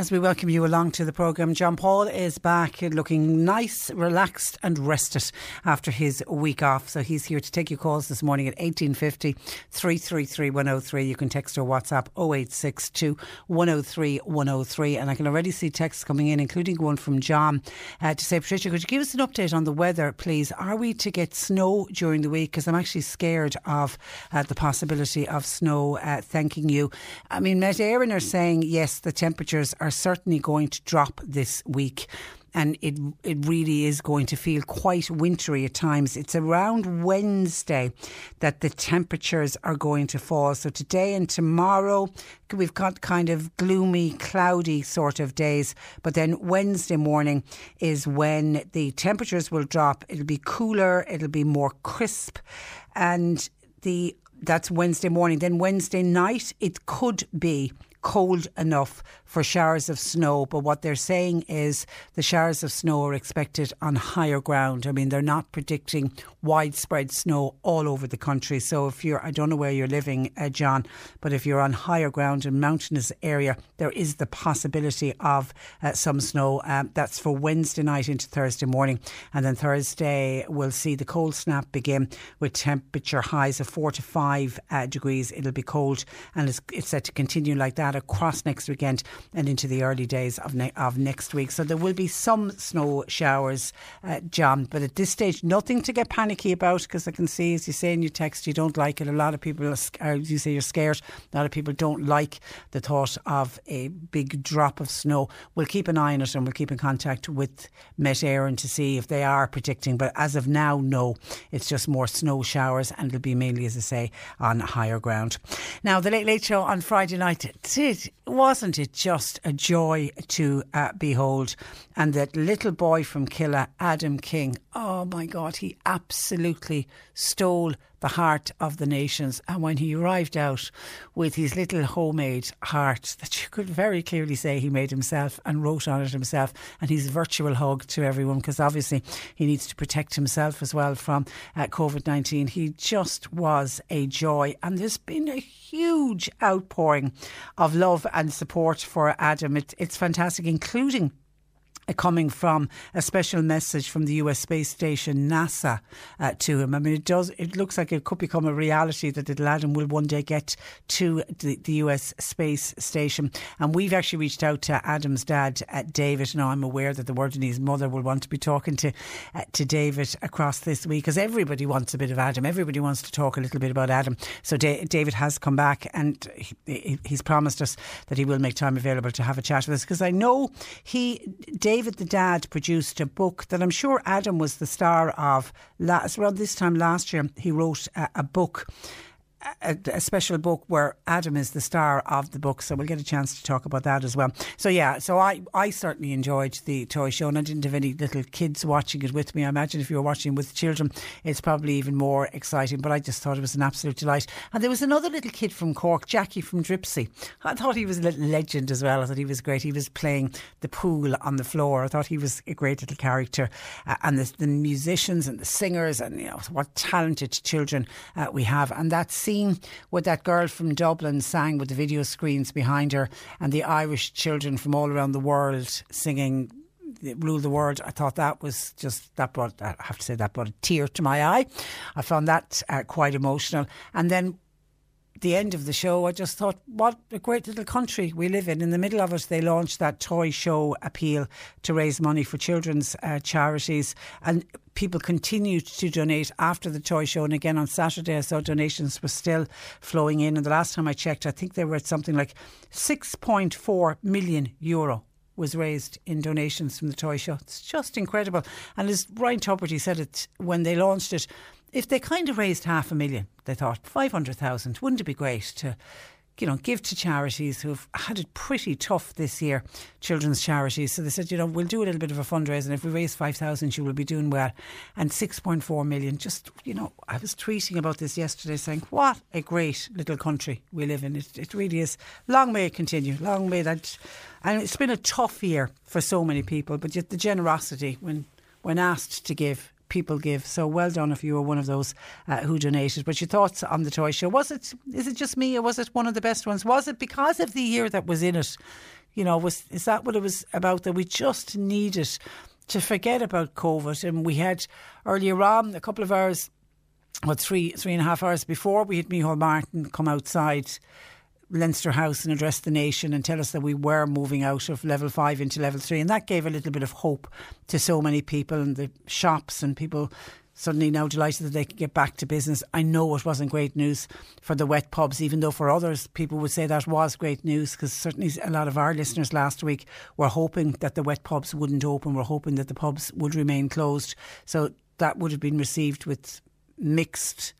As we welcome you along to the programme, John Paul is back looking nice, relaxed, and rested after his week off. So he's here to take your calls this morning at 1850 333 103. You can text or WhatsApp 0862 103 103. And I can already see texts coming in, including one from John uh, to say, Patricia, could you give us an update on the weather, please? Are we to get snow during the week? Because I'm actually scared of uh, the possibility of snow. Uh, thanking you. I mean, Met Éireann are saying, yes, the temperatures are certainly going to drop this week and it it really is going to feel quite wintry at times. It's around Wednesday that the temperatures are going to fall. So today and tomorrow we've got kind of gloomy, cloudy sort of days, but then Wednesday morning is when the temperatures will drop. It'll be cooler, it'll be more crisp, and the that's Wednesday morning. Then Wednesday night, it could be cold enough for showers of snow. But what they're saying is the showers of snow are expected on higher ground. I mean, they're not predicting widespread snow all over the country. So if you're, I don't know where you're living, uh, John, but if you're on higher ground and mountainous area, there is the possibility of uh, some snow. Um, that's for Wednesday night into Thursday morning. And then Thursday, we'll see the cold snap begin with temperature highs of four to five uh, degrees. It'll be cold and it's, it's set to continue like that across next weekend and into the early days of, ne- of next week. So there will be some snow showers, uh, John, but at this stage, nothing to get panicky about because I can see, as you say in your text, you don't like it. A lot of people, are, as you say, you're scared. A lot of people don't like the thought of a big drop of snow. We'll keep an eye on it and we'll keep in contact with Met Éireann to see if they are predicting. But as of now, no, it's just more snow showers and it'll be mainly, as I say, on higher ground. Now, the Late Late Show on Friday night, did, wasn't it just a joy to uh, behold? And that little boy from Killa, Adam King, oh my God, he absolutely stole the heart of the nations. And when he arrived out with his little homemade heart that you could very clearly say he made himself and wrote on it himself, and his virtual hug to everyone, because obviously he needs to protect himself as well from uh, COVID 19. He just was a joy. And there's been a huge outpouring of love and support for Adam. It, it's fantastic, including coming from a special message from the US space station NASA uh, to him. I mean, it does. It looks like it could become a reality that Adam will one day get to the, the US space station. And we've actually reached out to Adam's dad, uh, David. Now I'm aware that the word and his mother will want to be talking to uh, to David across this week because everybody wants a bit of Adam. Everybody wants to talk a little bit about Adam. So da- David has come back and he, he's promised us that he will make time available to have a chat with us because I know he. David the dad produced a book that I'm sure Adam was the star of last around this time last year. He wrote a, a book. A, a, special book where Adam is the star of the book, so we'll get a chance to talk about that as well. So yeah, so I, I certainly enjoyed the toy show, and I didn't have any little kids watching it with me. I imagine if you were watching with children, it's probably even more exciting. But I just thought it was an absolute delight. And there was another little kid from Cork, Jackie from Dripsey. I thought he was a little legend as well. I thought he was great. He was playing the pool on the floor. I thought he was a great little character, uh, and the, the, musicians and the singers, and you know what talented children uh, we have, and that scene with that girl from Dublin sang with the video screens behind her and the Irish children from all around the world singing rule the world. I thought that was just that brought. I have to say that brought a tear to my eye. I found that uh, quite emotional. And then the end of the show, I just thought, what a great little country we live in. In the middle of it, they launched that toy show appeal to raise money for children's uh, charities. And people continued to donate after the toy show. And again, on Saturday, I saw donations were still flowing in. And the last time I checked, I think they were at something like 6.4 million euro was raised in donations from the toy show. It's just incredible. And as Ryan Tubridy said it when they launched it, if they kind of raised half a million, they thought 500,000, wouldn't it be great to you know, give to charities who've had it pretty tough this year, children's charities. So they said, you know, we'll do a little bit of a fundraising. If we raise 5,000, you will be doing well. And 6.4 million, just, you know, I was tweeting about this yesterday saying, what a great little country we live in. It, it really is. Long may it continue. Long may that. And it's been a tough year for so many people, but yet the generosity when, when asked to give people give. So well done if you were one of those uh, who donated. But your thoughts on the toy show? Was it? Is it just me, or was it one of the best ones? Was it because of the year that was in it? You know, was is that what it was about? That we just needed to forget about COVID, and we had earlier on a couple of hours, what three three and a half hours before we had Micheál Martin come outside Leinster House and address the nation and tell us that we were moving out of level five into level three. And that gave a little bit of hope to so many people and the shops and people suddenly now delighted that they could get back to business. I know it wasn't great news for the wet pubs, even though for others people would say that was great news because certainly a lot of our listeners last week were hoping that the wet pubs wouldn't open, were hoping that the pubs would remain closed. So that would have been received with mixed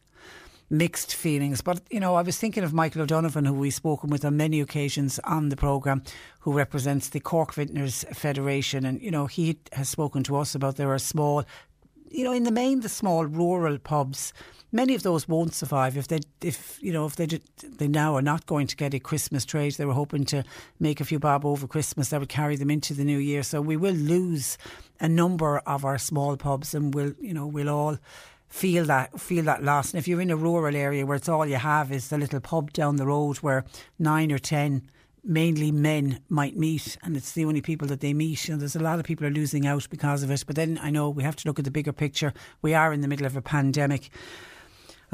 mixed feelings. But, you know, I was thinking of Michael O'Donovan, who we've spoken with on many occasions on the programme, who represents the Cork Vintners Federation. And, you know, he has spoken to us about there are small, you know, in the main, the small rural pubs. Many of those won't survive if they, if you know, if they they now are not going to get a Christmas trade. They were hoping to make a few bob over Christmas that would carry them into the new year. So we will lose a number of our small pubs, and we'll, you know, we'll all feel that feel that loss. And if you're in a rural area where it's all you have is the little pub down the road where nine or ten mainly men might meet and it's the only people that they meet and there's a lot of people are losing out because of it. But then I know we have to look at the bigger picture. We are in the middle of a pandemic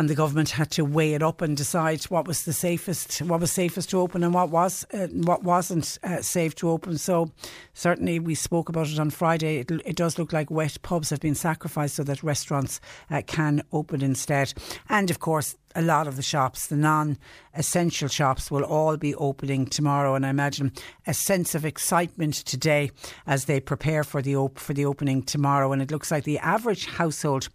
and the government had to weigh it up and decide what was the safest, what was safest to open, and what was uh, what wasn't uh, safe to open. So certainly we spoke about it on Friday. It, it, does look like wet pubs have been sacrificed so that restaurants uh, can open instead, and of course a lot of the shops, the non essential shops, will all be opening tomorrow. And I imagine a sense of excitement today as they prepare for the, op- for the opening tomorrow. And it looks like the average household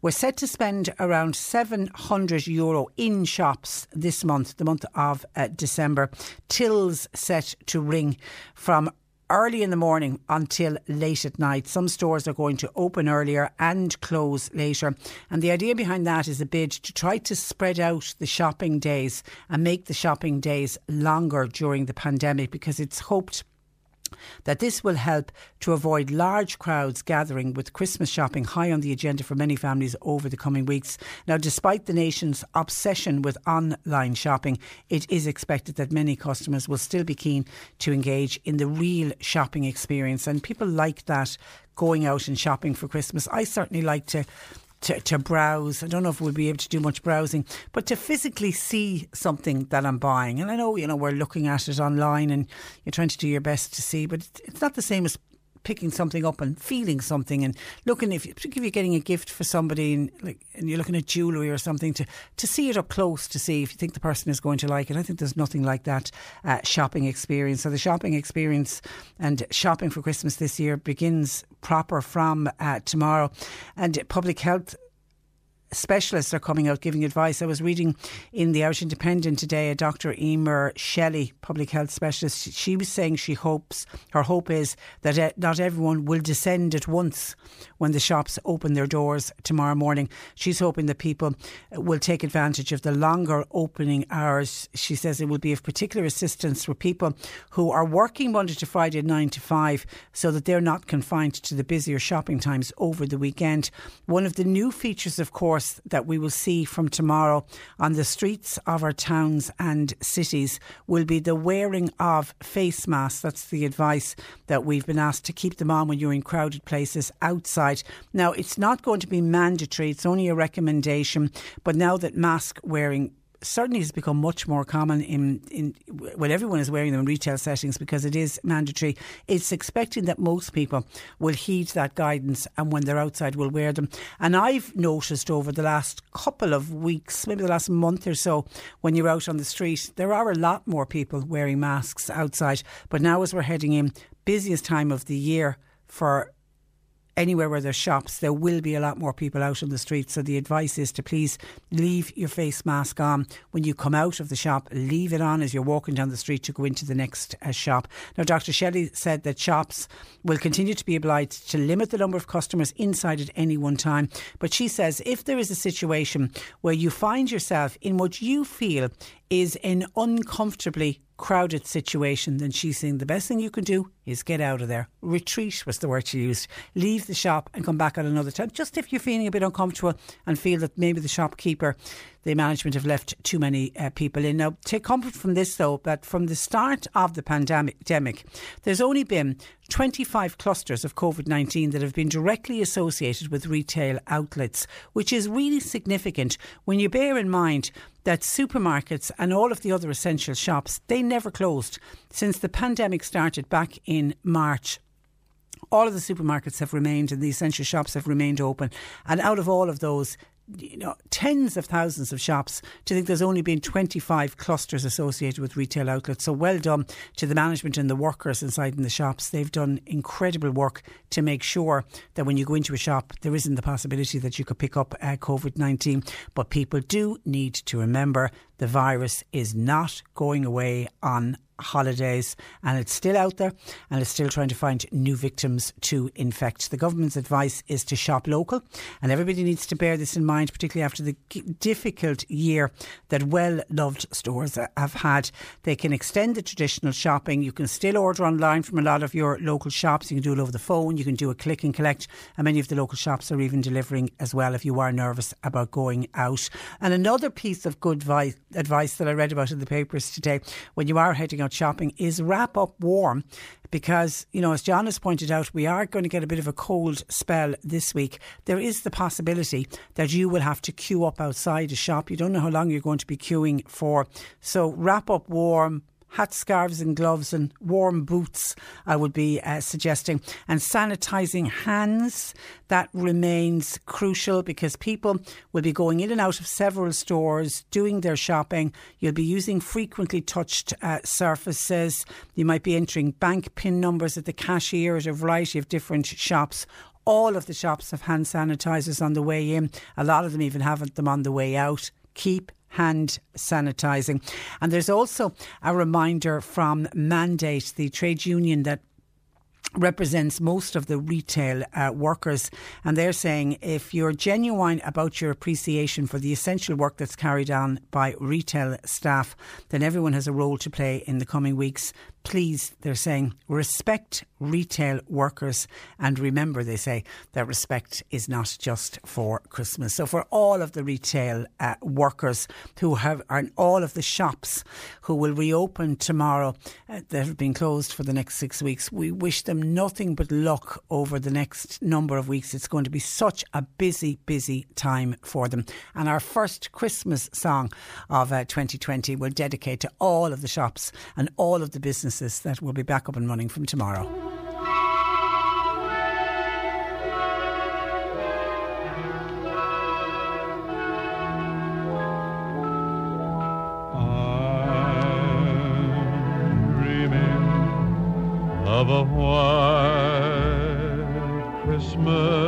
we're set to spend around 700 euro in shops this month, the month of uh, December. Tills set to ring from early in the morning until late at night. Some stores are going to open earlier and close later. And the idea behind that is a bid to try to spread out the shopping days and make the shopping days longer during the pandemic because it's hoped that this will help to avoid large crowds gathering with Christmas shopping high on the agenda for many families over the coming weeks. Now, despite the nation's obsession with online shopping, it is expected that many customers will still be keen to engage in the real shopping experience. And people like that going out and shopping for Christmas. I certainly like to to, to browse. I don't know if we'll be able to do much browsing, but to physically see something that I'm buying. And I know, you know, we're looking at it online and you're trying to do your best to see, but it's not the same as picking something up and feeling something and looking if, if you're getting a gift for somebody and like and you're looking at jewellery or something to to see it up close to see if you think the person is going to like it. I think there's nothing like that uh, shopping experience. So the shopping experience and shopping for Christmas this year begins proper from uh, tomorrow. And public health specialists are coming out giving advice. I was reading in the Irish Independent today a Dr. Emer Shelley, public health specialist. She was saying she hopes, her hope is that uh, not everyone will descend at once when the shops open their doors tomorrow morning. She's hoping that people will take advantage of the longer opening hours. She says it will be of particular assistance for people who are working Monday to Friday, 9 to 5, so that they're not confined to the busier shopping times over the weekend. One of the new features, of course, course, that we will see from tomorrow on the streets of our towns and cities will be the wearing of face masks. That's the advice that we've been asked to keep them on when you're in crowded places outside. Now, it's not going to be mandatory, it's only a recommendation, but now that mask wearing certainly has become much more common in, in when everyone is wearing them in retail settings because it is mandatory. It's expecting that most people will heed that guidance and when they're outside will wear them. And I've noticed over the last couple of weeks, maybe the last month or so, when you're out on the street, there are a lot more people wearing masks outside. But now as we're heading in, busiest time of the year for anywhere where there's shops, there will be a lot more people out on the streets. So the advice is to please leave your face mask on when you come out of the shop. Leave it on as you're walking down the street to go into the next uh, shop. Now, Dr. Shelley said that shops will continue to be obliged to limit the number of customers inside at any one time. But she says if there is a situation where you find yourself in what you feel is an uncomfortably crowded situation, then she's saying the best thing you can do is get out of there. Retreat was the word she used. Leave the shop and come back at another time. Just if you're feeling a bit uncomfortable and feel that maybe the shopkeeper, the management have left too many uh, people in. Now, take comfort from this though, that from the start of the pandemic, there's only been 25 clusters of COVID 19 that have been directly associated with retail outlets, which is really significant when you bear in mind that supermarkets and all of the other essential shops, they never closed since the pandemic started back in March all of the supermarkets have remained and the essential shops have remained open. And out of all of those, you know, tens of thousands of shops to think there's only been 25 clusters associated with retail outlets. So well done to the management and the workers inside in the shops. They've done incredible work to make sure that when you go into a shop, there isn't the possibility that you could pick up uh, COVID 19. But people do need to remember the virus is not going away on holidays and it's still out there and it's still trying to find new victims to infect. The government's advice is to shop local and everybody needs to bear this in mind, particularly after the difficult year that well loved stores have had. They can extend the traditional shopping. You can still order online from a lot of your local shops. You can do it over the phone. You can do a click and collect. And many of the local shops are even delivering as well if you are nervous about going out. And another piece of good advice that I read about in the papers today when you are heading out out shopping is wrap up warm because, you know, as John has pointed out, we are going to get a bit of a cold spell this week. There is the possibility that you will have to queue up outside a shop. You don't know how long you're going to be queuing for. So wrap up warm, hats, scarves, and gloves, and warm boots, I would be uh, suggesting. And sanitising hands, that remains crucial because people will be going in and out of several stores, doing their shopping. You'll be using frequently touched uh, surfaces. You might be entering bank PIN numbers at the cashier at a variety of different shops all of the shops have hand sanitisers on the way in. A lot of them even haven't them on the way out. Keep hand sanitising. And there's also a reminder from Mandate, the trade union that represents most of the retail uh, workers and they're saying if you're genuine about your appreciation for the essential work that's carried on by retail staff then everyone has a role to play in the coming weeks please, they're saying, respect retail workers. And remember, they say, that respect is not just for Christmas. So, for all of the retail uh, workers who have, and all of the shops who will reopen tomorrow uh, that have been closed for the next six weeks, we wish them nothing but luck over the next number of weeks. It's going to be such a busy, busy time for them. And our first Christmas song of uh, 2020 will dedicate to all of the shops and all of the businesses businesses that will be back up and running from tomorrow. of a white Christmas,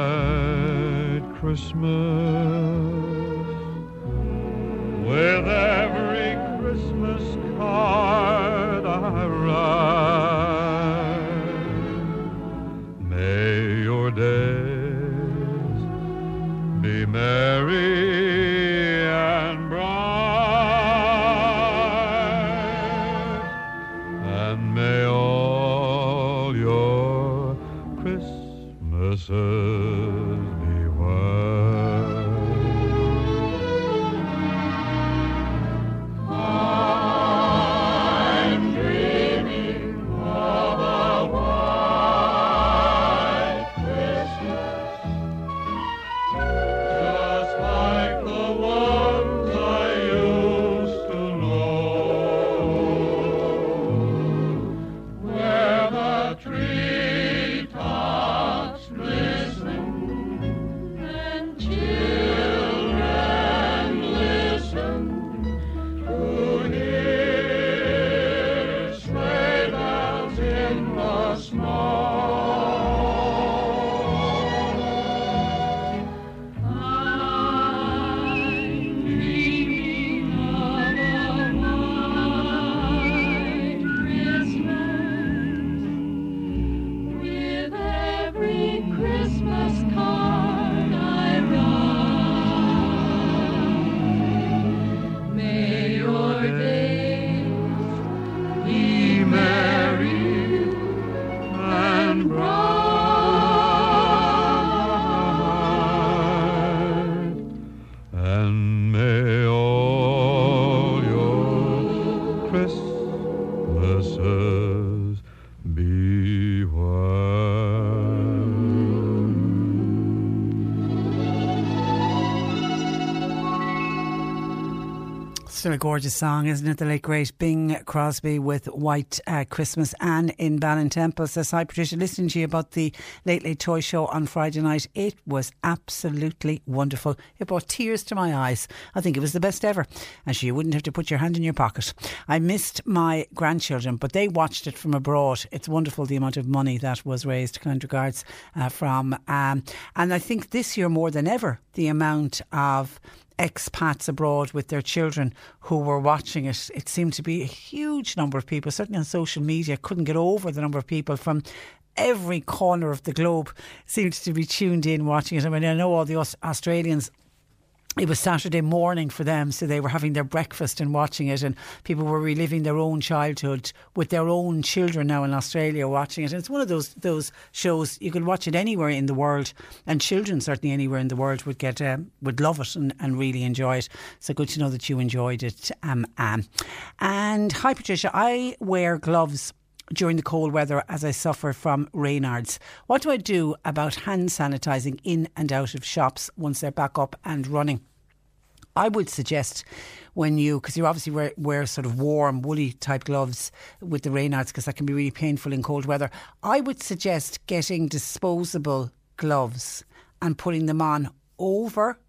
Christmas. With every Still a gorgeous song, isn't it? The late great Bing Crosby with White uh, Christmas. Anne in Ballintemple says, Hi Patricia, listening to you about the Late Late Toy Show on Friday night. It was absolutely wonderful. It brought tears to my eyes. I think it was the best ever. And so you wouldn't have to put your hand in your pocket. I missed my grandchildren, but they watched it from abroad. It's wonderful the amount of money that was raised. Kind regards uh, from. Um, and I think this year more than ever, the amount of expats abroad with their children who were watching it. It seemed to be a huge number of people, certainly on social media, couldn't get over the number of people from every corner of the globe seemed to be tuned in watching it. I mean, I know all the Australians it was Saturday morning for them, so they were having their breakfast and watching it, and people were reliving their own childhood with their own children now in Australia watching it. And it's one of those those shows you could watch it anywhere in the world, and children certainly anywhere in the world would get um, would love it and, and really enjoy it. So good to know that you enjoyed it, um, um. And hi, Patricia. I wear gloves during the cold weather as I suffer from Raynaud's. What do I do about hand sanitising in and out of shops once they're back up and running? I would suggest when you, because you obviously wear, wear sort of warm, woolly type gloves with the Raynaud's, because that can be really painful in cold weather. I would suggest getting disposable gloves and putting them on over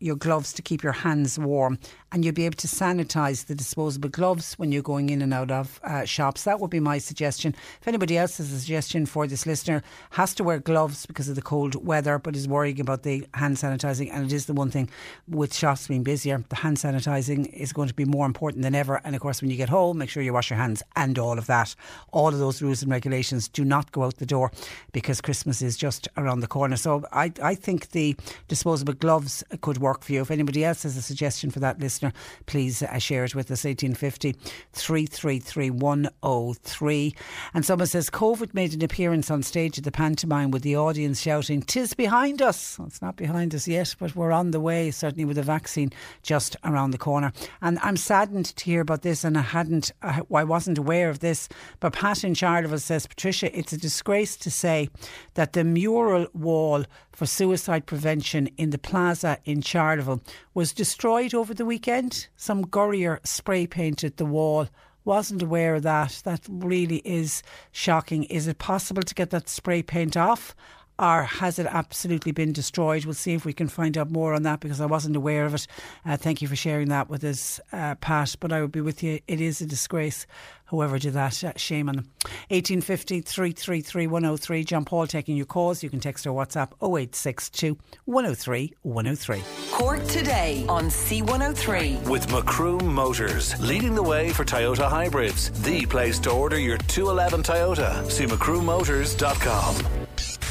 your gloves to keep your hands warm, and you'll be able to sanitise the disposable gloves when you're going in and out of uh, shops. That would be my suggestion. If anybody else has a suggestion for this listener, has to wear gloves because of the cold weather, but is worrying about the hand sanitising, and it is the one thing with shops being busier, the hand sanitising is going to be more important than ever. And of course, when you get home, make sure you wash your hands and all of that. All of those rules and regulations do not go out the door because Christmas is just around the corner. So I, I think the disposable gloves could work for you. If anybody else has a suggestion for that listener, please uh, share it with us. 1850 333 103. And someone says COVID made an appearance on stage at the pantomime with the audience shouting, "Tis behind us." Well, it's not behind us yet, but we're on the way. Certainly with a vaccine just around the corner. And I'm saddened to hear about this, and I hadn't, I wasn't aware of this. But Pat in Charleville says, Patricia, it's a disgrace to say that the mural wall for suicide prevention in the plaza in Charleville was destroyed over the weekend. Some gurrier spray painted the wall. Wasn't aware of that. That really is shocking. Is it possible to get that spray paint off? Or has it absolutely been destroyed? We'll see if we can find out more on that because I wasn't aware of it. Uh, thank you for sharing that with us, uh, Pat. But I would be with you. It is a disgrace. Whoever did that, uh, shame on them. 1850 333 103. John Paul taking your calls. You can text or WhatsApp 0862 103 103. Cork today on C103. With Macroom Motors, leading the way for Toyota hybrids. The place to order your 211 Toyota. See macroommotors.com.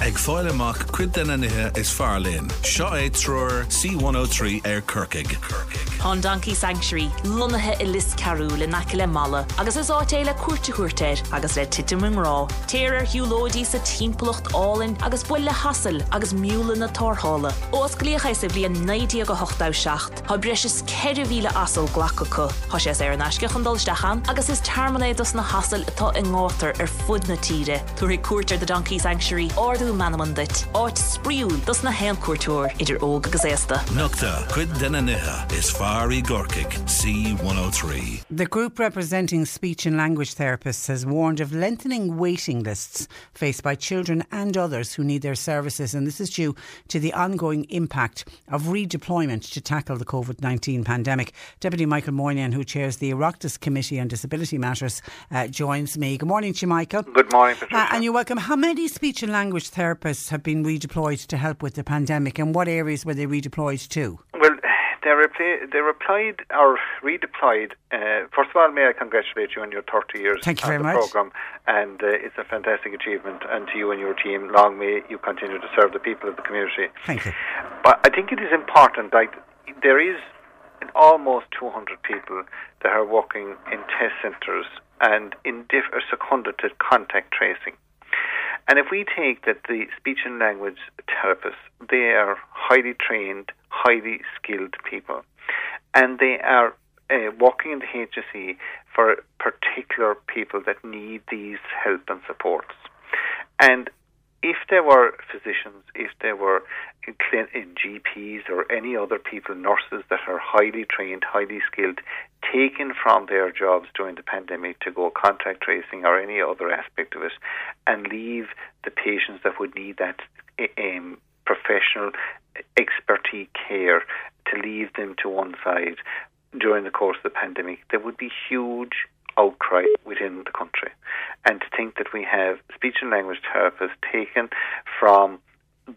Ag fáil amach cuid denna nithe is fearlín. Seo é trúr C103 ar Kirkig. Hon Donkey Sanctuary, lunathe i lis carú le naci le mala, agus is átéile cuairte chuirteir agus le tiitiming rá. Téir hiúlódí sa timpplacht álinn agus buil le hasal agus miúla na tórhála. Os glíocha sa bblion 90 go 8 seach, Tá breis is ceir víle asal ghlacha chu. Tá sé ar an eisce chun dulstechan agus is terminados na hasal atá in gátar ar fud na tíre. Túir cuairtar de Donkey Sanctuary orú manamandit, áit spríú dus na hen idir óg agus éasta. Nocta cuid denna nithe is Fari Gorkic C103. The group representing speech and language therapists has warned of lengthening waiting lists faced by children and others who need their services, and this is due to the ongoing impact of redeployment to tackle the COVID 19 pandemic. Deputy Michael Moynihan, who chairs the Oireachtas Committee on Disability Matters, uh, joins me. Good morning to you, Michael. Good morning, Patricia. Uh, and you're welcome. How many speech and language therapists have been redeployed to help with the pandemic, and what areas were they redeployed to? Well, they, repli- they replied or redeployed. Uh, first of all, may I congratulate you on your 30 years Thank you very the much. program, and uh, it's a fantastic achievement. And to you and your team, long may you continue to serve the people of the community. Thank you. But I think it is important. Like there is almost 200 people that are working in test centres and in diff- are seconded to contact tracing. And if we take that the speech and language therapists, they are highly trained, highly skilled people, and they are uh, working in the HSE for particular people that need these help and supports. And if there were physicians, if there were clin- in GPs or any other people, nurses that are highly trained, highly skilled, taken from their jobs during the pandemic to go contact tracing or any other aspect of it, and leave the patients that would need that um, professional expertise care to leave them to one side during the course of the pandemic, there would be huge outcry within the country. And to think that we have speech and language therapists taken from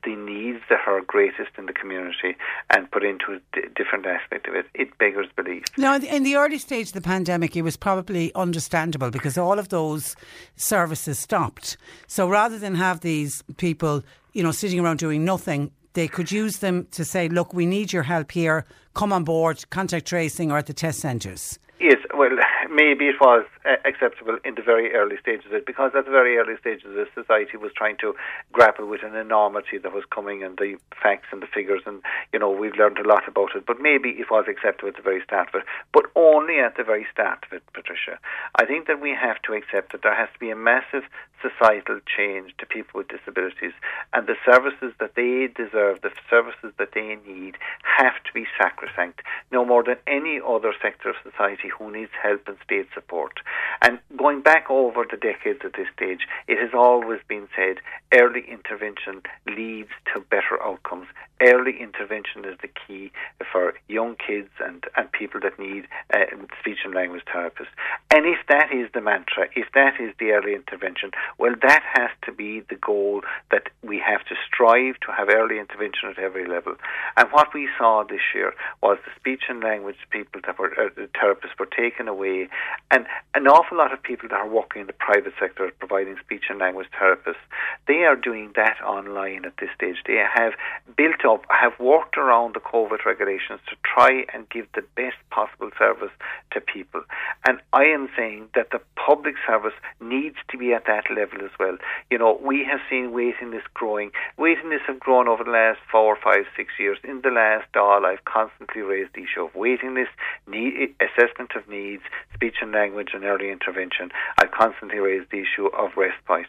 the needs that are greatest in the community and put into a d- different aspect of it, it beggars belief. Now, in the early stage of the pandemic, it was probably understandable because all of those services stopped. So rather than have these people, you know, sitting around doing nothing, they could use them to say, look, we need your help here, come on board, contact tracing or at the test centres. Yes, well, maybe it was uh, acceptable in the very early stages of it, because at the very early stages of society was trying to grapple with an enormity that was coming and the facts and the figures, and, you know, we've learned a lot about it. But maybe it was acceptable at the very start of it, but only at the very start of it, Patricia. I think that we have to accept that there has to be a massive societal change to people with disabilities, and the services that they deserve, the services that they need, have to be sacrosanct, no more than any other sector of society who needs help and state support. And going back over the decades at this stage, it has always been said early intervention leads to better outcomes. Early intervention is the key for young kids and, and people that need uh, speech and language therapists. And if that is the mantra, if that is the early intervention, well, that has to be the goal that we have to strive to have early intervention at every level. And what we saw this year was the speech and language people that were uh, the therapists were taken away, and an awful lot of people that are working in the private sector providing speech and language therapists, they are doing that online at this stage. They have built up, have worked around the COVID regulations to try and give the best possible service to people. And I am saying that the public service needs to be at that level as well. You know, we have seen waiting lists growing. Waiting lists have grown over the last four, five, six years. In the last all, I've constantly raised the issue of waiting lists, need, assessment of needs, speech and language and early intervention. I've constantly raised the issue of respite.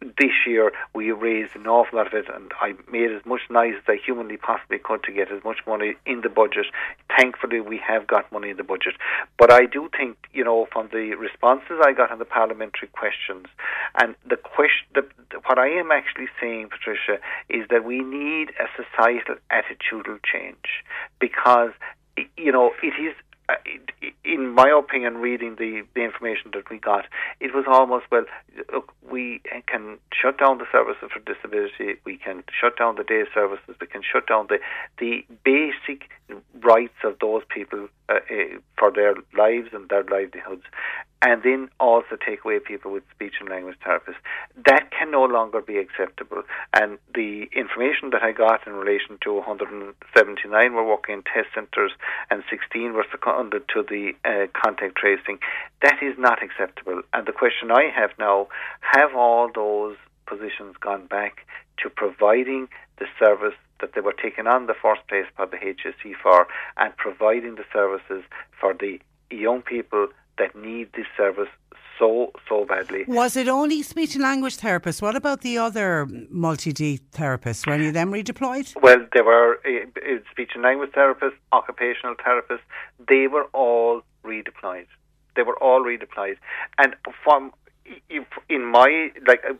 this year we raised an awful lot of it, and I made as much noise as I humanly possibly could to get as much money in the budget. Thankfully, we have got money in the budget. But I do think, you know, from the responses I got on the parliamentary questions, and the question, the, what I am actually saying, Patricia, is that we need a societal attitudinal change because you know, it is in my opinion, reading the, the information that we got, it was almost well. Look, we can shut down the services for disability. We can shut down the day services. We can shut down the the basic rights of those people uh, uh, for their lives and their livelihoods, and then also take away people with speech and language therapists. That can no longer be acceptable. And the information that I got in relation to 179 were working in test centres and 16 were seconded to the uh, contact tracing, that is not acceptable. And the question I have now have all those positions gone back to providing the service that they were taken on the first place by the HSE for and providing the services for the young people that need this service so so badly. Was it only speech and language therapists? What about the other multi D therapists? Were any of them redeployed? Well, there were uh, speech and language therapists, occupational therapists. They were all redeployed. They were all redeployed, and from in my like. Uh,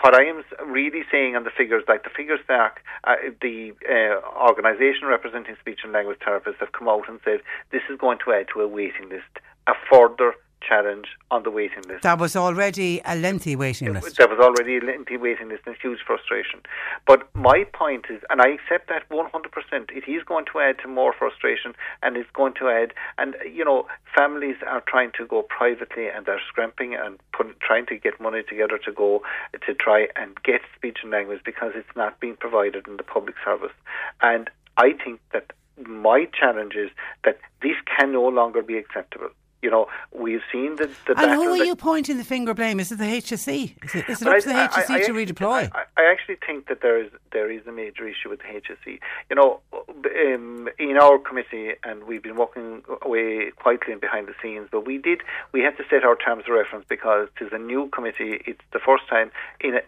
what I am really saying on the figures, like the figures that uh, the uh, organisation representing speech and language therapists have come out and said this is going to add to a waiting list, a further challenge on the waiting list. That was already a lengthy waiting list. That was already a lengthy waiting list and huge frustration. But my point is, and I accept that 100%, it is going to add to more frustration and it's going to add, and you know, families are trying to go privately and they're scrimping and put, trying to get money together to go to try and get speech and language because it's not being provided in the public service. And I think that my challenge is that this can no longer be acceptable you know, we've seen the. the and who are you pointing the finger blame? Is it the HSE? Is it, is it up I, to the HSE I, I, to redeploy? I, actually think that there is there is a major issue with the HSE. You know, um, in our committee, and we've been working away quietly and behind the scenes, but we did we had to set our terms of reference because it is a new committee. It's the first time in a,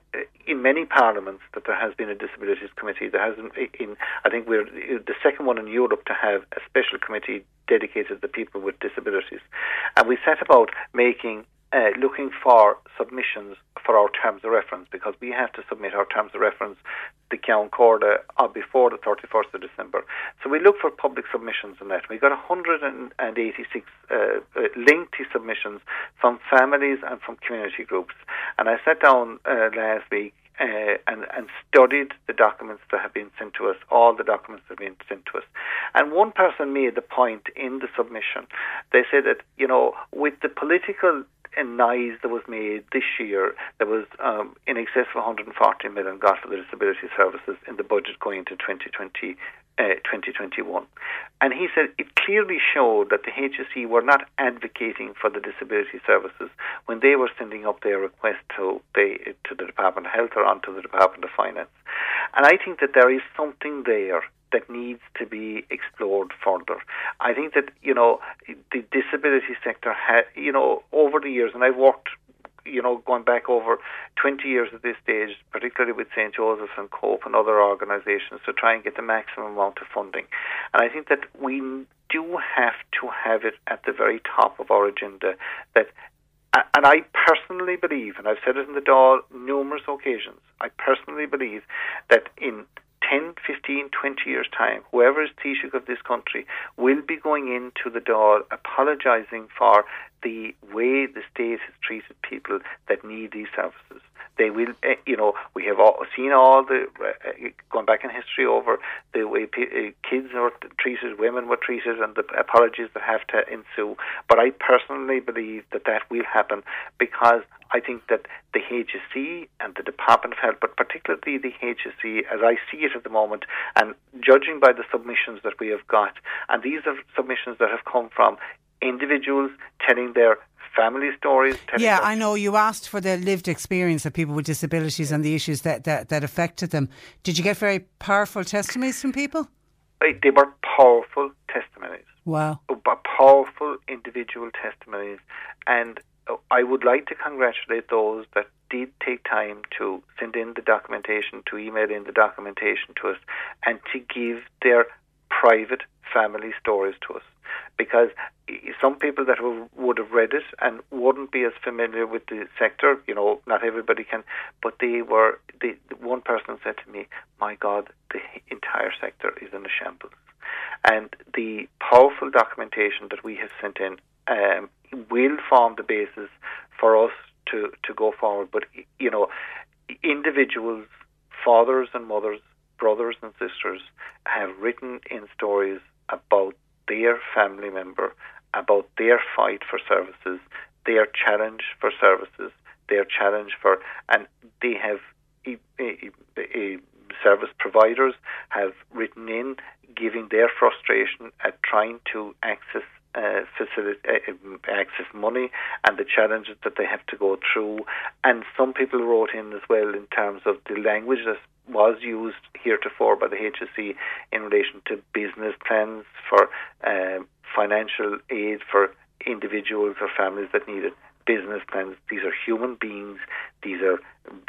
in many parliaments that there has been a disabilities committee. There hasn't in I think we're the second one in Europe to have a special committee dedicated to people with disabilities. And we set about making uh, looking for submissions for our terms of reference because we have to submit our terms of reference to Ceann Comhairle uh, before the 31st of December. So we look for public submissions on that. We got 186 uh, uh, lengthy submissions from families and from community groups. And I sat down uh, last week uh, and, and studied the documents that have been sent to us, all the documents that have been sent to us. And one person made the point in the submission. They said that, you know, with the political noise that was made this year, there was um, in excess of 140 million got for the disability services in the budget going into 2020 uh, 2021. And he said it clearly showed that the HSE were not advocating for the disability services when they were sending up their request to the, to the Department of Health or onto the Department of Finance. And I think that there is something there that needs to be explored further. I think that, you know, the disability sector, ha- you know, over the years, and I've worked you know, going back over 20 years at this stage, particularly with St. Joseph's and COPE and other organisations, to try and get the maximum amount of funding. And I think that we do have to have it at the very top of our agenda that and I personally believe, and I've said it in the Dáil numerous occasions, I personally believe that in 10, 15, 20 years' time, whoever is Taoiseach of this country will be going into the Dáil apologising for the way the state has treated people that need these services. They will, uh, you know, we have all, seen all the, uh, going back in history over the way kids were treated, women were treated, and the apologies that have to ensue. But I personally believe that that will happen because I think that the HSE and the Department of Health, but particularly the HSE, as I see it at the moment, and judging by the submissions that we have got, and these are submissions that have come from individuals telling their family stories. Yeah, I know you asked for the lived experience of people with disabilities and the issues that, that, that affected them. Did you get very powerful testimonies from people? They were powerful testimonies. Wow. Oh, powerful individual testimonies. And oh, I would like to congratulate those that did take time to send in the documentation, to email in the documentation to us, and to give their private family stories to us. Because some people that would have read it and wouldn't be as familiar with the sector, you know, not everybody can, but they were, the one person said to me, my God, the entire sector is in a shambles. And the powerful documentation that we have sent in um, will form the basis for us to, to go forward. But, you know, individuals, fathers and mothers, brothers and sisters have written in stories about their family member, about their fight for services, their challenge for services, their challenge for, and they have service providers have written in giving their frustration at trying to access uh, facility, uh, access money and the challenges that they have to go through. And some people wrote in as well in terms of the language that was used heretofore by the HSE in relation to business plans for uh, financial aid for individuals or families that needed business plans. These are human beings. These are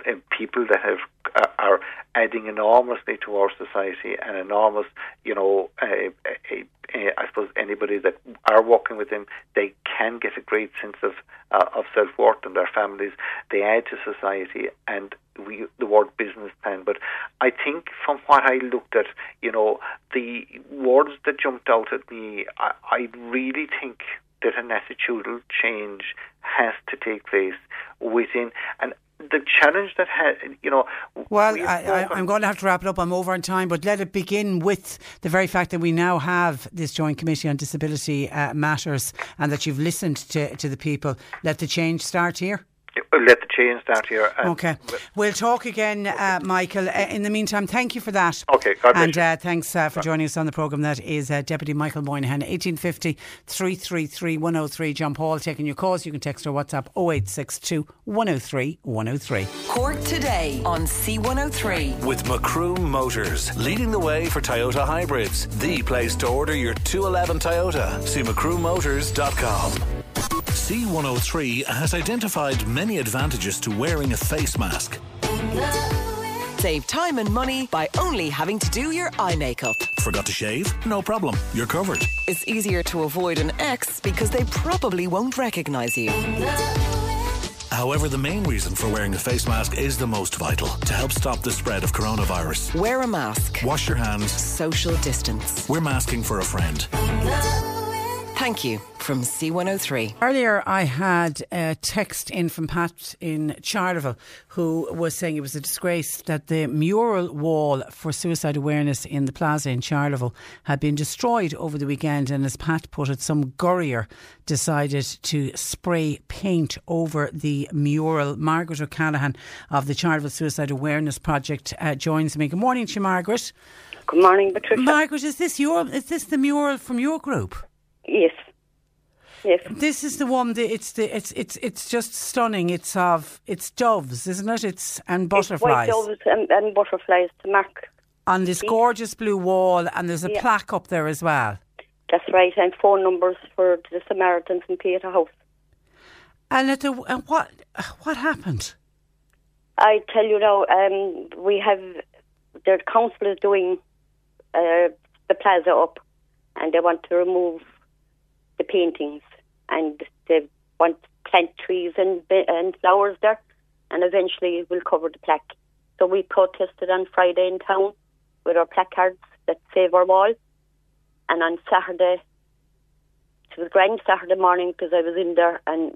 uh, people that have uh, are adding enormously to our society and enormous, you know, uh, uh, I suppose anybody that are working with them, they can get a great sense of uh, of self worth and their families. They add to society, and we the word business plan. But I think from what I looked at, you know, the words that jumped out at me, I, I really think that an attitudinal change has to take place within and the challenge that has, you know. Well, we I, am going to have to wrap it up. I'm over on time, but let it begin with the very fact that we now have this Joint Committee on Disability uh, Matters and that you've listened to, to the people. Let the change start here let the change start here. okay. We'll talk again, uh, Michael. Uh, in the meantime, thank you for that. Okay, God And uh, thanks uh, for joining us on the programme. That is uh, Deputy Michael Moynihan, 1850 333 103. John Paul taking your calls. You can text or WhatsApp 0862 103 103. Cork today on C103. With Macroom Motors, leading the way for Toyota hybrids. The place to order your 211 Toyota. See macroommotors.com. C103 has identified many advantages to wearing a face mask. Save time and money by only having to do your eye makeup. Forgot to shave? No problem. You're covered. It's easier to avoid an ex because they probably won't recognise you. However, the main reason for wearing a face mask is the most vital to help stop the spread of coronavirus. Wear a mask. Wash your hands. Social distance. We're masking for a friend. Thank you from C103. Earlier, I had a text in from Pat in Charleville who was saying it was a disgrace that the mural wall for suicide awareness in the plaza in Charleville had been destroyed over the weekend. And as Pat put it, some gurrier decided to spray paint over the mural. Margaret O'Callaghan of the Charleville Suicide Awareness Project uh, joins me. Good morning to you, Margaret. Good morning, Patricia. Margaret, is this your is this the mural from your group? Yes. Yes. This is the one that it's the it's it's it's just stunning. It's of it's doves, isn't it? It's and butterflies. It's white doves and, and butterflies to mark. On this gorgeous blue wall, and there's a Yeah. plaque up there as well. That's right, and phone numbers for the Samaritans in Pieta House. And at the and what what happened? I tell you now, um, we have the council is doing uh, the plaza up, and they want to remove the paintings, and they want to plant trees and and flowers there, and eventually we'll cover the plaque. So we protested on Friday in town with our placards that save our wall, and on Saturday, it was grand Saturday morning because I was in there, and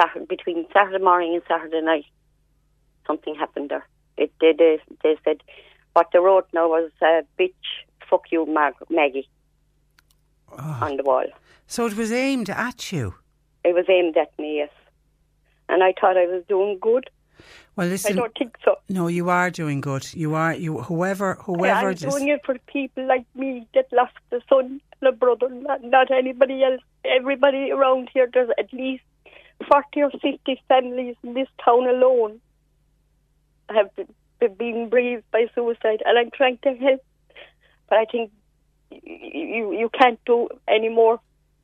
Saturday, between Saturday morning and Saturday night, something happened there. It they they, they said what they wrote now was uh, "bitch, fuck you, Mag- Maggie" on the wall. So it was aimed at you. It was aimed at me, yes, and I thought I was doing good. Well, listen. I don't think so. No, you are doing good. You are you. Whoever whoever I'm doing it for people like me that lost a son and a brother, not, not anybody else. Everybody around here, there's at least 40 or 50 families in this town alone have been, been being bereaved by suicide, and I'm trying to help. But I think you you can't do any more.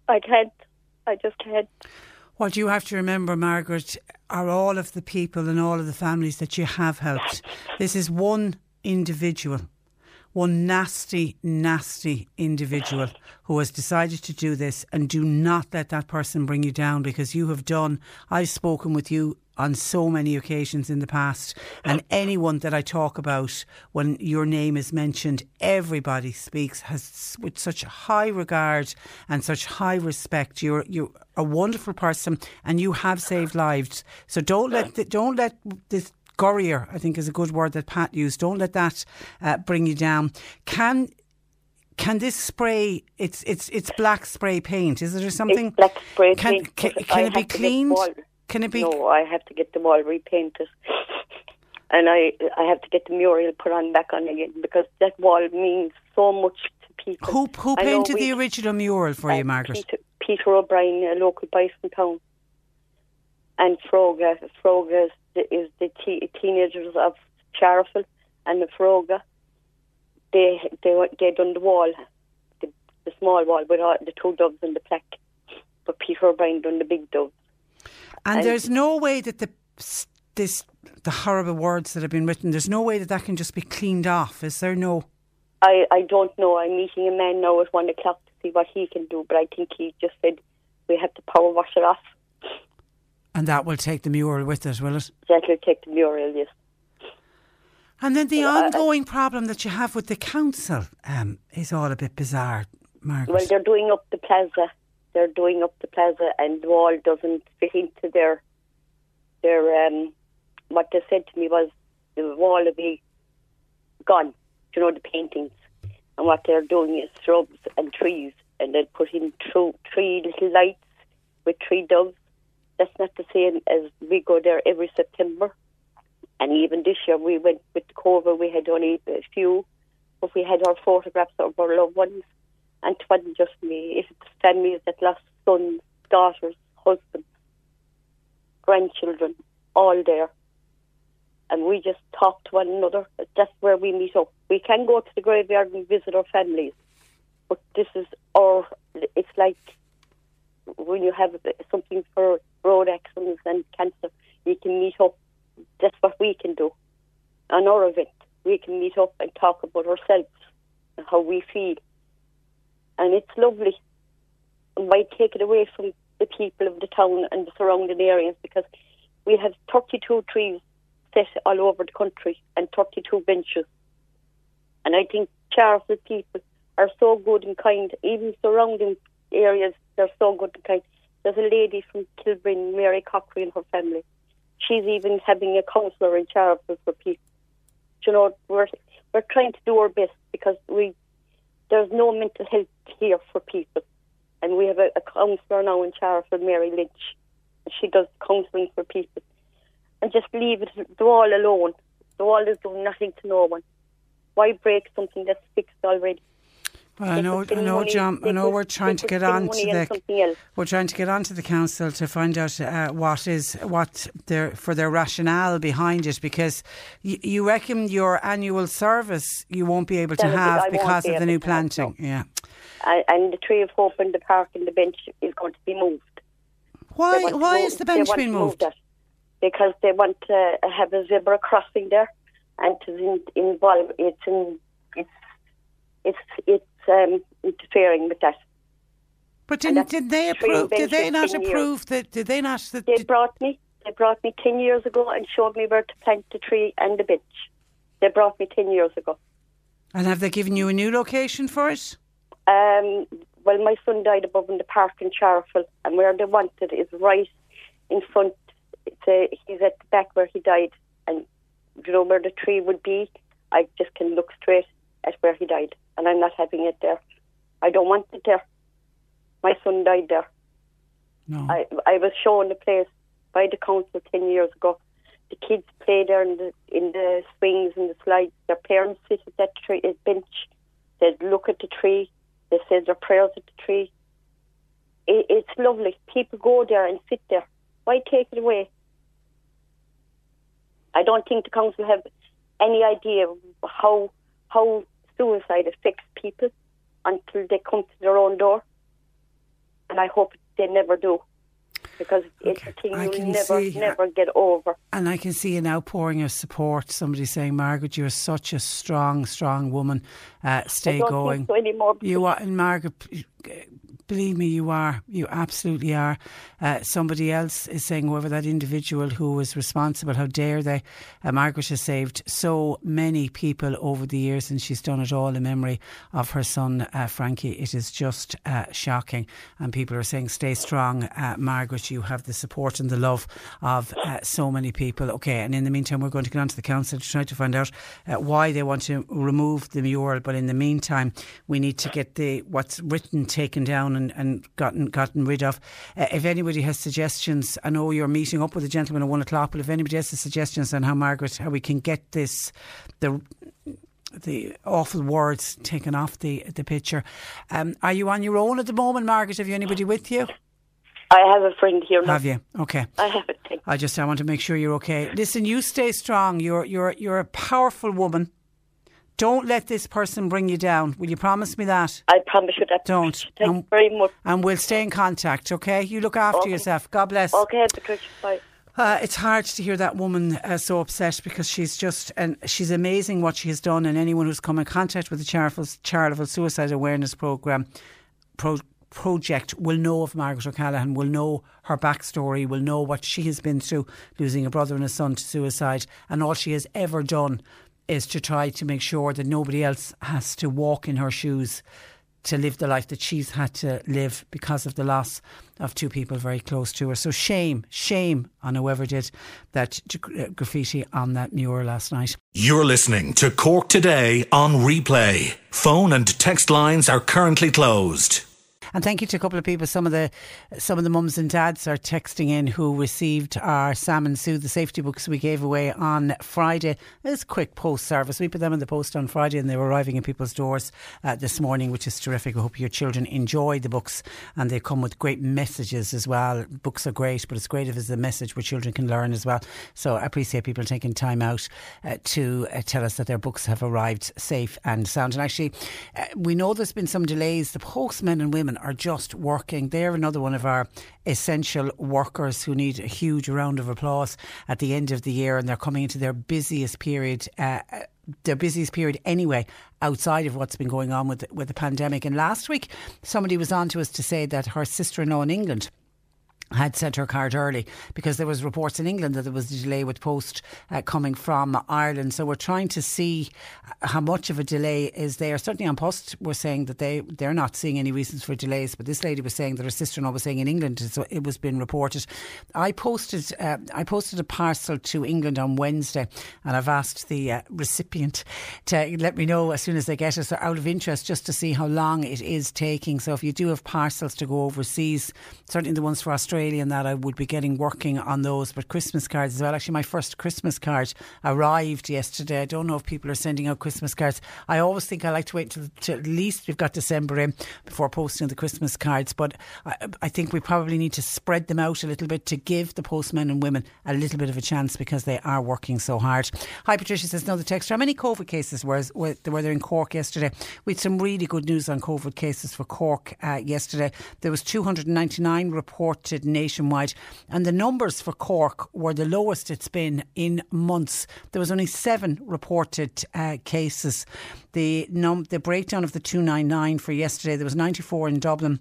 I can't. I just can't. What you have to remember, Margaret, are all of the people and all of the families that you have helped. This is one individual, one nasty, nasty individual who has decided to do this. And do not let that person bring you down because you have done. I've spoken with you on so many occasions in the past. And anyone that I talk about when your name is mentioned, everybody speaks has with such high regard and such high respect. You're you're a wonderful person, and you have saved lives. So don't let the, don't let this. Gurrier, I think, is a good word that Pat used. Don't let that uh, bring you down. Can can this spray? It's it's it's black spray paint. Is it there something? It's black spray can, paint. Can, can it be cleaned? Can it be? No, I have to get the wall repainted, and I I have to get the mural put on back on again because that wall means so much to people. Who who painted the original mural for uh, you, Margaret? Peter, Peter O'Brien, a local boy from town, and Foróige. Foróige is the, is the te- teenagers of Charleville, and the Foróige. They they they done the wall, the, the small wall with all, the two doves and the plaque, but Peter O'Brien done the big dove. And And- there's no way that the this the horrible words that have been written. There's no way that that can just be cleaned off. Is there no? I, I don't know. I'm meeting a man now at one o'clock to see what he can do, but I think he just said we have to power wash it off. And that will take the mural with it, will it? That'll take the mural, yes. And then the Well, I- ongoing problem that you have with the council um, is all a bit bizarre, Margaret. Well, they're doing up the plaza. They're doing up the plaza, and the wall doesn't fit into their their. Um, what they said to me was the wall will be gone. You know the paintings, and what they're doing is shrubs and trees, and they'll put in tru- three little lights with three doves. That's not the same as we go there every September. And even this year, we went with cover. We had only a few, but we had our photographs of our loved ones. And it just me. If It's families that lost sons, daughters, husbands, grandchildren, all there. And we just talk to one another. That's where we meet up. We can go to the graveyard and visit our families, but this is our. It's like when you have something for road accidents and cancer, you can meet up. That's what we can do. On our event, we can meet up and talk about ourselves and how we feel. And it's lovely. Why take it away from the people of the town and the surrounding areas? Because we have 32 trees set all over the country and 32 benches. And I think Charleston people are so good and kind, even surrounding areas, they're so good and kind. There's a lady from Kilbrin, Mary Cochrane, her family. She's even having a counsellor in Charleston for people. You know, we're we're trying to do our best because we there's no mental health here for people, and we have a, a counsellor now in Charleston, Mary Lynch. She does counselling for people, and just leave it the wall alone. The wall is doing nothing to no one. Why break something that's fixed already? Well, I know, I know, money- John. I know we're trying to get on to the. We're trying to get onto the council to find out uh, what is what their for their rationale behind it, because y- you reckon your annual service you won't be able to I have because be of the new to have, planting. Yeah. And, and the tree of hope and the park and the bench is going to be moved. Why? Why move- is the bench being to move moved? Because they want to have a zebra crossing there, and to in, involve it's in, it's it's it's um, interfering with that. But didn't, did they approve? Did they not approve that? Did they not? That, They brought me. They brought me ten years ago and showed me where to plant the tree and the bench. They brought me ten years ago. and have they given you a new location for it? Um, well, my son died above in the park in Charleville, and where they wanted is right in front. It's a, he's at the back where he died, and you know where the tree would be. I just can look straight at where he died, and I'm not having it there. I don't want it there. My son died there. No. I I was shown the place by the council ten years ago. The kids play there in the in the swings and the slides. Their parents sit at that tree uh, bench. They look at the tree. They say their prayers at the tree. It, it's lovely. People go there and sit there. Why take it away? I don't think the council have any idea how how suicide affects people until they come to their own door. And I hope they never do. because it's a thing I you can never, see- never get over. And I can see an outpouring of support. Somebody saying, Margaret, you're such a strong, strong woman. Uh, stay I don't going. so anymore. You are, and Margaret, believe me, you are. You absolutely are. Uh, somebody else is saying, whoever that individual who was responsible, how dare they? Uh, Margaret has saved so many people over the years, and she's done it all in memory of her son, uh, Frankie. It is just uh, shocking. And people are saying, stay strong, uh, Margaret. You have the support and the love of uh, so many people. Okay, and in the meantime, we're going to get on to the council to try to find out why they want to remove the mural. But in the meantime, we need to get the what's written taken down and, and gotten gotten rid of. Uh, if anybody has suggestions, I know you're meeting up with a gentleman at one o'clock. But if anybody has suggestions on how Margaret, how we can get this the the awful words taken off the the picture. Um, are you on your own at the moment, Margaret? Have you anybody with you? I have a friend here. Have you? Okay. I have a thing. I just I want to make sure you're okay. Listen, you stay strong. You're you're you're a powerful woman. Don't let this person bring you down. Will you promise me that? I promise you that. Don't. Thank And- you very much. And we'll stay in contact, okay? You look after Okay. yourself. God bless. Okay, Patricia, bye. Uh, it's hard to hear that woman uh, so upset because she's just and she's amazing what she has done. And anyone who's come in contact with the charitable, Charleville Suicide Awareness Program pro, project will know of Margaret O'Callaghan, will know her backstory, will know what she has been through, losing a brother and a son to suicide, and all she has ever done is to try to make sure that nobody else has to walk in her shoes to live the life that she's had to live because of the loss of two people very close to her. So shame, shame on whoever did that uh, graffiti on that mural last night. You're listening to Cork Today on replay. Phone and text lines are currently closed. And thank you to a couple of people. Some of the some of the mums and dads are texting in who received our Sam and Sue the safety books we gave away on Friday. It's quick post service. We put them in the post on Friday, and they were arriving in people's doors uh, this morning, which is terrific. I hope your children enjoy the books, and they come with great messages as well. Books are great, but it's great if it's a message where children can learn as well. So I appreciate people taking time out uh, to uh, tell us that their books have arrived safe and sound. And actually, uh, we know there's been some delays. The postmen and women are just working. They're another one of our essential workers who need a huge round of applause at the end of the year, and they're coming into their busiest period. Uh, their busiest period anyway, outside of what's been going on with with the pandemic. And last week, somebody was on to us to say that her sister-in-law in England had sent her card early because there was reports in England that there was a delay with post uh, coming from Ireland. So we're trying to see how much of a delay is there. Certainly on post, we're saying that they they're not seeing any reasons for delays. But this lady was saying that her sister-in-law was saying in England, so it was been reported. I posted uh, I posted a parcel to England on Wednesday, and I've asked the uh, recipient to let me know as soon as they get it. So out of interest, just to see how long it is taking. So if you do have parcels to go overseas, certainly the ones for Australia and that, I would be getting working on those. But Christmas cards as well. Actually, my first Christmas card arrived yesterday. I don't know if people are sending out Christmas cards. I always think I like to wait till, till at least we've got December in before posting the Christmas cards. But I, I think we probably need to spread them out a little bit to give the postmen and women a little bit of a chance because they are working so hard. Hi, Patricia says, no, the text. How many COVID cases were, were there in Cork yesterday? We had some really good news on COVID cases for Cork uh, yesterday. There was 299 reported nationwide, and the numbers for Cork were the lowest it's been in months. There was only seven reported uh, cases. The num- the breakdown of the 299 for yesterday, there was 94 in Dublin.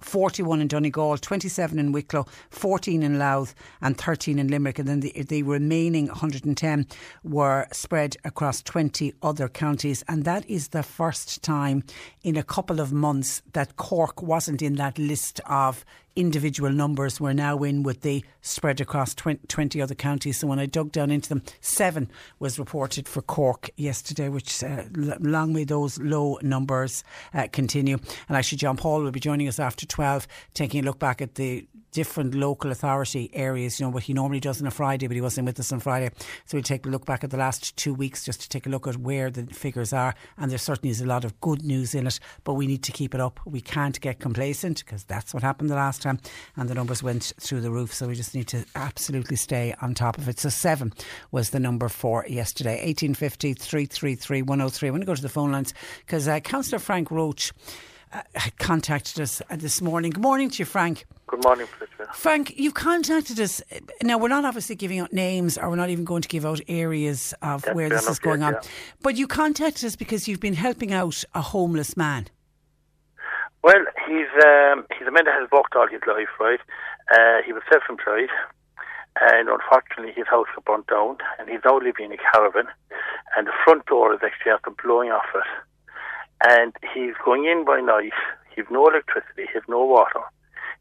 41 in Donegal, 27 in Wicklow, 14 in Louth, and 13 in Limerick. And then the, the remaining 110 were spread across 20 other counties. And that is the first time in a couple of months that Cork wasn't in that list of individual numbers we're now in with the spread across 20, 20 other counties. So when I dug down into them, seven was reported for Cork yesterday, which uh, long may those low numbers uh, continue. And actually, John Paul will be joining us after 12, taking a look back at the different local authority areas, you know, what he normally does on a Friday, but he wasn't with us on Friday. So we'll take a look back at the last two weeks just to take a look at where the figures are. And there certainly is a lot of good news in it, but we need to keep it up. We can't get complacent because that's what happened the last time and the numbers went through the roof. So we just need to absolutely stay on top of it. So seven was the number for yesterday. 1850 333 103. I'm going to go to the phone lines because uh, Councillor Frank Roche uh, contacted us uh, this morning. Good morning to you, Frank. Good morning, Patricia. Frank, you've contacted us. Now, we're not obviously giving out names or we're not even going to give out areas of That's where this is going yes, on. yeah. But you contacted us because you've been helping out a homeless man. Well, he's um, he's a man that has worked all his life, right? Uh, he was self-employed, and unfortunately, his house got burnt down, and he's now living in a caravan, and the front door is actually after blowing off it, and he's going in by night. He's no electricity, he's no water.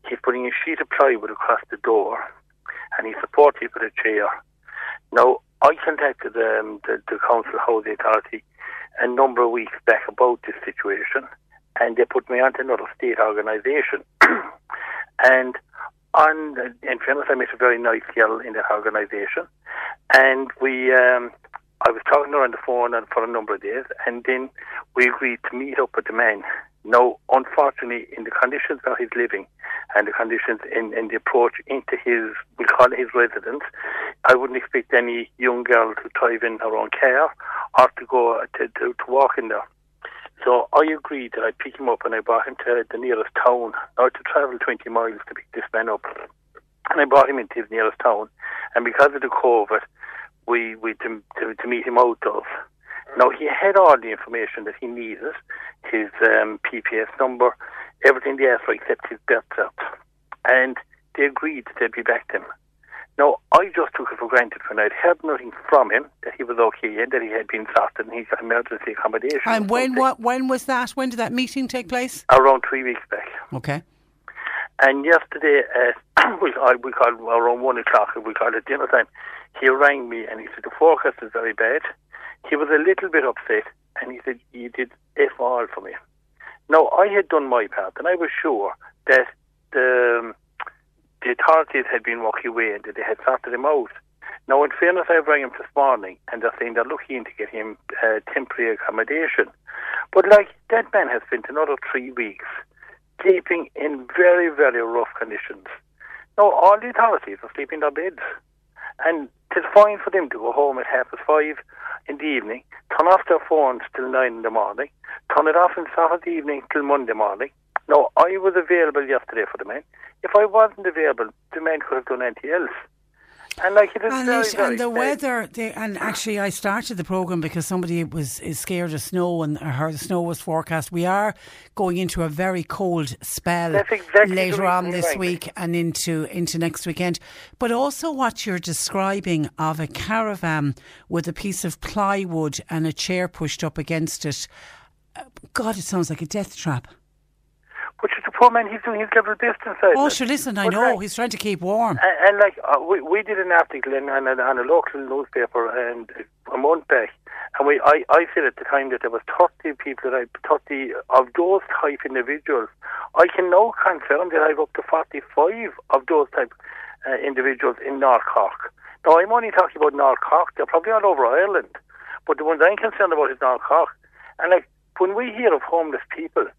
He's putting a sheet of plywood across the door, and he's supported with a chair. Now, I contacted um, the, the council housing authority a number of weeks back about this situation, and they put me onto another state organisation. and on, in fairness, I met a very nice girl in that organisation, and we, um, I was talking to her on the phone and for a number of days, and then we agreed to meet up with the man. Now, unfortunately, in the conditions that he's living and the conditions in, in the approach into his, we call it his residence, I wouldn't expect any young girl to drive in her own car or to go to, to, to walk in there. So I agreed that I'd pick him up and I brought him to the nearest town, or to travel 20 miles to pick this man up. And I brought him into his nearest town. And because of the COVID, we, we to, to, to meet him out of. Now, he had all the information that he needed, his um, PPS number, everything they asked for except his birth cert. And they agreed that they'd be back to him. Now, I just took it for granted when I'd heard nothing from him, that he was okay and that he had been sorted and he got emergency accommodation. And when what when was that? When did that meeting take place? Around three weeks back. Okay. And yesterday, uh, we, I, we called around one o'clock, we called it dinner time. He rang me and he said, the forecast is very bad. He was a little bit upset and he said, you did F all for me. Now, I had done my part and I was sure that the, um, the authorities had been walking away and that they had sorted him out. Now, in fairness, I rang him this morning and they're saying they're looking to get him uh, temporary accommodation. But, like, that man has spent another three weeks sleeping in very, very rough conditions. Now, all the authorities are sleeping in their beds. And it's fine for them to go home at half past five in the evening, turn off their phones till nine in the morning, turn it off on Saturday evening till Monday morning. Now, I was available yesterday for the men. If I wasn't available, the men could have done anything else. And like it is And, very, it- very and the sad. weather, the, and actually, I started the program because somebody was is scared of snow and heard the snow was forecast. We are going into a very cold spell exactly later on this me. week and into into next weekend. But also, what you're describing of a caravan with a piece of plywood and a chair pushed up against it. uh, God, it sounds like a death trap. Poor man, he's doing his level best inside. Oh, sure, listen, I But know like- he's trying to keep warm. And, and like uh, we, we did an article in, on, a, on a local newspaper and a month back, and we I, I said at the time that there was 30 people that I 30 of those type individuals. I can now confirm that I've up to 45 of those type uh, individuals in North Cork. Now I'm only talking about North Cork. They're probably all over Ireland, but the ones I'm concerned about is North Cork. And like when we hear of homeless people, uh,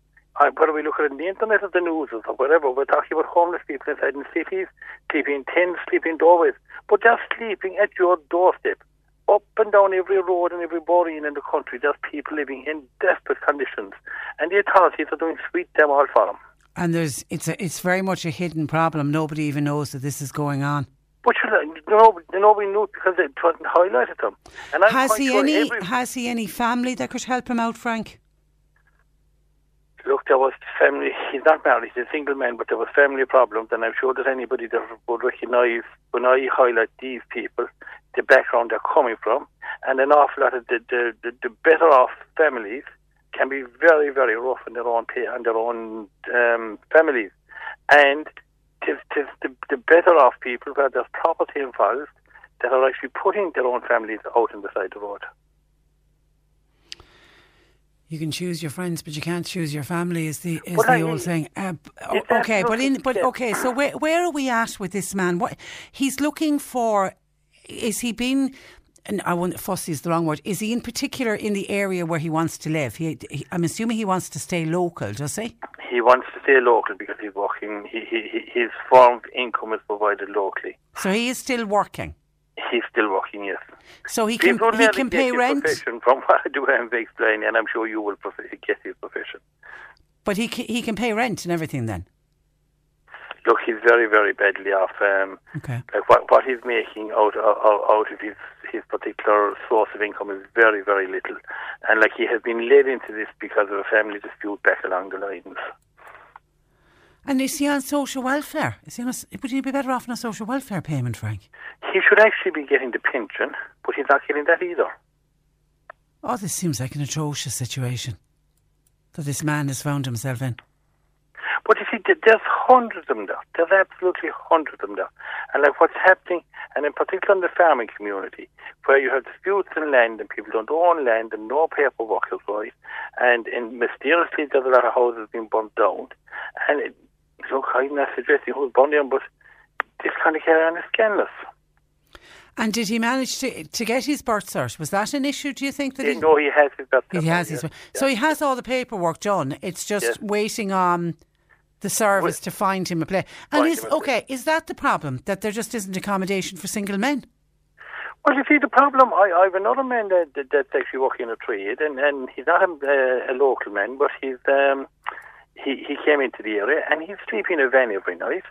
whether we look at it in the internet or the news or whatever, we're talking about homeless people inside in cities, sleeping in tents, sleeping in doorways, but they're sleeping at your doorstep. Up and down every road and every boreen in the country, there's people living in desperate conditions, and the authorities are doing sweet them all for them. And there's it's a, it's very much a hidden problem. Nobody even knows that this is going on. But you know, nobody knew because it wasn't highlighted them. And I'm Has he sure any every- has he any family that could help him out, Frank? Look, there was family. He's not married. He's a single man, but there was family problems, and I'm sure that anybody that would recognise when I highlight these people, the background they're coming from, and an awful lot of the the, the, the better off families can be very very rough in their own pay and their own um, families, and tis, tis the, the better off people where there's property involved that are actually putting their own families out on the side of the road. You can choose your friends, but you can't choose your family. Is the is Well, the I old mean, saying? Uh, b- o- it's okay, but in but okay. So where where are we at with this man? What he's looking for? Is he been? And I want fussy is the wrong word. Is he in particular in the area where he wants to live? He, he, I'm assuming he wants to stay local, does he? He wants to stay local because he's working. He, he, he- his form of income is provided locally. So he is still working. He's still working, yes. So he can he can pay rent. From what I do have explain, and I'm sure you will get his profession. But he ca- he can pay rent and everything then. Look, he's very, very badly off. Um, Okay. like what what he's making out out, out of his his particular source of income is very, very little, and like he has been led into this because of a family dispute back along the lines. And is he on social welfare? Is he on a would he be better off on a social welfare payment, Frank? He should actually be getting the pension, but he's not getting that either. Oh, this seems like an atrocious situation that this man has found himself in. But you see, there's hundreds of them there. There's absolutely hundreds of them there. And like what's happening, and in particular in the farming community, where you have disputes in land and people don't own land and no paperwork is right, and in mysteriously there's a lot of houses being burnt down. And it, look, I'm not suggesting who's down, but this kind of carry on is scandalous. And did he manage to to get his birth cert? Was that an issue? Do you think that You know he has his birth he has his? So he has all the paperwork done. It's just Yes. waiting on the service to find him a place. And is okay? Is that the problem that there just isn't accommodation for single men? Well, you see, the problem, I, I have another man that, that, that's actually working in a trade, and, and he's not a, a local man, but he's um, he, he came into the area, and he's sleeping in a van every night.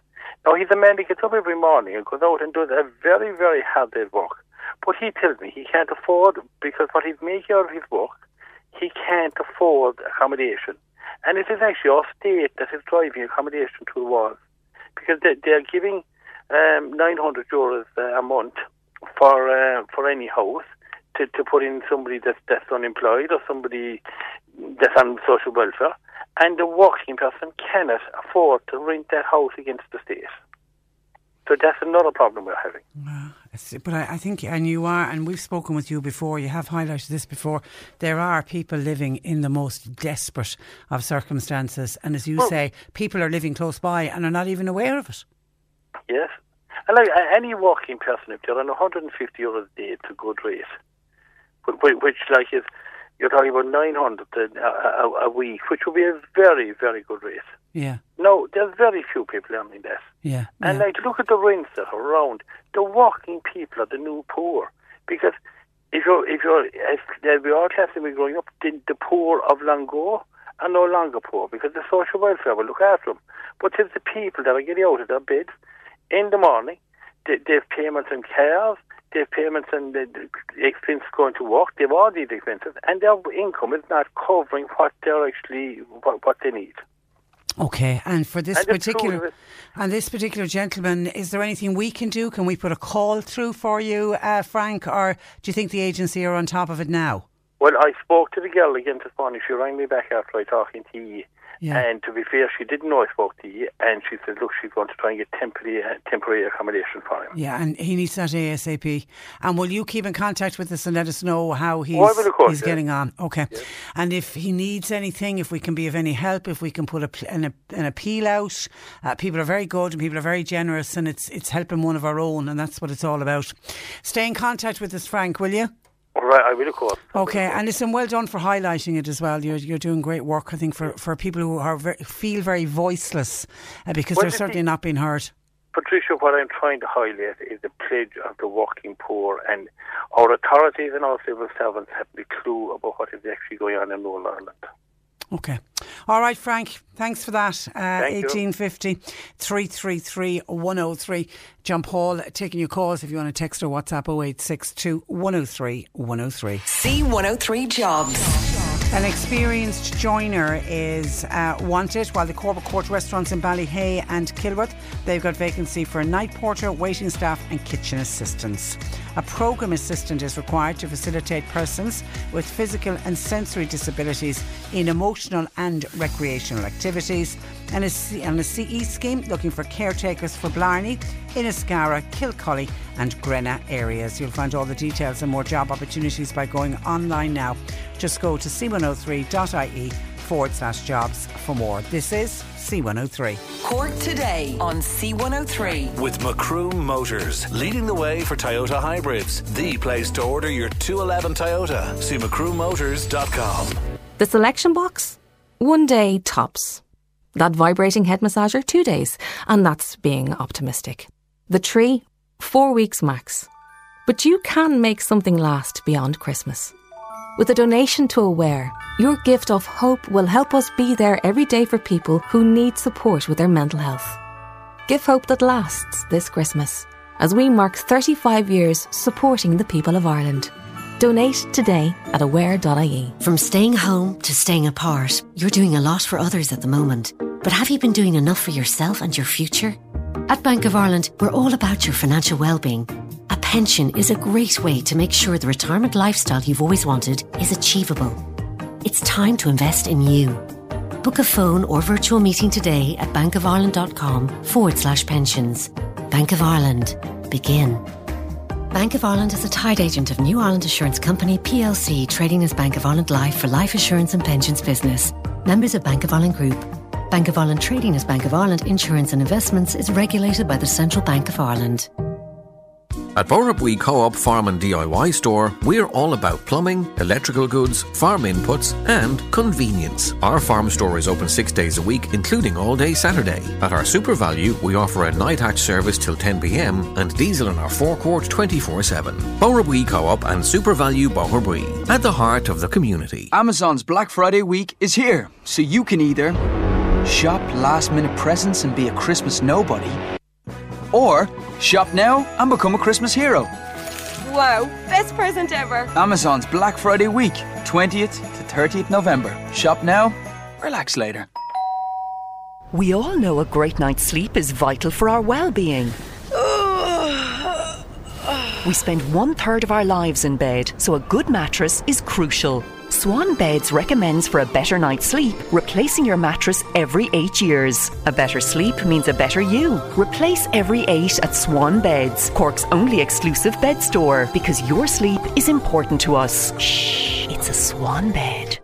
Now, he's a man that gets up every morning and goes out and does a very, very hard day's work. But he tells me he can't afford, because what he's making out of his work, he can't afford accommodation. And it is actually our state that is driving accommodation to the walls. Because they, they're giving um, 900 euros uh, a month for uh, for any house to, to put in somebody that's, that's unemployed or somebody that's on social welfare. And the working person cannot afford to rent that house against the state. So that's another problem we're having. Ah, it's- But I, I think, and you are, and we've spoken with you before, you have highlighted this before, there are people living in the most desperate of circumstances. And as you Well- say, people are living close by and are not even aware of it. Yes. And like any working person, if they're on 150 euros a day, it's a good rate. But which, like, is you're talking about 900 a, a, a week, which would be a very, very good rate. Yeah, No, there's very few people earning that. yeah. And yeah. like, look at the rents that are around. The working people are the new poor. Because if you're, if you're, as, as we all classically growing up, the, the poor of ago are no longer poor because the social welfare will look after them. But it's the people that are getting out of their beds in the morning. They, they have payments on cars. Have payments and the, the expense going to work. They have all these expenses, and their income is not covering what they're actually what, what they need. Okay, and for this And particular and this particular gentleman, is there anything we can do? Can we put a call through for you, uh, Frank, or do you think the agency are on top of it now? Well, I spoke to the girl again this morning. She rang me back after I talking to you. Yeah. And to be fair, she didn't know I spoke to you. And she said, look, she's going to try and get temporary, temporary accommodation for him. Yeah, and he needs that ASAP. And will you keep in contact with us and let us know how he's, Oh, I course, he's yeah. getting on? Okay. And if he needs anything, if we can be of any help, if we can put a, an, an appeal out, uh, people are very good and people are very generous, and it's it's helping one of our own, and that's what it's all about. Stay in contact with us, Frank, will you? Right, I will, of course. Okay, and listen, well done for highlighting it as well. You're you're doing great work, I think, for, for people who are very, feel very voiceless uh, because Well, they're certainly not being heard. Patricia, what I'm trying to highlight is the pledge of the working poor. And our authorities and our civil servants have the clue about what is actually going on in Northern Ireland. Okay. All right, Frank. Thanks for that. Uh, Thank 1850 333 103. John Paul taking your calls if you want to text or WhatsApp 0862 103 103. C103 Jobs. An experienced joiner is uh, wanted while the Corbett Court restaurants in Ballyhea and Kilworth they've got vacancy for a night porter, waiting staff and kitchen assistants. A programme assistant is required to facilitate persons with physical and sensory disabilities in emotional and recreational activities and a, C- and a CE scheme looking for caretakers for Blarney, Inniscarra, Kilcully and Grenagh areas. You'll find all the details and more job opportunities by going online now. Just go to c103.ie forward slash jobs for more. This is C103. Cork today on C103. With Macroom Motors, leading the way for Toyota hybrids. The place to order your 211 Toyota. See macroommotors.com. The selection box? One day tops. That vibrating head massager? Two days. And that's being optimistic. The tree? Four weeks max. But you can make something last beyond Christmas. With a donation to Aware, your gift of hope will help us be there every day for people who need support with their mental health. Give hope that lasts this Christmas as we mark 35 years supporting the people of Ireland. Donate today at aware.ie. From staying home to staying apart, you're doing a lot for others at the moment. But have you been doing enough for yourself and your future? At Bank of Ireland, we're all about your financial well-being. Pension is a great way to make sure the retirement lifestyle you've always wanted is achievable. It's time to invest in you. Book a phone or virtual meeting today at bankofireland.com forward slash pensions. Bank of Ireland. Begin. Bank of Ireland is a tied agent of New Ireland Assurance Company plc trading as Bank of Ireland Life for life assurance and pensions business. Members of Bank of Ireland Group. Bank of Ireland trading as Bank of Ireland Insurance and Investments is regulated by the Central Bank of Ireland. At Boherbue Co-op Farm and DIY Store, we're all about plumbing, electrical goods, farm inputs and convenience. Our farm store is open six days a week, including all day Saturday. At our SuperValu, we offer a night hatch service till 10pm and diesel in our forecourt 24-7. Boherbue Co-op and SuperValu Boherbue, at the heart of the community. Amazon's Black Friday week is here, so you can either shop last minute presents and be a Christmas nobody, or shop now and become a Christmas hero. Wow, best present ever. Amazon's Black Friday week, 20th to 30th November. Shop now, relax later. We all know a great night's sleep is vital for our well being. We spend one third of our lives in bed, so a good mattress is crucial. Swan Beds recommends for a better night's sleep, replacing your mattress every eight years. A better sleep means a better you. Replace every eight at Swan Beds, Cork's only exclusive bed store, because your sleep is important to us. Shh, it's a Swan Bed.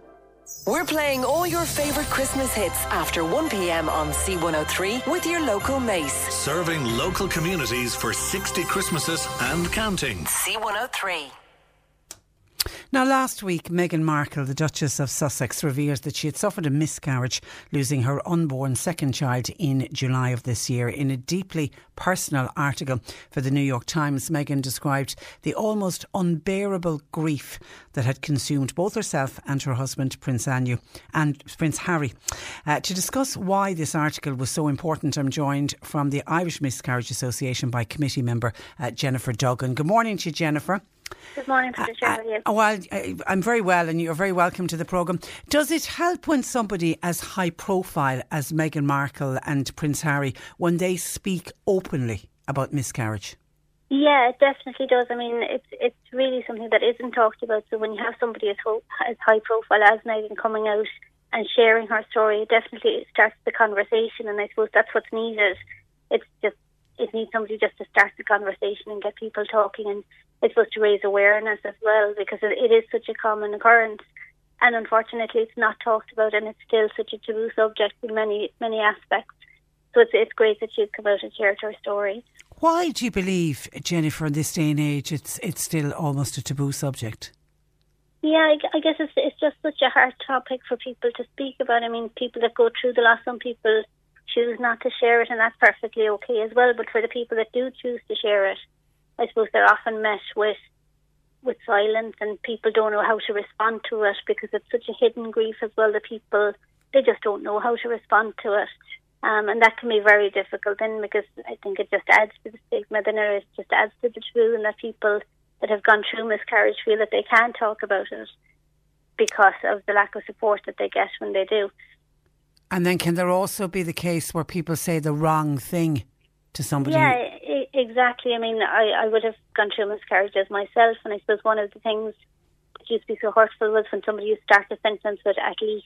We're playing all your favourite Christmas hits after 1pm on C103 with your local Mace. Serving local communities for 60 Christmases and counting. C103. Now, last week, Meghan Markle, the Duchess of Sussex, revealed that she had suffered a miscarriage, losing her unborn second child in July of this year. In a deeply personal article for the New York Times, Meghan described the almost unbearable grief that had consumed both herself and her husband, Prince Anu, and Prince Harry. Uh, to discuss why this article was so important, I'm joined from the Irish Miscarriage Association by committee member uh, Jennifer Duggan. Good morning to you, Jennifer. Good morning, Patricia. How are you? Uh, well, I'm very well, and you're very welcome to the programme. Does it help when somebody as high profile as Meghan Markle and Prince Harry, when they speak openly about miscarriage? Yeah, it definitely does. I mean, it's it's really something that isn't talked about. So when you have somebody as, ho- as high profile as Meghan coming out and sharing her story, it definitely starts the conversation, and I suppose that's what's needed. It's just it needs somebody just to start the conversation and get people talking and it's supposed to raise awareness as well because it, it is such a common occurrence. And unfortunately, it's not talked about, and it's still such a taboo subject in many many aspects. So it's it's great that you've come out and shared her story. Why do you believe, Jennifer, in this day and age, it's it's still almost a taboo subject? Yeah, I, I guess it's it's just such a hard topic for people to speak about. I mean, people that go through the loss, some people choose not to share it, and that's perfectly okay as well. But for the people that do choose to share it, I suppose they're often met with with silence, and people don't know how to respond to it because it's such a hidden grief as well. That people they just don't know how to respond to it, um, and that can be very difficult. Then because I think it just adds to the stigma. Then it just adds to the taboo, and that people that have gone through miscarriage feel that they can't talk about it because of the lack of support that they get when they do. And then, can there also be the case where people say the wrong thing to somebody? Yeah, I- exactly. I mean, I, I would have gone through miscarriages myself, and I suppose one of the things that used to be so hurtful was when somebody used to start a sentence with at least.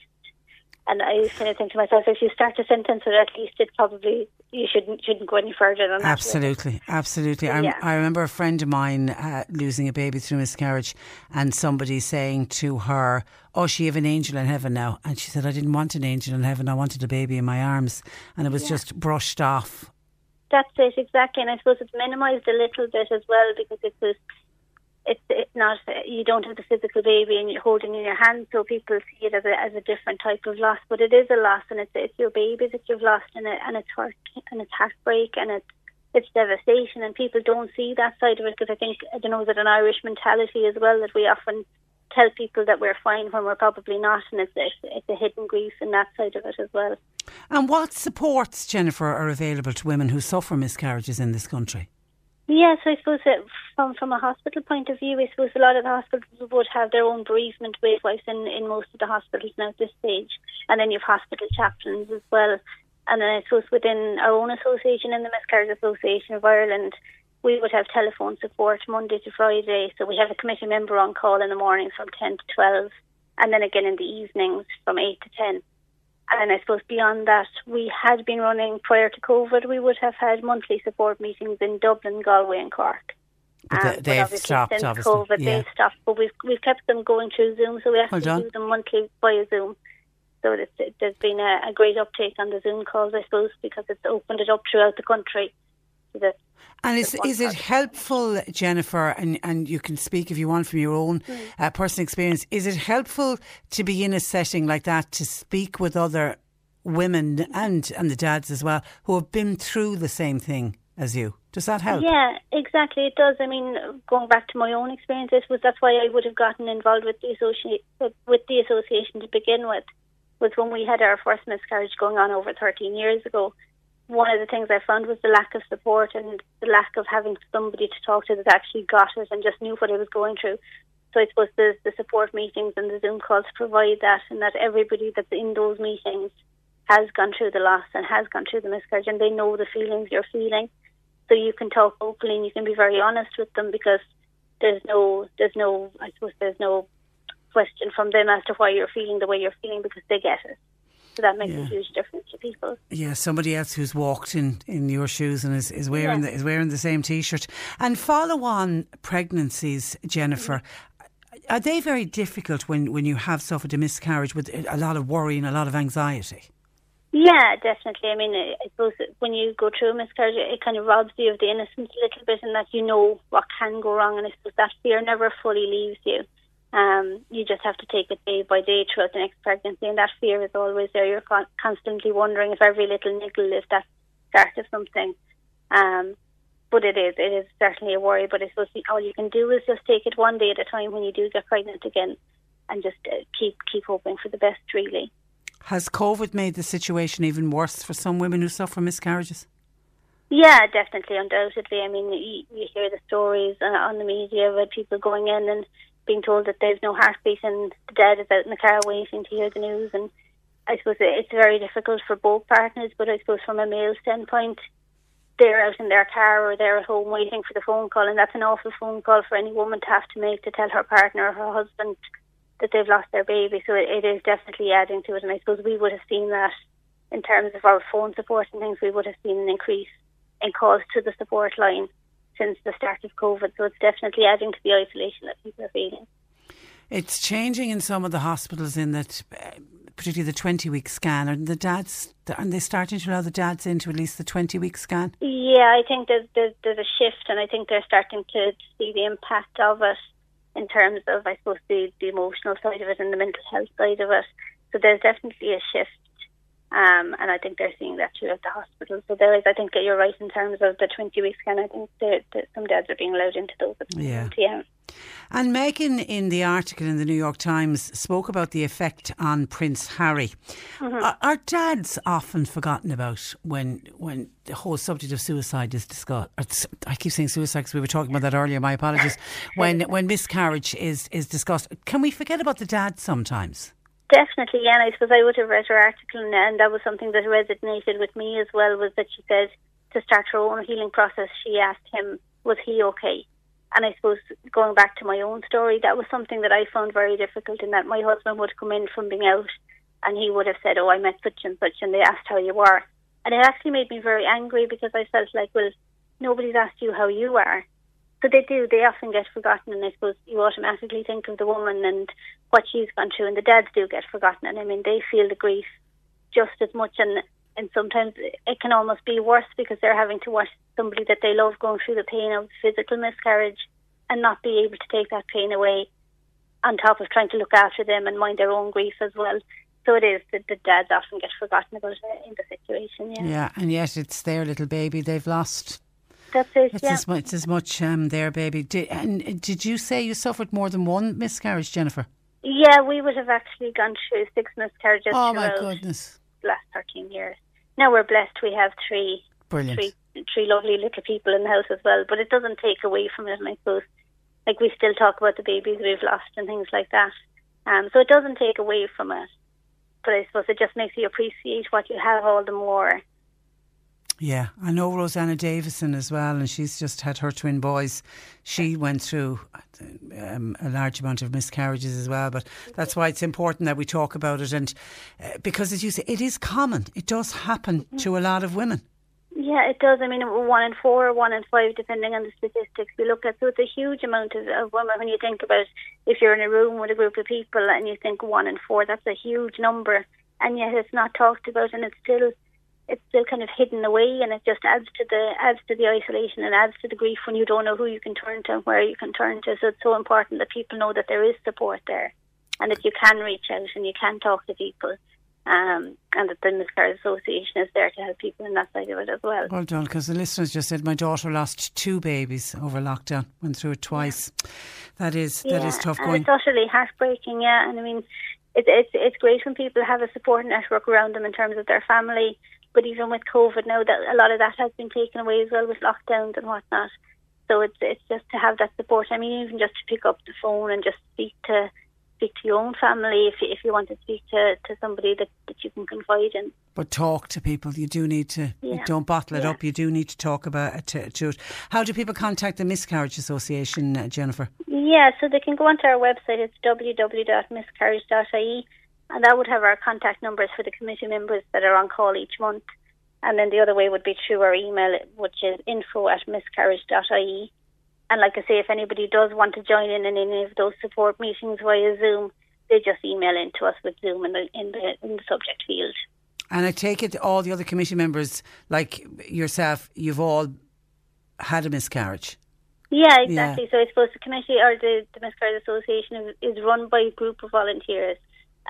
And I used to think to myself, if you start a sentence with at least, it probably you shouldn't shouldn't go any further than that. Absolutely, absolutely. I, Yeah. I remember a friend of mine uh, losing a baby through miscarriage, and somebody saying to her, "Oh, she have an angel in heaven now," and she said, "I didn't want an angel in heaven. I wanted a baby in my arms," and it was Yeah. just brushed off. That's it exactly, and I suppose it's minimised a little bit as well because it. It's it's not you don't have the physical baby and you're holding in your hand, so people see it as a as a different type of loss. But it is a loss, and it's it's your baby that you've lost, and it, and it's hurt, and it's heartbreak, and it's it's devastation, and people don't see that side of it because I think I don't know it an Irish mentality as well that we often tell people that we're fine when we're probably not, and it's, it's, it's a hidden grief in that side of it as well. And what supports, Jennifer, are available to women who suffer miscarriages in this country? Yes, I suppose that from from a hospital point of view, I suppose a lot of the hospitals would have their own bereavement midwives in, in most of the hospitals now at this stage, and then you've hospital chaplains as well. And then I suppose within our own association, in the Miscarriage Association of Ireland, we would have telephone support Monday to Friday. So we have a committee member on call in the mornings from 10 to 12, and then again in the evenings from 8 to 10. And I suppose beyond that, we had been running prior to COVID, we would have had monthly support meetings in Dublin, Galway, and Cork. But Um, they, have obviously stopped, since obviously. COVID, yeah. they've stopped, but we've we've kept them going through Zoom, so we actually do them monthly via Zoom. So it's, it, there's been a, a great uptake on the Zoom calls, I suppose, because it's opened it up throughout the country. So that And is, is it helpful, Jennifer, and, and you can speak if you want from your own Mm. uh, personal experience, is it helpful to be in a setting like that to speak with other women and, and the dads as well who have been through the same thing as you? Does that help? Yeah, exactly. It does. I mean, going back to my own experiences, was that's why I would have gotten involved with the association with the association to begin with. Was when we had our first miscarriage going on over 13 years ago. One of the things I found was the lack of support and the lack of having somebody to talk to that actually got it and just knew what I was going through. So I suppose the, the support meetings and the Zoom calls provide that, and that everybody that's in those meetings has gone through the loss and has gone through the miscarriage, and they know the feelings you're feeling so you can talk openly and you can be very honest with them because there's no there's no I suppose there's no question from them as to why you're feeling the way you're feeling because they get it. So that makes Yeah. a huge difference to people. Yeah, somebody else who's walked in, in your shoes and is, is wearing Yeah. the, is wearing the same T-shirt. And follow on pregnancies, Jennifer. Mm-hmm. Are they very difficult when, when you have suffered a miscarriage with a lot of worry and a lot of anxiety? Yeah, definitely. I mean, I I suppose when you go through a miscarriage, it kind of robs you of the innocence a little bit, and that you know what can go wrong, and I suppose that fear never fully leaves you. Um, you just have to take it day by day throughout the next pregnancy, and that fear is always there. You're con- constantly wondering if every little niggle is that start of something. Um, but it is, it is certainly a worry. But I suppose all you can do is just take it one day at a time when you do get pregnant again, and just uh, keep keep hoping for the best, really. Has COVID made the situation even worse for some women who suffer miscarriages? Yeah, definitely, undoubtedly. I mean, you, you hear the stories on the media about people going in and being told that there's no heartbeat and the dad is out in the car waiting to hear the news. And I suppose it's very difficult for both partners, but I suppose from a male standpoint, they're out in their car or they're at home waiting for the phone call, and that's an awful phone call for any woman to have to make to tell her partner or her husband that they've lost their baby. So it, it is definitely adding to it, and I suppose we would have seen that in terms of our phone support and things. We would have seen an increase in calls to the support line since the start of COVID. So it's definitely adding to the isolation that people are feeling. It's changing in some of the hospitals in that, uh, particularly the 20 week scan. Are the dads, are they starting to allow the dads into at least the 20 week scan? Yeah, I think there's, there's there's a shift, and I think they're starting to see the impact of it in terms of, I suppose, the, the emotional side of it and the mental health side of it. So there's definitely a shift, um, and I think they're seeing that throughout the hospital. So there is, I think that you're right in terms of the 20 week scan. I think that that some dads are being allowed into those. At the Yeah. yeah. And Megan, in the article in the New York Times, spoke about the effect on Prince Harry. Mhm. Are, are dads often forgotten about when when the whole subject of suicide is discussed? I keep saying suicide because we were talking about that earlier. My apologies. When when miscarriage is is discussed, can we forget about the dad sometimes? Definitely, yeah. And I suppose I would have read her article, and, and that was something that resonated with me as well. Was that she said to start her own healing process, she asked him, "Was he okay?" And I suppose going back to my own story, that was something that I found very difficult. In that my husband would come in from being out, and he would have said, "Oh, I met such and such," and they asked how you were, and it actually made me very angry because I felt like, well, nobody's asked you how you are. So they do. They often get forgotten, and I suppose you automatically think of the woman and what she's gone through, and the dads do get forgotten. And I mean, they feel the grief just as much, and and sometimes it can almost be worse because they're having to watch somebody that they love going through the pain of physical miscarriage and not be able to take that pain away, on top of trying to look after them and mind their own grief as well. So it is that the dads often get forgotten about in the situation. Yeah. Yeah, and yet it's their little baby they've lost. That's it. It's yeah. as much, it's as much um, there, baby. Did, and did you say you suffered more than one miscarriage, Jennifer? Yeah, we would have actually gone through six miscarriages Oh my goodness! the last thirteen years. Now we're blessed; we have three, Brilliant. three, three lovely little people in the house as well. But it doesn't take away from it, and I suppose, like we still talk about the babies we've lost and things like that. Um, so it doesn't take away from it, but I suppose it just makes you appreciate what you have all the more. Yeah, I know Rosanna Davison as well, and she's just had her twin boys. She went through um, a large amount of miscarriages as well, but that's why it's important that we talk about it. And uh, because, as you say, it is common, it does happen to a lot of women. Yeah, it does. I mean, one in four, one in five, depending on the statistics we look at. So it's a huge amount of, of women. When you think about if you're in a room with a group of people and you think one in four, that's a huge number, and yet it's not talked about, and it's still it's still kind of hidden away, and it just adds to the adds to the isolation and adds to the grief when you don't know who you can turn to and where you can turn to. So it's so important that people know that there is support there, and that you can reach out and you can talk to people. Um, and that the Miscarriage Association is there to help people in that side of it as well. Well done, because the listeners just said my daughter lost two babies over lockdown, went through it twice. That is that is tough and going. It's utterly heartbreaking, yeah. And I mean, it, it's it's great when people have a support network around them in terms of their family. But even with COVID now, that a lot of that has been taken away as well with lockdowns and whatnot. So it's it's just to have that support. I mean, even just to pick up the phone and just speak to speak to your own family if you, if you want to speak to, to somebody that, that you can confide in. But talk to people. You do need to. You Yeah. don't bottle it Yeah. up. You do need to talk about it. To, to it. How do people contact the Miscarriage Association, uh, Jennifer? Yeah, so they can go onto our website. It's www.miscarriage.ie, and that would have our contact numbers for the committee members that are on call each month. And then the other way would be through our email, which is info at miscarriage.ie. And like I say, if anybody does want to join in in any of those support meetings via Zoom, they just email in to us with Zoom in the in the in the subject field. And I take it all the other committee members, like yourself, you've all had a miscarriage. Yeah, exactly. So I suppose the committee or the, the Miscarriage Association is, is run by a group of volunteers,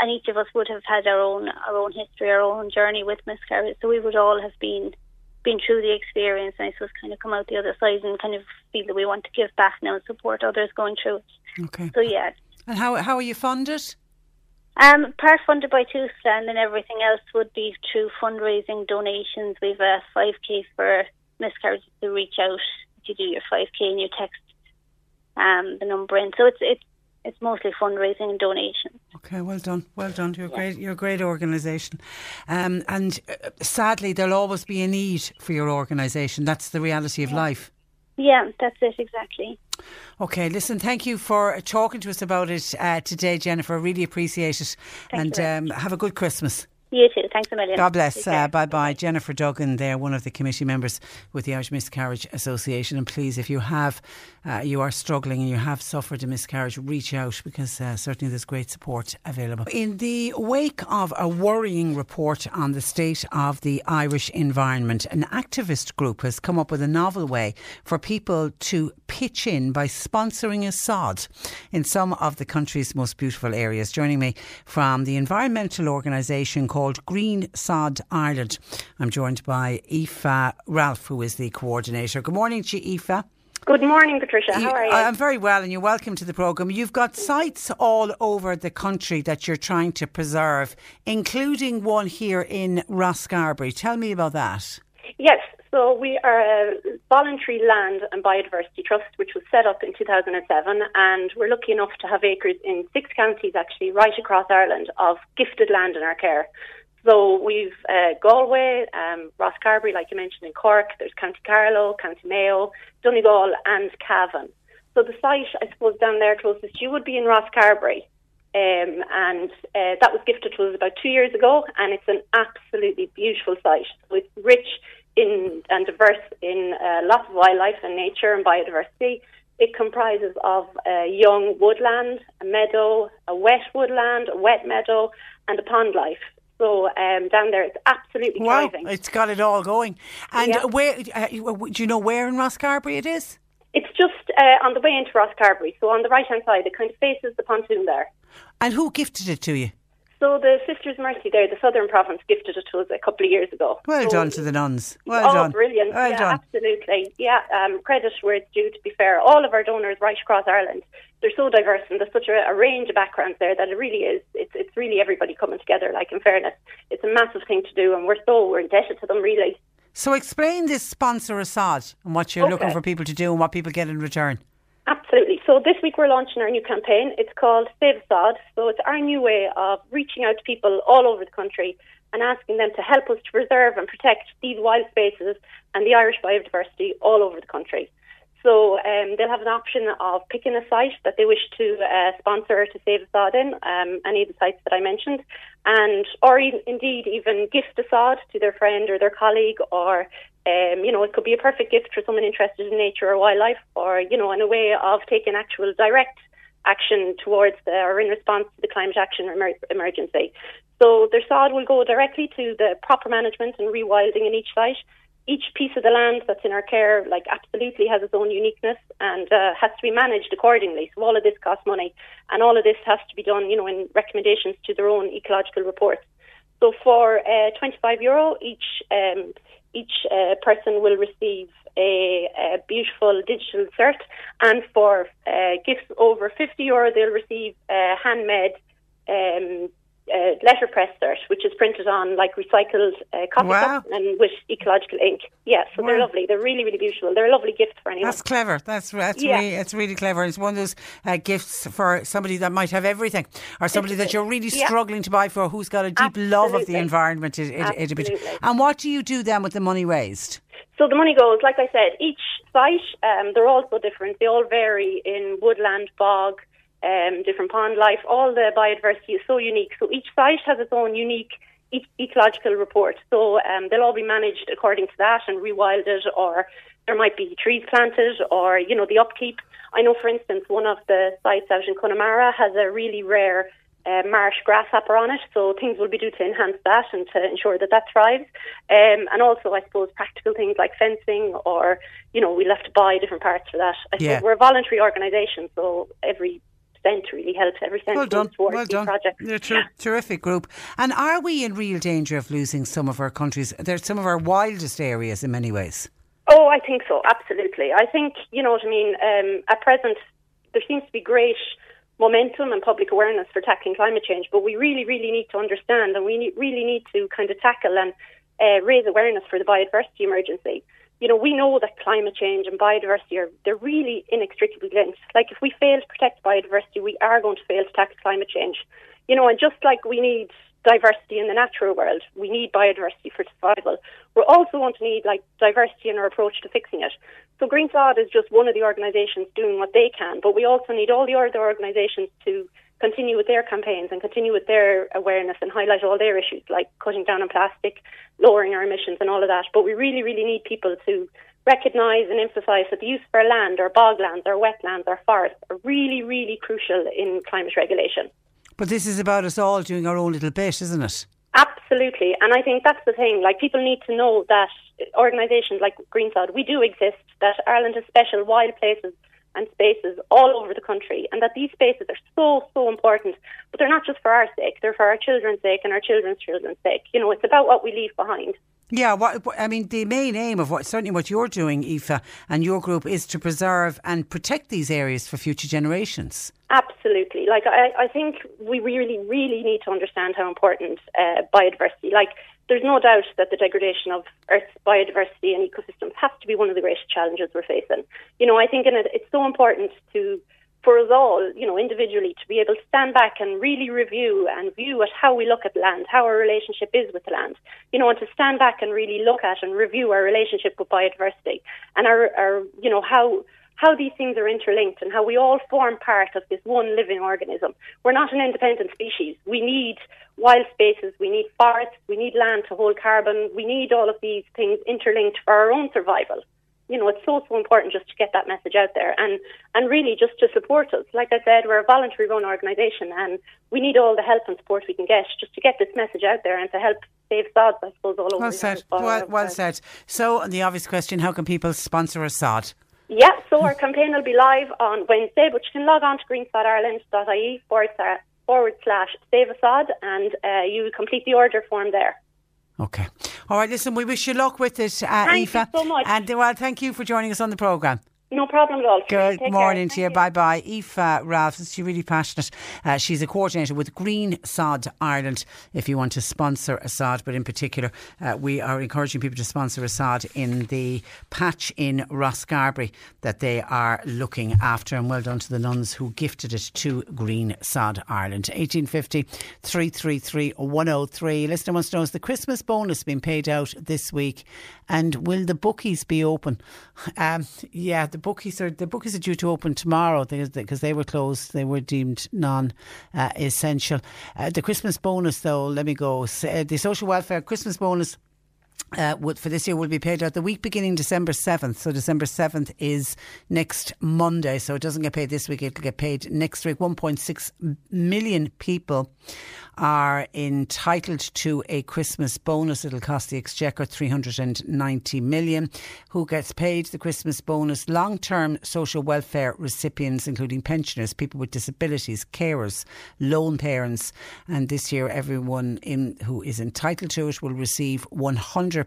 and each of us would have had our own our own history, our own journey with miscarriage. So we would all have been been through the experience, and I suppose kind of come out the other side and kind of feel that we want to give back now and support others going through it. Okay. So yeah. And how how are you funded? Um, part funded by TUSLA and then everything else would be through fundraising, donations. We've a 5k for miscarriages to reach out. You do your 5k and you text um, the number in. So it's it's it's mostly fundraising and donations. Okay, well done, well done. You're a great. You're a great organisation, um, and uh, sadly, there'll always be a need for your organisation. That's the reality of life. Yeah, that's it exactly. Okay, listen, thank you for talking to us about it uh, today, Jennifer. Really appreciate it, Thank and you um, have a good Christmas. You too. Thanks a million. God bless. Uh, bye bye. Jennifer Duggan, there, one of the committee members with the Irish Miscarriage Association. And please, if you have, uh, you are struggling and you have suffered a miscarriage, reach out because uh, certainly there's great support available. In the wake of a worrying report on the state of the Irish environment, an activist group has come up with a novel way for people to pitch in by sponsoring a sod in some of the country's most beautiful areas. Joining me from the environmental organisation called Green Sod Ireland, I'm joined by Aoife Ralph, who is the coordinator. Good morning to you, Aoife. Good morning, Patricia. How are you? I'm very well, and you're welcome to the programme. You've got sites all over the country that you're trying to preserve, including one here in Rosscarbery. Tell me about that. Yes, so we are a voluntary land and biodiversity trust, which was set up in 2007, and we're lucky enough to have acres in six counties, actually, right across Ireland, of gifted land in our care. So we've uh, Galway, um, Rosscarbery, like you mentioned, in Cork. There's County Carlow, County Mayo, Donegal, and Cavan. So the site, I suppose, down there closest you would be in Rosscarbery. Um, and uh, that was gifted to us about two years ago, and it's an absolutely beautiful site. It's rich in and diverse in uh, lots of wildlife and nature and biodiversity. It comprises of a young woodland, a meadow, a wet woodland, a wet meadow, and a pond life. So um, down there, it's absolutely Wow, thriving. it's got it all going. And Yeah. where uh, do you know where in Rosscarbery it is? It's just uh, on the way into Rosscarbery, so on the right hand side, it kind of faces the pontoon there. And who gifted it to you? So the Sisters Mercy there, the Southern Province, gifted it to us a couple of years ago. Well so, done to the nuns. Well oh, done. brilliant. Well yeah, done. absolutely. Yeah, um, credit where it's due, to be fair. All of our donors right across Ireland, they're so diverse and there's such a, a range of backgrounds there that it really is, it's, it's really everybody coming together, like in fairness. It's a massive thing to do and we're so, we're indebted to them really. So explain this sponsor a sod and what you're Okay. looking for people to do and what people get in return. Absolutely. So this week we're launching our new campaign. It's called Save Sod. So it's our new way of reaching out to people all over the country and asking them to help us to preserve and protect these wild spaces and the Irish biodiversity all over the country. So um, they'll have an option of picking a site that they wish to uh, sponsor to save a sod in, um, any of the sites that I mentioned, and or e- indeed even gift a sod to their friend or their colleague, or um, you know it could be a perfect gift for someone interested in nature or wildlife, or you know in a way of taking actual direct action towards the, or in response to the climate action emer- emergency. So their sod will go directly to the proper management and rewilding in each site. Each piece of the land that's in our care, like absolutely has its own uniqueness and uh, has to be managed accordingly. So all of this costs money, and all of this has to be done, you know, in recommendations to their own ecological reports. So for uh, 25 euro, each um, each uh, person will receive a, a beautiful digital cert, and for uh, gifts over 50 euro, they'll receive a handmade um, uh, letterpress cert, which is printed on like recycled uh, coffee Wow. and with ecological ink. Yeah, so they're lovely. They're really, really beautiful. They're a lovely gift for anyone. That's clever. That's that's Yeah. really it's really clever. It's one of those uh, gifts for somebody that might have everything, or somebody that you're really Yeah. struggling to buy for, who's got a deep love of the environment. It, it, Absolutely. and what do you do then with the money raised? So the money goes, like I said, each site, um, they're all so different. They all vary in woodland, bog, um, different pond life. All the biodiversity is so unique. So each site has its own unique e- ecological report. So um, they'll all be managed according to that and rewilded, or there might be trees planted, or you know the upkeep. I know, for instance, one of the sites out in Connemara has a really rare uh, marsh grasshopper on it, so things will be due to enhance that and to ensure that that thrives. Um, and also, I suppose, practical things like fencing, or you know, we'll have to buy different parts for that. I Yeah. we're a voluntary organisation, so every cent really helps. Every cent Well done. towards Well done. projects. You're a ter- terrific group. And are we in real danger of losing some of our countries? They're some of our wildest areas in many ways. Oh, I think so. Absolutely. I think you know what I mean. Um, at present, there seems to be great momentum and public awareness for tackling climate change, but we really, really need to understand, and we need, really need to kind of tackle and uh, raise awareness for the biodiversity emergency. You know, we know that climate change and biodiversity are they're really inextricably linked. Like if we fail to protect biodiversity, we are going to fail to tackle climate change. You know, and just like we need diversity in the natural world, we need biodiversity for survival. We're also going to need like diversity in our approach to fixing it. So Green Sod is just one of the organisations doing what they can, but we also need all the other organisations to continue with their campaigns and continue with their awareness and highlight all their issues like cutting down on plastic, lowering our emissions and all of that. But we really, really need people to recognise and emphasise that the use of our land, our boglands, our wetlands, our forests are really, really crucial in climate regulation. But this is about us all doing our own little bit, isn't it? Absolutely, and I think that's the thing. Like people need to know that organisations like Green Sod, we do exist. That Ireland has special wild places and spaces all over the country, and that these spaces are so so important. But they're not just for our sake; they're for our children's sake and our children's children's sake. You know, it's about what we leave behind. Yeah, what, I mean, the main aim of what certainly what you're doing, Aoife, and your group is to preserve and protect these areas for future generations. Absolutely. Like I, I think we really, really need to understand how important uh, biodiversity. Like there's no doubt that the degradation of Earth's biodiversity and ecosystems has to be one of the greatest challenges we're facing. You know, I think in it, it's so important to for us all, you know, individually, to be able to stand back and really review and view at how we look at land, how our relationship is with the land, you know, and to stand back and really look at and review our relationship with biodiversity and our, our you know, how how these things are interlinked and how we all form part of this one living organism. We're not an independent species. We need wild spaces, we need forests, we need land to hold carbon, we need all of these things interlinked for our own survival. You know, it's so so important just to get that message out there and and really just to support us. Like I said, we're a voluntary run organisation and we need all the help and support we can get just to get this message out there and to help save sods, I suppose, all over Well the said. Well, well said. So, the obvious question: How can people sponsor a sod? Yeah, so our campaign will be live on Wednesday, but you can log on to greensodireland.ie forward slash, forward slash save a sod and uh, you complete the order form there. Okay. All right, listen, we wish you luck with it, uh, Thank Aoife. you so much. And well, thank you for joining us on the programme. No problem at all. Good Take morning care. to you. Bye bye. Aoife Ralph, she's really passionate. Uh, she's a coordinator with Green Sod Ireland if you want to sponsor a sod, but in particular, uh, we are encouraging people to sponsor a sod in the patch in Rosscarbery that they are looking after. And well done to the nuns who gifted it to Green Sod Ireland. 1850 333 103. Listener wants to know is the Christmas bonus being paid out this week? And will the bookies be open? Um, yeah, the bookies are the bookies are due to open tomorrow because they were closed. They were deemed non-essential. Uh, the Christmas bonus, though, let me go. Uh, the social welfare Christmas bonus. Uh, for this year will be paid out the week beginning December 7th. So December 7th is next Monday. So it doesn't get paid this week, it'll get paid next week. 1.6 million people are entitled to a Christmas bonus. It'll cost the Exchequer 390 million. Who gets paid the Christmas bonus? Long term social welfare recipients, including pensioners, people with disabilities, carers, lone parents. And this year, everyone in who is entitled to it will receive 100%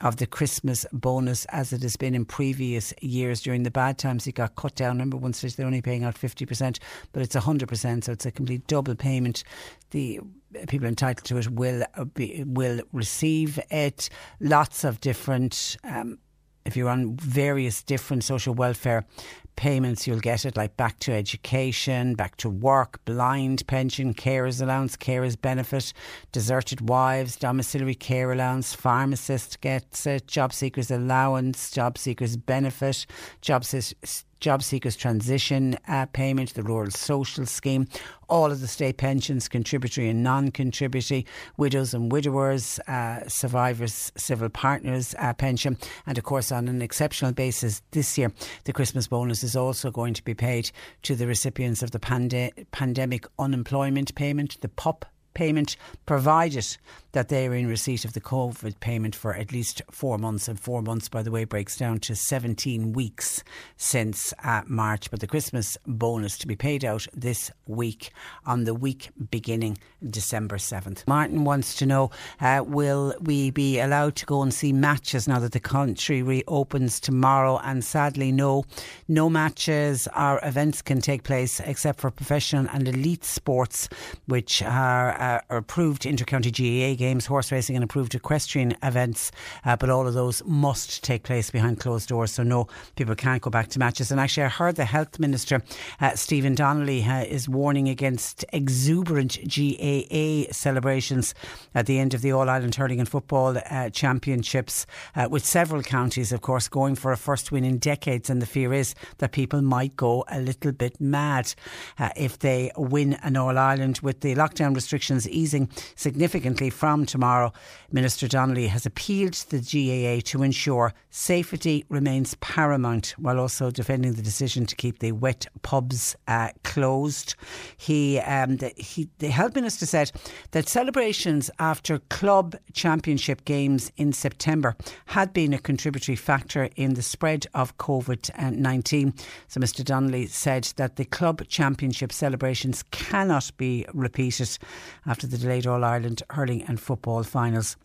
of the Christmas bonus as it has been in previous years. During the bad times, it got cut down. Remember, one stage they're only paying out 50%, but it's 100%, so it's a complete double payment the people entitled to it will be, will receive it. Lots of different. Um, if you're on various different social welfare payments, you'll get it like back to education, back to work, blind pension, carers allowance, carers benefit, deserted wives, domiciliary care allowance, farm assist gets it, job seekers allowance, job seekers benefit, job job seekers transition uh, payment, the rural social scheme, all of the state pensions, contributory and non-contributory, widows and widowers, uh, survivors, civil partners uh, pension, and of course on an exceptional basis this year, the Christmas bonus is also going to be paid to the recipients of the pande- pandemic unemployment payment, the PUP payment, provided that they are in receipt of the COVID payment for at least four months. And four months, by the way, breaks down to 17 weeks since uh, March. But the Christmas bonus to be paid out this week on the week beginning December 7th. Martin wants to know uh, will we be allowed to go and see matches now that the country reopens tomorrow? And sadly, no. No matches or events can take place except for professional and elite sports, which are, uh, approved intercounty GAA games, horse racing, and approved equestrian events. Uh, but all of those must take place behind closed doors. So, no, people can't go back to matches. And actually, I heard the Health Minister, uh, Stephen Donnelly, uh, is warning against exuberant GAA celebrations at the end of the All Ireland Hurling and Football uh, Championships, uh, with several counties, of course, going for a first win in decades. And the fear is that people might go a little bit mad if they win an All Ireland with the lockdown restrictions easing significantly from tomorrow. Minister Donnelly has appealed to the GAA to ensure safety remains paramount while also defending the decision to keep the wet pubs uh, closed. He, um, the, he, the health minister said that celebrations after club championship games in September had been a contributory factor in the spread of COVID 19. So Mr. Donnelly said that the club championship celebrations cannot be repeated after the delayed All Ireland hurling and football finals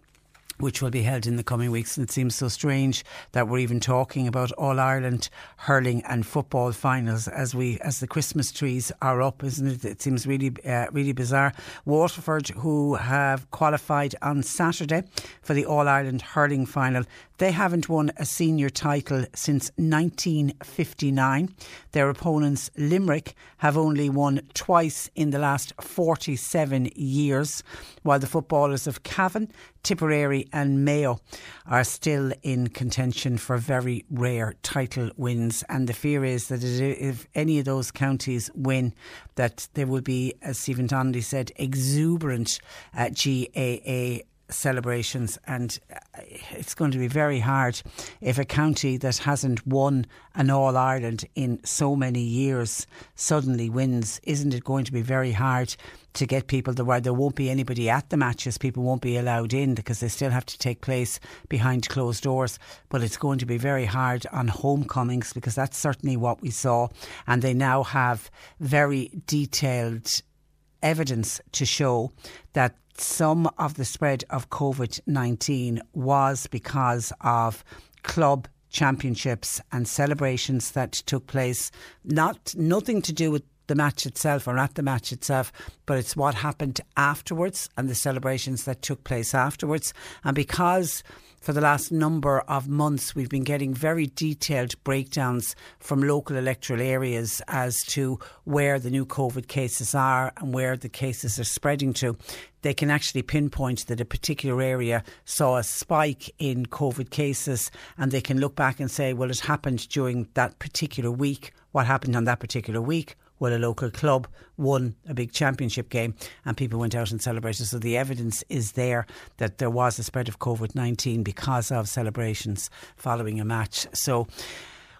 which will be held in the coming weeks. And it seems so strange that we're even talking about All Ireland hurling and football finals as we as the Christmas trees are up, isn't it? It seems really uh, really bizarre. Waterford, who have qualified on Saturday for the All Ireland hurling final, they haven't won a senior title since 1959. Their opponents, Limerick, have only won twice in the last 47 years, while the footballers of Cavan, Tipperary, and Mayo are still in contention for very rare title wins. And the fear is that if any of those counties win, that there will be, as Stephen Donnelly said, exuberant uh, GAA celebrations, and uh, it's going to be very hard if a county that hasn't won an All Ireland in so many years suddenly wins. Isn't it going to be very hard to get people to where there won't be anybody at the matches? People won't be allowed in because they still have to take place behind closed doors. But it's going to be very hard on homecomings because that's certainly what we saw, and they now have very detailed evidence to show that some of the spread of COVID 19 was because of club championships and celebrations that took place, not nothing to do with the match itself or at the match itself, but it's what happened afterwards and the celebrations that took place afterwards. And because for the last number of months, we've been getting very detailed breakdowns from local electoral areas as to where the new COVID cases are and where the cases are spreading to. They can actually pinpoint that a particular area saw a spike in COVID cases, and they can look back and say, well, it happened during that particular week. What happened on that particular week? Well, a local club won a big championship game and people went out and celebrated. So the evidence is there that there was a spread of COVID 19 because of celebrations following a match. So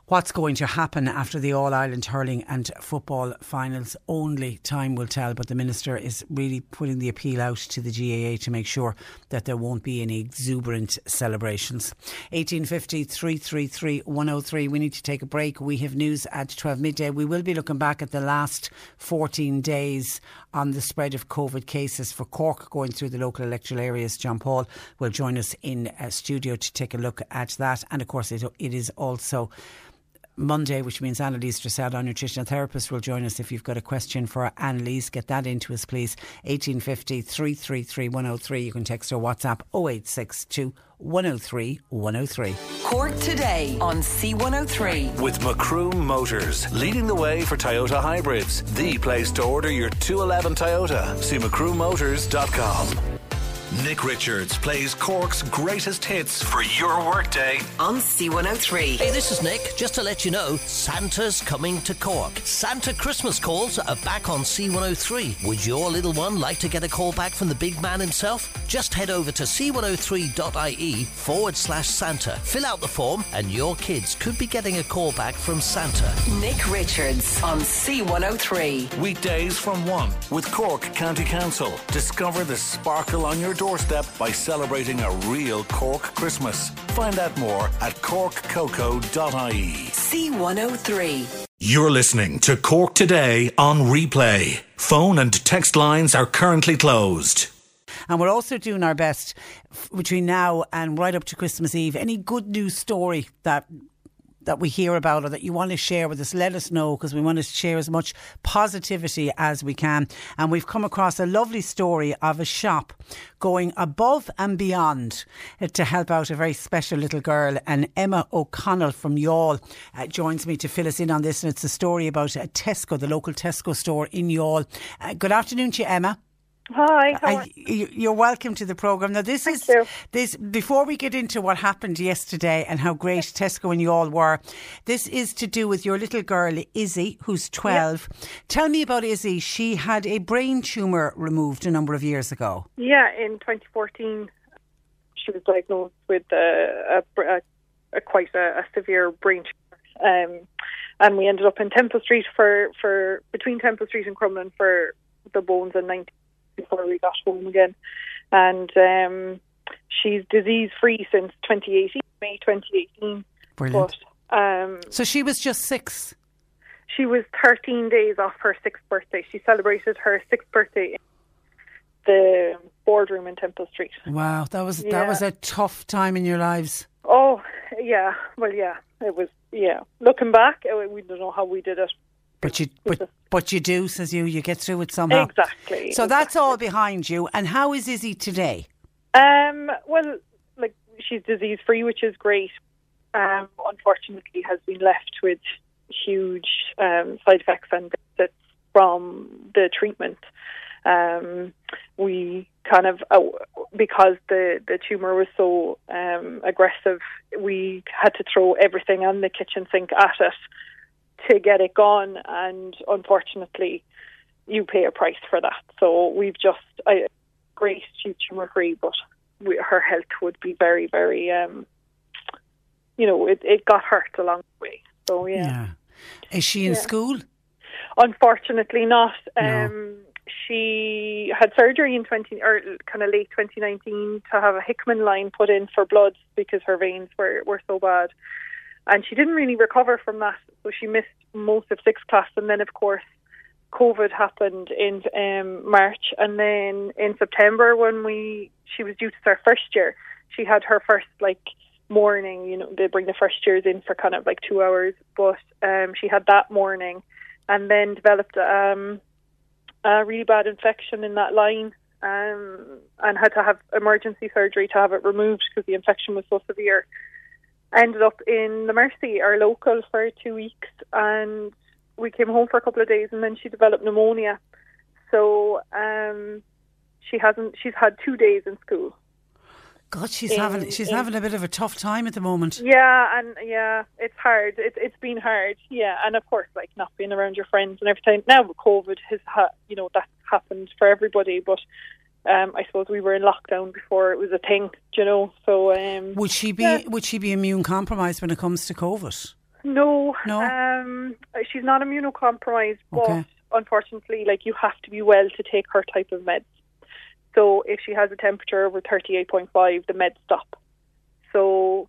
What's going to happen after the All Ireland hurling and football finals? Only time will tell. But the minister is really putting the appeal out to the GAA to make sure that there won't be any exuberant celebrations. 1850 333 103. We need to take a break. We have news at 12 midday. We will be looking back at the last 14 days on the spread of COVID cases for Cork going through the local electoral areas. John Paul will join us in a studio to take a look at that. And of course, it, it is also Monday, which means Annalise Dressel, our nutritional therapist, will join us. If you've got a question for Annalise, get that into us, please. 1850 333 103. You can text or WhatsApp 0862 103 103. Cork today on C103. With Macroom Motors, leading the way for Toyota hybrids. The place to order your 211 Toyota. See macroommotors.com. Nick Richards plays Cork's greatest hits for your workday on C103. Hey, this is Nick. Just to let you know, Santa's coming to Cork. Santa Christmas calls are back on C103. Would your little one like to get a call back from the big man himself? Just head over to c103.ie forward slash Santa. Fill out the form, and your kids could be getting a call back from Santa. Nick Richards on C103. Weekdays from 1 with Cork County Council. Discover the sparkle on your doorstep by celebrating a real Cork Christmas. Find out more at corkcoco.ie. C103. You're listening to Cork Today on replay. Phone and text lines are currently closed. And we're also doing our best between now and right up to Christmas Eve. Any good news story that that we hear about or that you want to share with us, let us know because we want to share as much positivity as we can. And we've come across a lovely story of a shop going above and beyond uh, to help out a very special little girl. And Emma O'Connell from Youghal uh, joins me to fill us in on this. And it's a story about uh, Tesco, the local Tesco store in Youghal. Uh, good afternoon to you, Emma. Hi, uh, you're welcome to the program. Now, this Thank is you. this. Before we get into what happened yesterday and how great Tesco and you all were, this is to do with your little girl Izzy, who's twelve. Tell me about Izzy. She had a brain tumor removed a number of years ago. Yeah, in 2014, she was diagnosed with a, a, a, a quite a, a severe brain tumor, um, and we ended up in Temple Street for for between Temple Street and Crumlin for the bones in 19 before we got home again. And um, she's disease free since 2018, May 2018. Brilliant. But, um, So she was just six. she was 13 days off her sixth birthday. She celebrated her sixth birthday in the boardroom in Temple Street. Wow, that was Yeah. that was a tough time in your lives. Oh, yeah. Well, yeah. It was, yeah. Looking back, we don't know how we did it. But you but but you do, says you. You get through it somehow. Exactly. So that's all behind you. And how is Izzy today? Um, well, like she's disease free, which is great. Um, unfortunately, has been left with huge um, side effects and benefits from the treatment. Um, we kind of uh, because the the tumor was so um, aggressive, we had to throw everything on the kitchen sink at it to get it gone, and unfortunately, you pay a price for that. So we've just I, great she's tumor free, but we, her health would be very, very, um, you know, it, it got hurt along the way. So yeah, Is she in Yeah. school? unfortunately not. No. Um, she had surgery in twenty or kind of late 2019 to have a Hickman line put in for blood because her veins were were so bad, and she didn't really recover from that. So she missed most of sixth class, and then of course COVID happened in um, March, and then in September when we she was due to start first year, she had her first like morning. You know, they bring the first years in for kind of like two hours, but um, she had that morning, and then developed um, a really bad infection in that line. Um, and had to have emergency surgery to have it removed because the infection was so severe. Ended up in the Mercy, our local, for two weeks, and we came home for a couple of days, and then she developed pneumonia. So um, she hasn't. She's had two days in school. God, she's In- having she's in- having a bit of a tough time at the moment. Yeah, and yeah, it's hard. It's it's been hard. Yeah, and of course, like not being around your friends and everything. Now with COVID has ha- you know that's happened for everybody, but um, I suppose we were in lockdown before it was a thing. You know, so um, Would she be yeah. would she be immune compromised when it comes to COVID? No, No? Um, she's not immunocompromised, but Okay. unfortunately, like you have to be well to take her type of meds. So if she has a temperature over thirty-eight point five, the meds stop. So,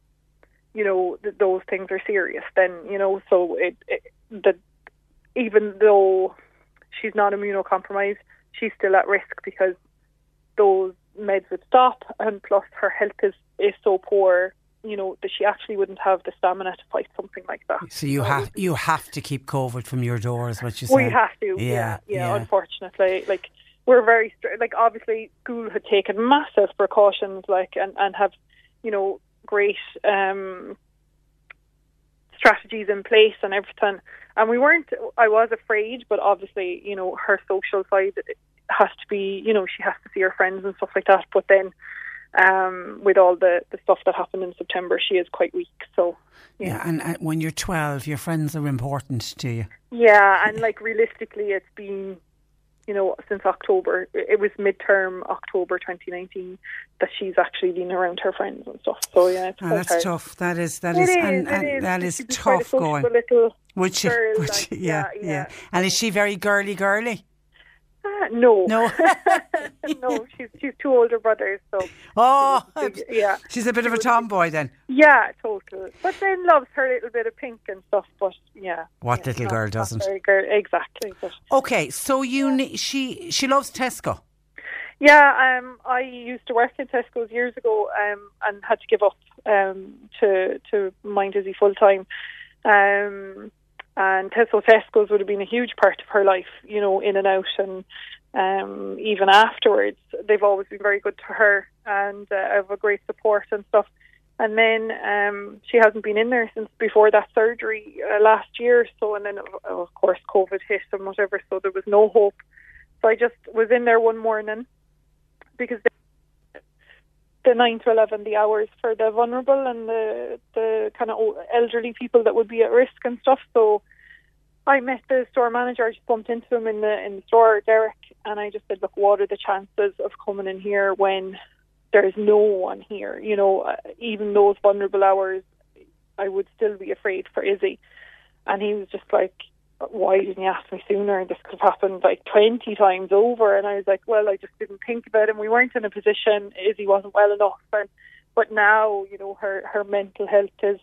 you know, th- those things are serious. Then you know, so it, it the even though she's not immunocompromised, she's still at risk because those meds would stop, and plus her health is is so poor. You know that she actually wouldn't have the stamina to fight something like that. So you have you have to keep COVID from your door, doors. What you say? We have to, yeah, yeah, Unfortunately, like we're very like obviously school had taken massive precautions, like and and have you know great um strategies in place and everything. And we weren't. I was afraid, but obviously, you know, her social side has to be. You know, she has to see her friends and stuff like that. But then. Um, with all the, the stuff that happened in September, she is quite weak. So, Yeah, and uh, when you're 12, your friends are important to you. Yeah, and like realistically, it's been, you know, since October. It was midterm October 2019 that she's actually been around her friends and stuff. So yeah, it's Oh, that's hard. tough. That is that is, is, and, and is. that is she's quite a tough going. Would she? would like, she? yeah, Yeah, yeah. And is she very girly, girly? Ah, no, No. no, she's she's two older brothers, so Oh, yeah, she's a bit of a tomboy then. yeah, total. But then loves her little bit of pink and stuff. But yeah, What little not- girl doesn't? girl, exactly. But Okay, so you ne- she she loves Tesco. Yeah, um, I used to work in Tesco's years ago, um, and had to give up um, to to mind Izzy full time. Um, and Tesco Tesco's would have been a huge part of her life, you know, in and out, and um, even afterwards, they've always been very good to her, and uh, have a great support and stuff. And then um, she hasn't been in there since before that surgery uh, last year. So, and then of, course COVID hit and whatever. So there was no hope. So I just was in there one morning because the nine to eleven, the hours for the vulnerable and the the kind of elderly people that would be at risk and stuff. So I met the store manager. I just bumped into him in the in the store, Derek, and I just said, "Look, what are the chances of coming in here when there's no one here? You know, uh, even those vulnerable hours, I would still be afraid for Izzy." And he was just like, why didn't you ask me sooner? This could have happened like 20 times over. And I was like, well, I just didn't think about it. And we weren't in a position, Izzy wasn't well enough. And, but now, you know, her, her mental health is,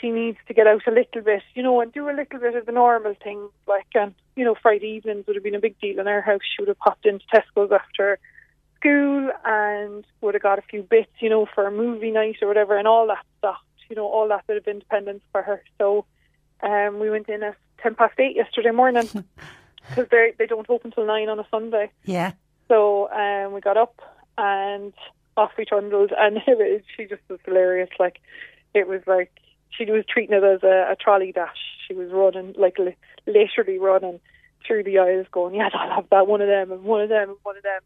she needs to get out a little bit, you know, and do a little bit of the normal things. Like, and, you know, Friday evenings would have been a big deal in our house. She would have popped into Tesco's after school and would have got a few bits, you know, for a movie night or whatever and all that stuff, you know, all that bit of independence for her. So, um, we went in at ten past eight yesterday morning because they they don't open till nine on a Sunday. Yeah. So um, we got up and off we trundled, and it was, she just was hilarious. Like it was like she was treating it as a, a trolley dash. She was running like literally running through the aisles, going, "Yes, I'll have that one of them and one of them and one of them."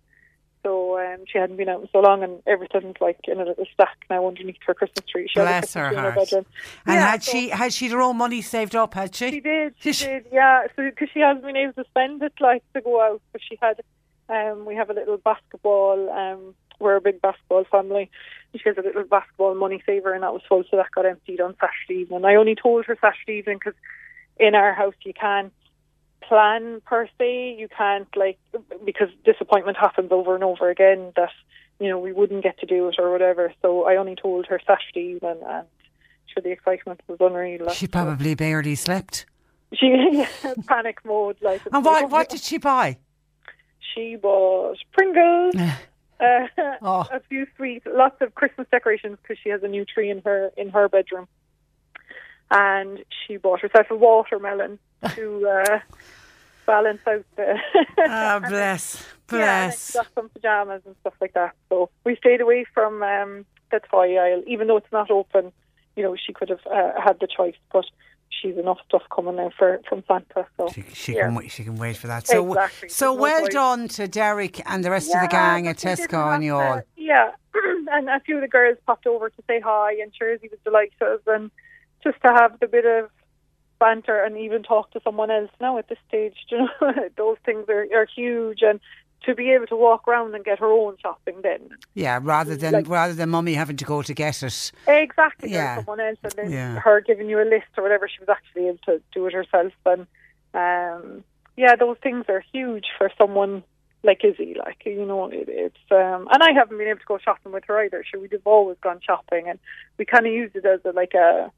So um, she hadn't been out in so long, and everything's like in a little stack now underneath her Christmas tree. She Bless Christmas her heart. bedroom. And Yeah, had so- she had she her own money saved up? Had she? she did. She did. Yeah. So because she hasn't been able to spend it like to go out, but she had. Um, we have a little basketball. Um, we're a big basketball family. And she has a little basketball money saver, and that was full, so that got emptied on Saturday evening. I only told her Saturday evening because in our house you can't plan per se. You can't like because disappointment happens over and over again that you know we wouldn't get to do it or whatever. So I only told her Saturday evening, and sure the excitement was unreal. She probably barely slept. she panic mode like. And what what did she buy? She bought Pringles. Uh, Oh. a few sweets, lots of Christmas decorations because she has a new tree in her in her bedroom, and she bought herself a watermelon to uh, balance out the. Ah, bless, Yeah, and bless. she got some pajamas and stuff like that. So we stayed away from um, the toy aisle, even though it's not open. You know, she could have uh, had the choice, but she's enough stuff coming now for from Santa. So She yeah. can wait. She can wait for that. So, Exactly. so There's well done to Derek and the rest of the gang at but we didn't Tesco and you all. Yeah, and a few of the girls popped over to say hi, and Jersey was delighted, and just to have the bit of banter and even talk to someone else now at this stage. You know, those things are, are huge, and to be able to walk around and get her own shopping then. Yeah, rather than Like- rather than mummy having to go to get it. Exactly. Yeah. Someone else, and then Yeah. her giving you a list or whatever. She was actually able to do it herself, and um, yeah, those things are huge for someone like Izzy. Like you know, it, it's um, and I haven't been able to go shopping with her either. We'd have always gone shopping, and we kind of used it as a, like a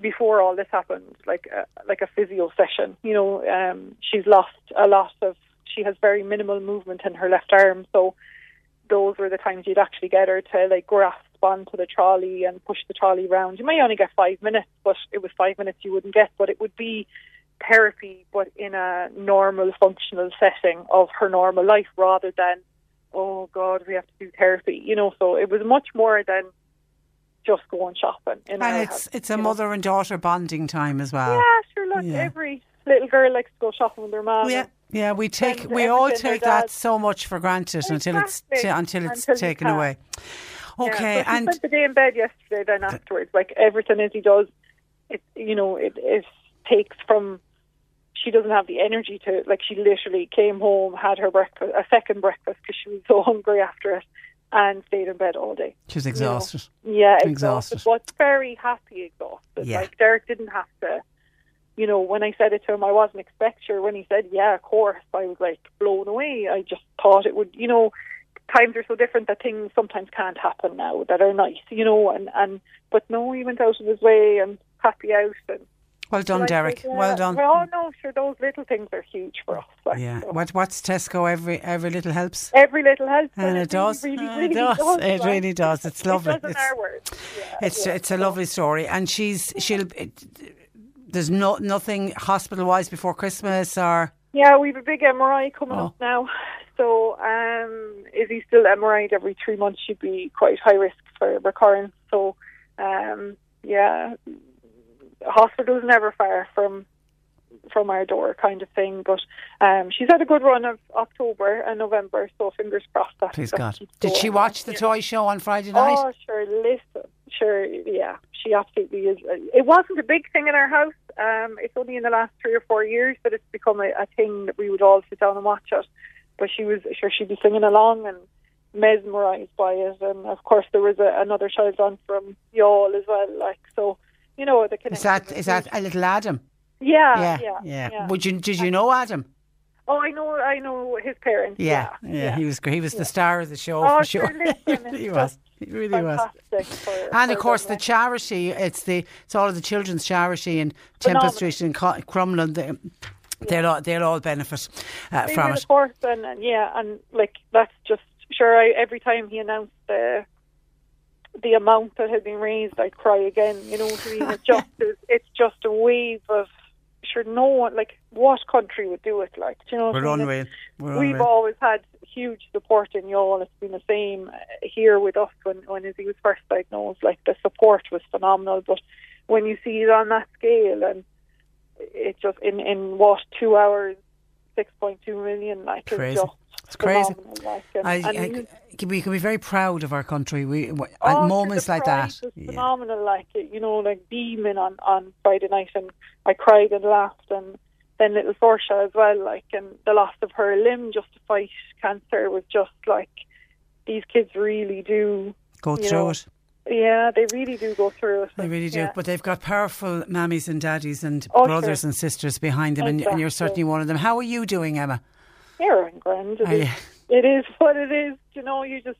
before all this happened, like a, like a physio session. You know, um, she's lost a lot of. She has very minimal movement in her left arm, so those were the times you'd actually get her to like grasp onto the trolley and push the trolley round. You may only get five minutes, but it was five minutes you wouldn't get, but it would be therapy, but in a normal functional setting of her normal life rather than, oh God, we have to do therapy. You know, so it was much more than just going shopping. And it's it's a know. mother and daughter bonding time as well. Yeah, sure. Look, Yeah. every little girl likes to go shopping with her mom. Yeah, yeah. We take we all take that so much for granted until it's Exactly. until it's Until taken away. Yeah, Okay, she and spent the day in bed yesterday. Then afterwards, like everything as he does, it you know it, it takes from. She doesn't have the energy to like. She literally came home, had her breakfast, a second breakfast because she was so hungry after it, and stayed in bed all day. She was you know. exhausted. Yeah, Exhausted. exhausted, but very happy exhausted. Yeah. Like Derek didn't have to. You know, when I said it to him, I wasn't expecting. When he said, "Yeah, of course," I was like blown away. I just thought it would. You know, times are so different that things sometimes can't happen now that are nice. You know, and and but no, he went out of his way and happy out and. Well done, like, Derek. yeah, Well done. Well, no, sure, those little things are huge for us. Like, Yeah. so. What what's Tesco? Every every little helps. Every little helps, And it does. Really, really, really it does. does, It really does. It's lovely. It It's- our words. Yeah, It's yeah. it's a lovely story, and she's she'll. It, there's no nothing hospital wise before Christmas or Yeah, we've a big MRI coming Oh. up now. So, um, he's still MRI'd every three months, she'd be quite high risk for recurrence. So, um, yeah, hospital's never far from from our door, kind of thing. But um, she's had a good run of October and November, so fingers crossed that. please God. Did she watch the toy show on Friday night? Oh, sure. Listen, sure. Yeah, she absolutely is. It wasn't a big thing in our house. Um, it's only in the last three or four years that it's become a, a thing that we would all sit down and watch it. But she was sure she'd be singing along and mesmerised by it. And of course, there was a, another child on from y'all as well. Like so, you know, the Is that is that a little Adam? Yeah, yeah, yeah, yeah. Would you did you know Adam? Oh, I know. I know his parents. Yeah, Yeah, yeah, he was great. He was the star of the show Oh, for sure. he was. He really was. for- And for of course, the charity. It's the it's all of the children's charity in Temple. Street in Crumlin. They, They'll all they'll all benefit uh, from it. Of course, and, and yeah, and like that's just sure. I, every time he announced the the amount that had been raised, I'd cry again. You know, what I mean? It's just it's just a wave of sure. No one like what country would do it like? Do you know? We're unreal. We're We've unreal. always had huge support in y'all. It's been the same here with us when when he was first diagnosed. Like the support was phenomenal, but when you see it on that scale and it just in in what two hours, six point two million, like Crazy. it's just It's crazy. phenomenal, Like, and, I, and I, we can be very proud of our country. We Oh, at sure, moments like that. was phenomenal. Like it, you know, like beaming on on Friday night, and I cried and laughed, and then little Saoirse as well. Like, and the loss of her limb just to fight cancer was just like these kids really do Go through know, it. Yeah, they really do go through it. They really do, Yeah. but they've got powerful mammies and daddies and Oh, brothers sure. and sisters behind them, and, and you're certainly one of them. How are you doing, Emma? Here in Grand, it it is what it is. You know, you just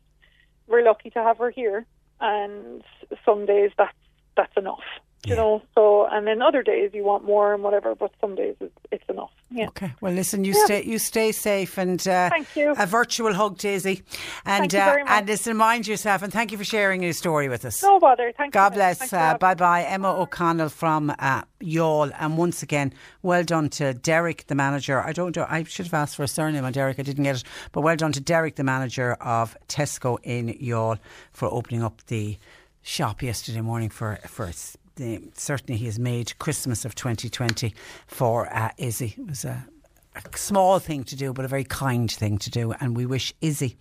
we're lucky to have her here, and some days that's that's enough. You know, so and then other days you want more and whatever, but some days it's, it's enough. Yeah. Okay. Well, listen, you Yeah. stay you stay safe and uh, Thank you. a virtual hug, Daisy, and Thank you uh, very much. and listen, mind yourself, and thank you for sharing your story with us. No bother. Thank God you. bless. Uh, bye bye. Emma O'Connell from uh, Youghal. And once again, well done to Derek, the manager. I don't I should have asked for a surname on Derek. I didn't get it. But well done to Derek, the manager of Tesco in Youghal, for opening up the shop yesterday morning for, for the, certainly he has made Christmas of 2020 for uh, Izzy. It was a a small thing to do, but a very kind thing to do. And we wish Izzy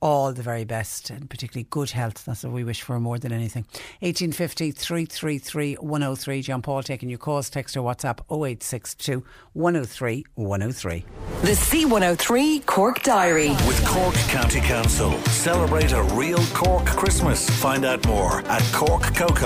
all the very best and particularly good health. That's what we wish for more than anything. 1850 333 103. John Paul taking your calls, text or WhatsApp 0862 103 103. The C103 Cork Diary. With Cork County Council. Celebrate a real Cork Christmas. Find out more at corkcoco.ie.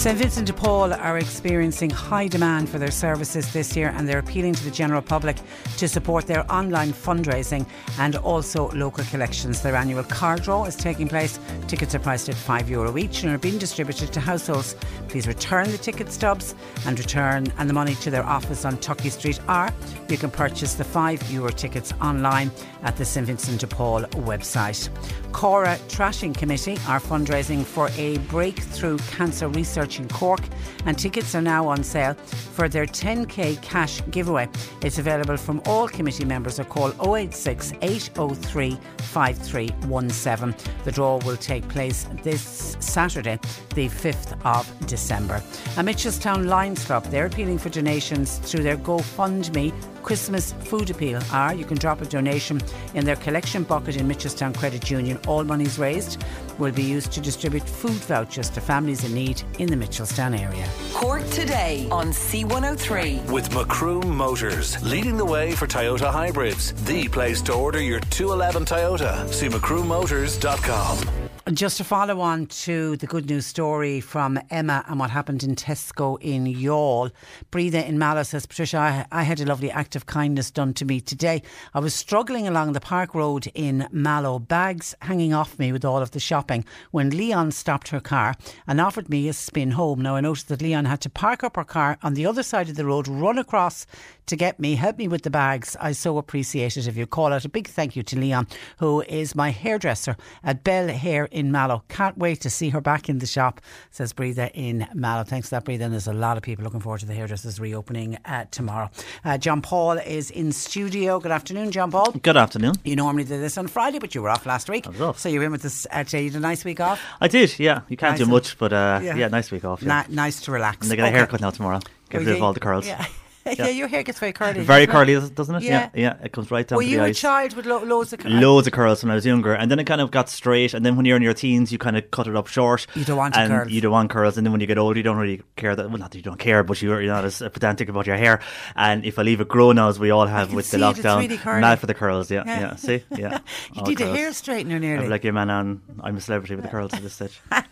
St Vincent de Paul are experiencing high demand for their services this year and they're appealing to the general public to support their online fundraising and also local collections. Their annual car draw is taking place. Tickets are priced at €5 Euro each and are being distributed to households. Please return the ticket stubs and return and the money to their office on Tuckey Street or you can purchase the €5 Euro tickets online at the St Vincent de Paul website. Cora Trashing Committee are fundraising for a breakthrough cancer research in Cork, and tickets are now on sale for their 10k cash giveaway. It's available from all committee members or call 086 803 5317. The draw will take place this Saturday, the 5th of December. And Mitchelstown Lions Club, they're appealing for donations through their GoFundMe Christmas food appeal are you can drop a donation in their collection bucket in Mitchelstown Credit Union. All monies raised will be used to distribute food vouchers to families in need in the Mitchelstown area. Cork today on C103. With Macroom Motors, leading the way for Toyota hybrids. The place to order your 211 Toyota. See macroommotors.com. Just to follow on to the good news story from Emma and what happened in Tesco in Youghal. Breathe in Mallow says, Patricia, I, I had a lovely act of kindness done to me today. I was struggling along the park road in Mallow, bags hanging off me with all of the shopping, when Leon stopped her car and offered me a spin home. Now I noticed that Leon had to park up her car on the other side of the road, run across to get me, help me with the bags. I so appreciate it if you call out. A big thank you to Leon, who is my hairdresser at Bell Hair in Mallow. Can't wait to see her back in the shop, says Breather in Mallow. Thanks for that, Breather. And there's a lot of people looking forward to the hairdressers reopening uh, tomorrow. Uh, John Paul is in studio. Good afternoon, John Paul. Good afternoon. You normally do this on Friday, but you were off last week. I was off. So you're in with us uh, today. You had a nice week off? I did, yeah. You can't Nice do much, but uh, Yeah. yeah. nice week off. Yeah. Ni- nice to relax. and they get Okay. a haircut now tomorrow. Get Oh, rid of all the curls. Yeah. yeah, your hair gets very curly. Very doesn't it? curly, doesn't it? Yeah. yeah, It comes right down Were to you the a eyes. child with lo- loads of curls? Loads of curls when I was younger, and then it kind of got straight. And then when you're in your teens, you kind of cut it up short. You don't want and curls. You don't want curls, and then when you get older, you don't really care that. Well, not that you don't care, but you're, you're not as pedantic about your hair. And if I leave it grow now, as we all have with the it, lockdown, really curly. mad for the curls. Yeah, Yeah. yeah. See, yeah. You All need a hair straightener nearly. I'm like your man on. I'm a celebrity with the curls at this stage. Okay.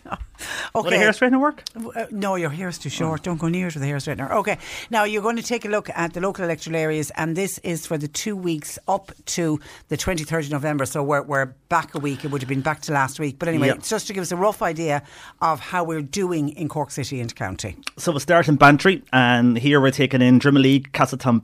Would a hair straightener work? Uh, no, your hair's too short. Don't go near it with a hair straightener. Okay. Now you're going to take a look at the local electoral areas, and this is for the two weeks up to the 23rd of November. So we're, we're back a week. It would have been back to last week. But anyway, Yeah. it's just to give us a rough idea of how we're doing in Cork City and County. So we'll start in Bantry, and here we're taking in Drimoleague, Castleton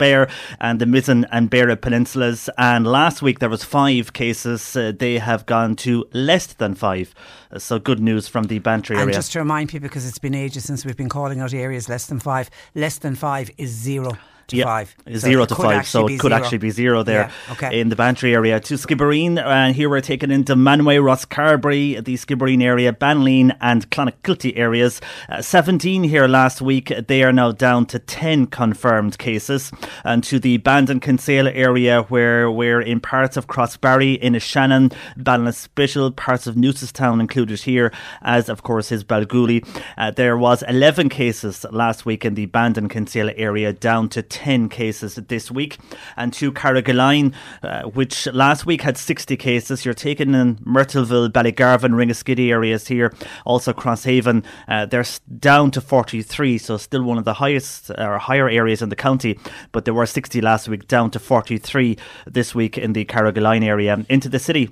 and the Mizen and Beara peninsulas. And last week there was five cases. Uh, they have gone to less than five. Uh, So good news from the Bantry area. And just to remind people, because it's been ages since we've been calling out areas less than five, less than five is zero to yeah, five. So zero to five, so it could zero. actually be zero there Yeah, okay. in the Bantry area. To Skibbereen, and here we're taking into Manway, Ross Rosscarbery, the Skibbereen area, Banleen, and Clonakilty areas. Uh, 17 here last week. They are now down to 10 confirmed cases. And to the Bandon Kinsale area, where we're in parts of Crossbarry, Innishannon, Ballinspittle, parts of Newcestown included here, as of course is Belgooly. Uh, there was 11 cases last week in the Bandon Kinsale area, down to 10 cases this week. And to Carrigaline, uh, which last week had 60 cases, you're taking in Myrtleville, Ballygarvan, Ringaskiddy areas here, also Crosshaven. Uh, they're down to 43, so still one of the highest or higher areas in the county, but there were 60 last week, down to 43 this week in the Carrigaline area. Into the city.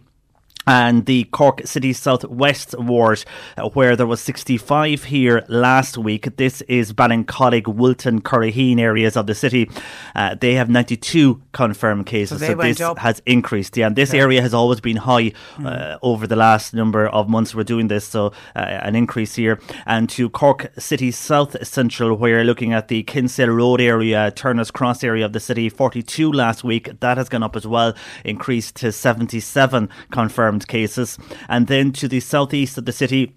And the Cork City South West ward, uh, where there was 65 here last week. This is Ballincollig, Wilton, Curraheen areas of the city. Uh, they have 92 confirmed cases, So so, this up. has increased. Yeah, and this Okay. area has always been high uh, over the last number of months we're doing this, so uh, an increase here. And to Cork City South Central, where looking at the Kinsale Road area, Turner's Cross area of the city, 42 last week. That has gone up as well, increased to 77 confirmed cases. And then to the southeast of the city,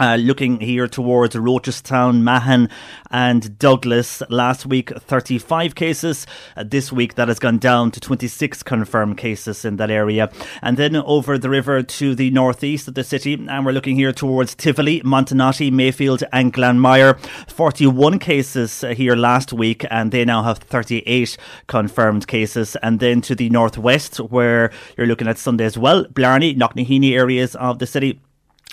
uh, looking here towards Rochestown, Mahon, and Douglas. Last week, 35 cases. Uh, this week, that has gone down to 26 confirmed cases in that area. And then over the river to the northeast of the city, and we're looking here towards Tivoli, Montenotte, Mayfield, and Glanmire. 41 cases uh, here last week, and they now have 38 confirmed cases. And then to the northwest, where you're looking at Sunday's Well, Blarney, Knocknaheeny areas of the city.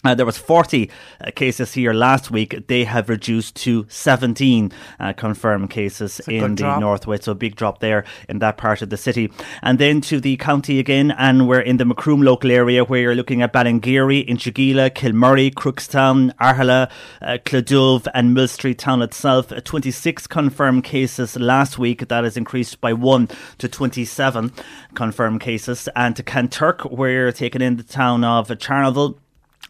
Uh, there was 40 uh, cases here last week. They have reduced to 17 uh, confirmed cases in the drop. northwest. So a big drop there in that part of the city. And then to the county again, and we're in the Macroom local area where you're looking at Ballingeary, Inchigeelagh, Kilmurry, Crookstown, Aherla, uh, Cloughduv, and Millstreet town itself. Uh, 26 confirmed cases last week. That has increased by one to 27 confirmed cases. And to Kanturk, where you're taking in the town of Charleville.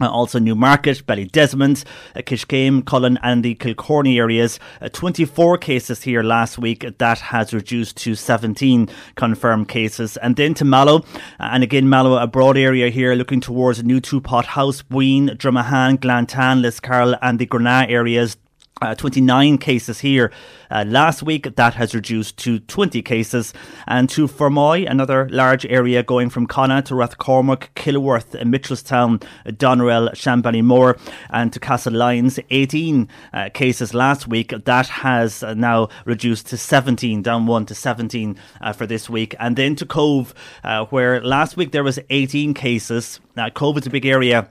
Uh, also Newmarket, Ballydesmond, uh, Kiskeam, Cullen and the Kilcorney areas. Uh, 24 cases here last week. That has reduced to 17 confirmed cases. And then to Mallow. Uh, and again, Mallow, a broad area here looking towards Newtwopothouse, Ween, Dromahane, Glantane, Liscarroll and the Grenagh areas. Uh, 29 cases here uh, last week. That has reduced to 20 cases. And to Fermoy, another large area going from Connacht to Rathcormac, Kilworth, Mitchelstown, Doneraile, Shanballymore, and to Castlelyons. 18 uh, cases last week. That has uh, now reduced to 17, down one to 17 uh, for this week. And then to Cobh, uh, where last week there was 18 cases. Now, Cobh is a big area.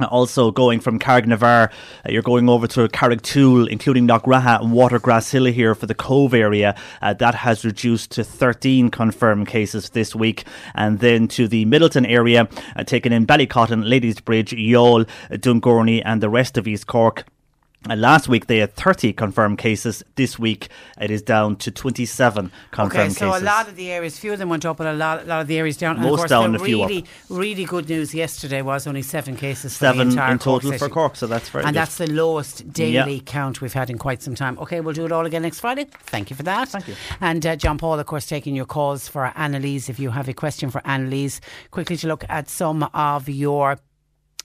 Also going from Carrignavar, uh, you're going over to Carrigtwohill, including Knockraha and Watergrasshill here for the Cobh area. Uh, that has reduced to 13 confirmed cases this week. And then to the Midleton area, uh, taking in Ballycotton, Ladysbridge, Youghal, uh, Dungourney and the rest of East Cork. Uh, last week they had 30 confirmed cases. This week it is down to 27 confirmed cases. Okay, so cases. a lot of the areas, few of them went up, but a lot, a lot of the areas down. and of Most course, down, the a few up. really, really good news yesterday was only seven cases. Seven in Cork total for Cork, so that's very And good. that's the lowest daily Yeah. count we've had in quite some time. Okay, we'll do it all again next Friday. Thank you for that. Thank you. And uh, John Paul, of course, taking your calls for Annalise. If you have a question for Annalise, quickly to look at some of your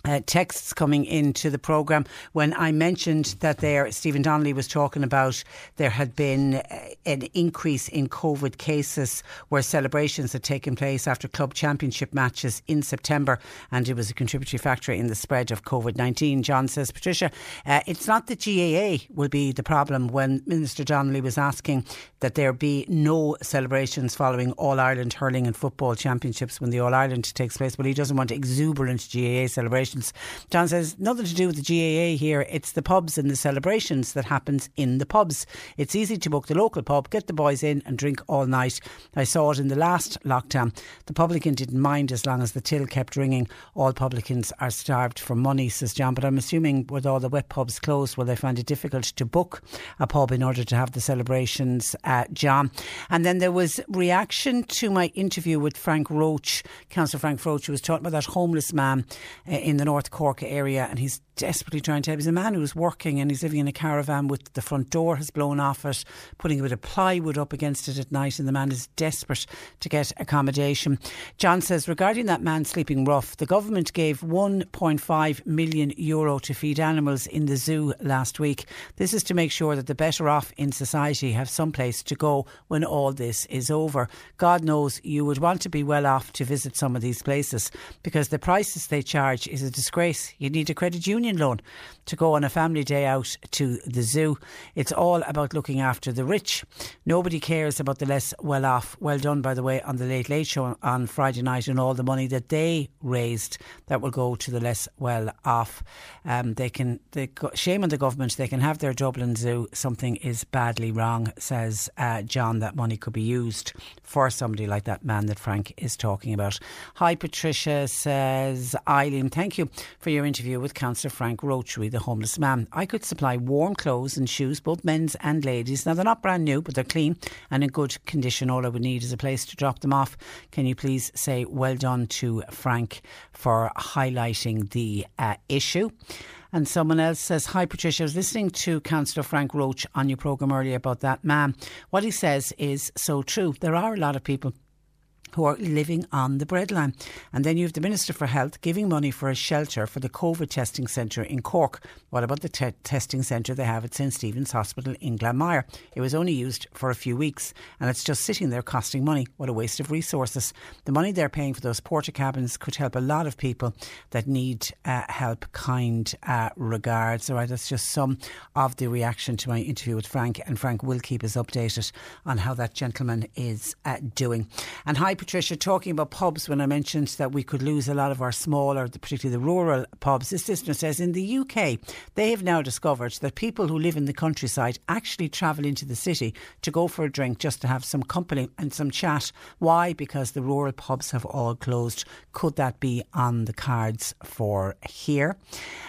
uh, texts coming into the programme when I mentioned that there, Stephen Donnelly was talking about there had been uh, an increase in COVID cases where celebrations had taken place after club championship matches in September and it was a contributory factor in the spread of COVID 19. John says, Patricia, uh, it's not the GAA will be the problem when Minister Donnelly was asking that there be no celebrations following All Ireland hurling and football championships when the All Ireland takes place. Well, he doesn't want exuberant GAA celebrations. John says nothing to do with the GAA here. It's the pubs and the celebrations that happens in the pubs. It's easy to book the local pub, get the boys in and drink all night. I saw it in the last lockdown. The publican didn't mind as long as the till kept ringing. All publicans are starved for money, says John. But I'm assuming with all the wet pubs closed, will they find it difficult to book a pub in order to have the celebrations, uh, John? And then there was reaction to my interview with Frank Roche, Councillor Frank Roche, who was talking about that homeless man uh, in the North Cork area, and he's desperately trying to help. He's a man who's working and he's living in a caravan with the front door has blown off it, putting a bit of plywood up against it at night, and the man is desperate to get accommodation. John says regarding that man sleeping rough, the government gave 1.5 million euro to feed animals in the zoo last week. This is to make sure that the better off in society have some place to go when all this is over. God knows you would want to be well off to visit some of these places because the prices they charge is a disgrace. You need a credit union union loan to go on a family day out to the zoo. It's all about looking after the rich. Nobody cares about the less well off. Well done, by the way, on the Late Late Show on Friday night and all the money that they raised that will go to the less well off. Um, they can, they, shame on the government, they can have their Dublin Zoo. Something is badly wrong, says uh, John. That money could be used for somebody like that man that Frank is talking about. Hi, Patricia, says Eileen. Thank you for your interview with Councillor Frank Rochery, the homeless man. I could supply warm clothes and shoes, both men's and ladies. Now, they're not brand new, but they're clean and in good condition. All I would need is a place to drop them off. Can you please say well done to Frank for highlighting the uh, issue? And someone else says, Hi Patricia, I was listening to Councillor Frank Roche on your programme earlier about that man. What he says is so true. There are a lot of people who are living on the breadline. And then you have the Minister for Health giving money for a shelter for the COVID testing centre in Cork. What about the te- testing centre they have at St Stephen's Hospital in Glanmire? It was only used for a few weeks and it's just sitting there costing money. What a waste of resources. The money they're paying for those porta cabins could help a lot of people that need uh, help. Kind uh, regards. All right, that's just some of the reaction to my interview with Frank. And Frank will keep us updated on how that gentleman is uh, doing. And hi, Patricia, talking about pubs when I mentioned that we could lose a lot of our smaller, particularly the rural pubs. This listener says in the UK, they have now discovered that people who live in the countryside actually travel into the city to go for a drink just to have some company and some chat. Why? Because the rural pubs have all closed. Could that be on the cards for here?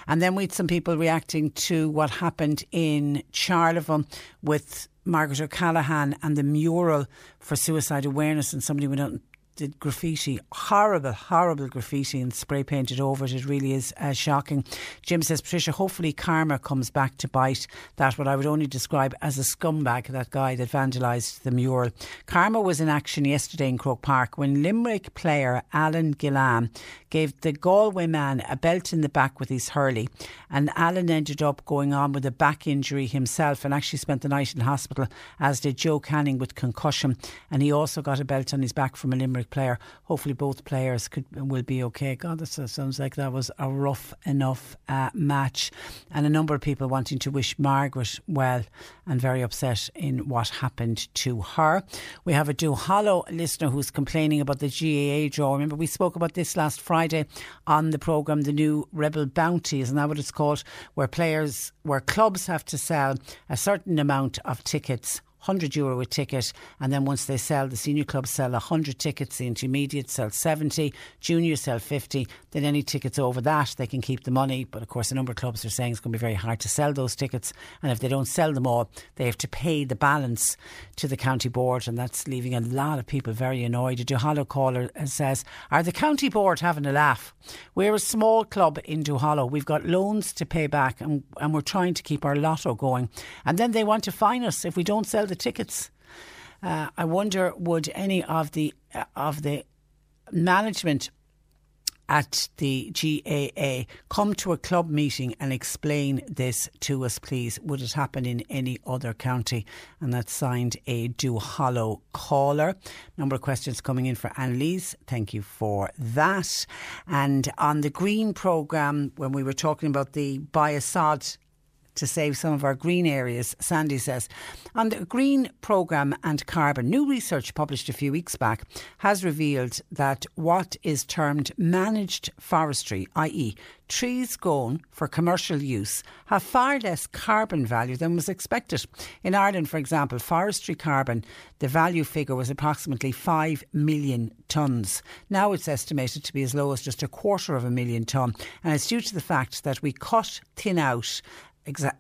And then we had some people reacting to what happened in Charleville with Margaret O'Callaghan and the mural for suicide awareness, and somebody went out and did graffiti, horrible, horrible graffiti and spray painted over it. It really is uh, shocking. Jim says, Patricia, hopefully karma comes back to bite that what I would only describe as a scumbag, that guy that vandalised the mural. Karma was in action yesterday in Croke Park when Limerick player Alan Gillane gave the Galway man a belt in the back with his hurley, and Alan ended up going on with a back injury himself and actually spent the night in hospital, as did Joe Canning with concussion, and he also got a belt on his back from a Limerick player. Hopefully, both players could will be okay. God, that sounds like that was a rough enough uh, match, and a number of people wanting to wish Margaret well and very upset in what happened to her. We have a Duhallow listener who's complaining about the GAA draw. Remember, we spoke about this last Friday on the programme, the new Rebel Bounty, isn't that what it's called? Where players, where clubs have to sell a certain amount of tickets 100 euro a ticket, and then once they sell, the senior clubs sell 100 tickets, the intermediate sell 70, junior sell 50. Then any tickets over that, they can keep the money. But of course, a number of clubs are saying it's going to be very hard to sell those tickets, and if they don't sell them all, they have to pay the balance to the county board, and that's leaving a lot of people very annoyed. A Duhallow caller says, "Are the county board having a laugh? We're a small club in Duhallow. We've got loans to pay back, and, and we're trying to keep our lotto going, and then they want to fine us if we don't sell." The tickets. Uh, I wonder would any of the uh, of the management at the GAA come to a club meeting and explain this to us, please? Would it happen in any other county? And that's signed a Duhallow caller. Number of questions coming in for Annalise. Thank you for that. And on the Green programme, when we were talking about the Biosod to save some of our green areas, Sandy says. On the green programme and carbon, new research published a few weeks back has revealed that what is termed managed forestry, i.e., trees grown for commercial use, have far less carbon value than was expected. In Ireland, for example, forestry carbon, the value figure was approximately 5 million tonnes. Now it's estimated to be as low as just a quarter of a million tonne, and it's due to the fact that we cut, thin out,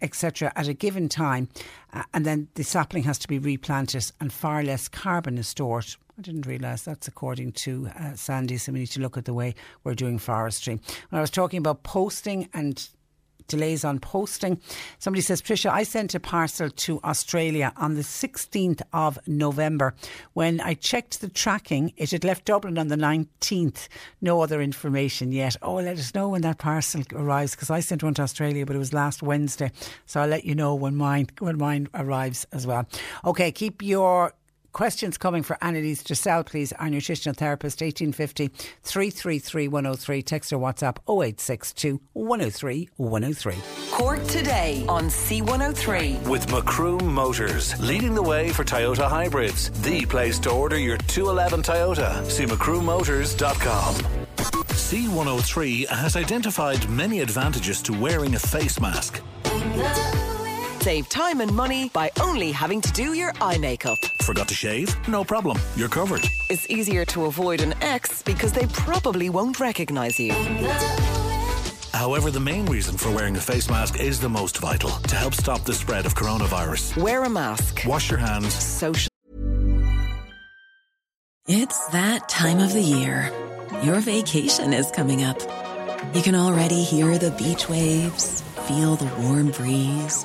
etc., at a given time, uh, and then the sapling has to be replanted and far less carbon is stored. I didn't realise that's according to uh, Sandy, so we need to look at the way we're doing forestry. When I was talking about posting and delays on posting. Somebody says, Patricia, I sent a parcel to Australia on the 16th of November. When I checked the tracking, it had left Dublin on the 19th. No other information yet. Oh, let us know when that parcel arrives because I sent one to Australia, but it was last Wednesday. So I'll let you know when mine when mine arrives as well. Okay, keep your questions coming for Annalise Giselle, please. Our nutritional therapist, 1850 333 103. Text or WhatsApp 0862 103 103. Cork today on C103. With Macroom Motors, leading the way for Toyota hybrids. The place to order your 211 Toyota. See macroommotors.com. C103 has identified many advantages to wearing a face mask. Save time and money by only having to do your eye makeup. Forgot to shave? No problem. You're covered. It's easier to avoid an ex because they probably won't recognise you. However, the main reason for wearing a face mask is the most vital to help stop the spread of coronavirus. Wear a mask. Wash your hands. Social. It's that time of the year. Your vacation is coming up. You can already hear the beach waves, feel the warm breeze,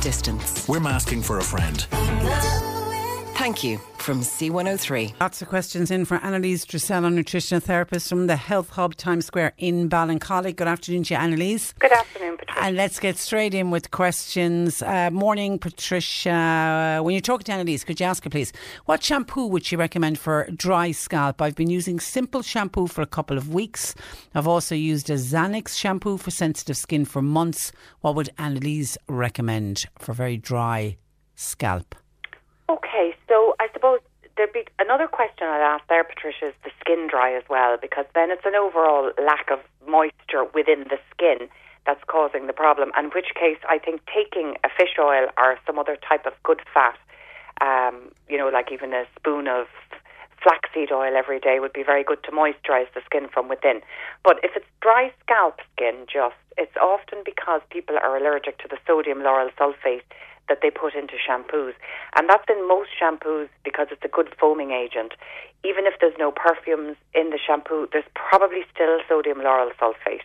Distance. We're masking for a friend. Thank you from C103. Lots of questions in for Annalise Dressel, nutritional therapist from the Health Hub Times Square in Ballincollig. Good afternoon to you, Annalise. Good afternoon, Patricia. And let's get straight in with questions. Uh, morning, Patricia. When you're talking to Annalise, could you ask her, please, what shampoo would she recommend for dry scalp? I've been using simple shampoo for a couple of weeks. I've also used a Sanex shampoo for sensitive skin for months. What would Annalise recommend for very dry scalp? Okay, so I suppose there'd be another question I'd ask there, Patricia, is the skin dry as well, because then it's an overall lack of moisture within the skin that's causing the problem. In which case, I think taking a fish oil or some other type of good fat, um, you know, like even a spoon of flaxseed oil every day would be very good to moisturize the skin from within. But if it's dry scalp skin, just it's often because people are allergic to the sodium lauryl sulfate that they put into shampoos. And that's in most shampoos because it's a good foaming agent. Even if there's no perfumes in the shampoo, there's probably still sodium lauryl sulfate.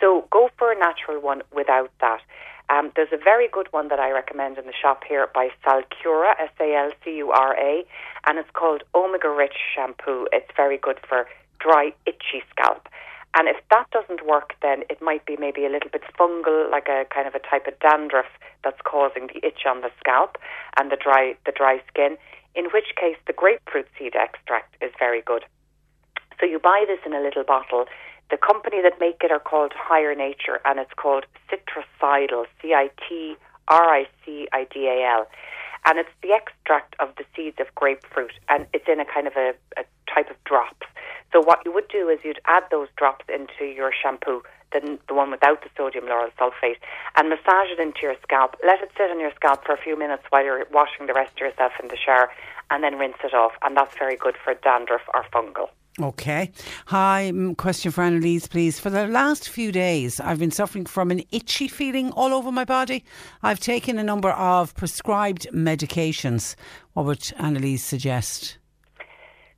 So go for a natural one without that. Um, there's a very good one that I recommend in the shop here by Salcura, S A L C U R A, and it's called Omega Rich Shampoo. It's very good for dry, itchy scalp. And if that doesn't work, then it might be maybe a little bit fungal, like a kind of a type of dandruff that's causing the itch on the scalp and the dry the dry skin. In which case, the grapefruit seed extract is very good. So you buy this in a little bottle. The company that make it are called Higher Nature, and it's called Citricidal, C I T R I C I D A L, and it's the extract of the seeds of grapefruit, and it's in a kind of a, a type of drops. So what you would do is you'd add those drops into your shampoo, the, the one without the sodium lauryl sulfate, and massage it into your scalp. Let it sit on your scalp for a few minutes while you're washing the rest of yourself in the shower, and then rinse it off. And that's very good for dandruff or fungal. Okay. Hi, question for Annalise, please. For the last few days, I've been suffering from an itchy feeling all over my body. I've taken a number of prescribed medications. What would Annalise suggest?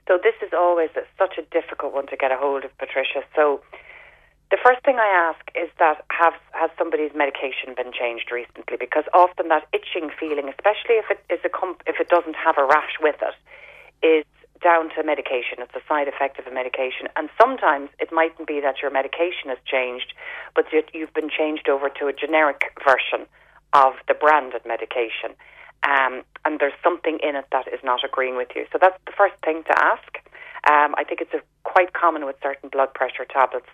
So this is always such a difficult one to get a hold of, Patricia. So the first thing I ask is that have has somebody's medication been changed recently? Because often that itching feeling, especially if it is a comp- if it doesn't have a rash with it, is down to medication. It's a side effect of a medication. And sometimes it mightn't be that your medication has changed, but you've been changed over to a generic version of the branded medication. Um, and there's something in it that is not agreeing with you. So that's the first thing to ask. Um, I think it's a, quite common with certain blood pressure tablets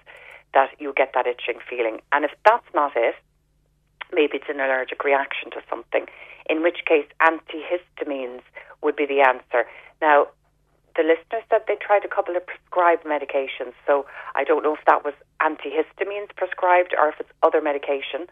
that you get that itching feeling. And if that's not it, maybe it's an allergic reaction to something, in which case antihistamines would be the answer. Now, the listener said they tried a couple of prescribed medications, so I don't know if that was antihistamines prescribed or if it's other medication.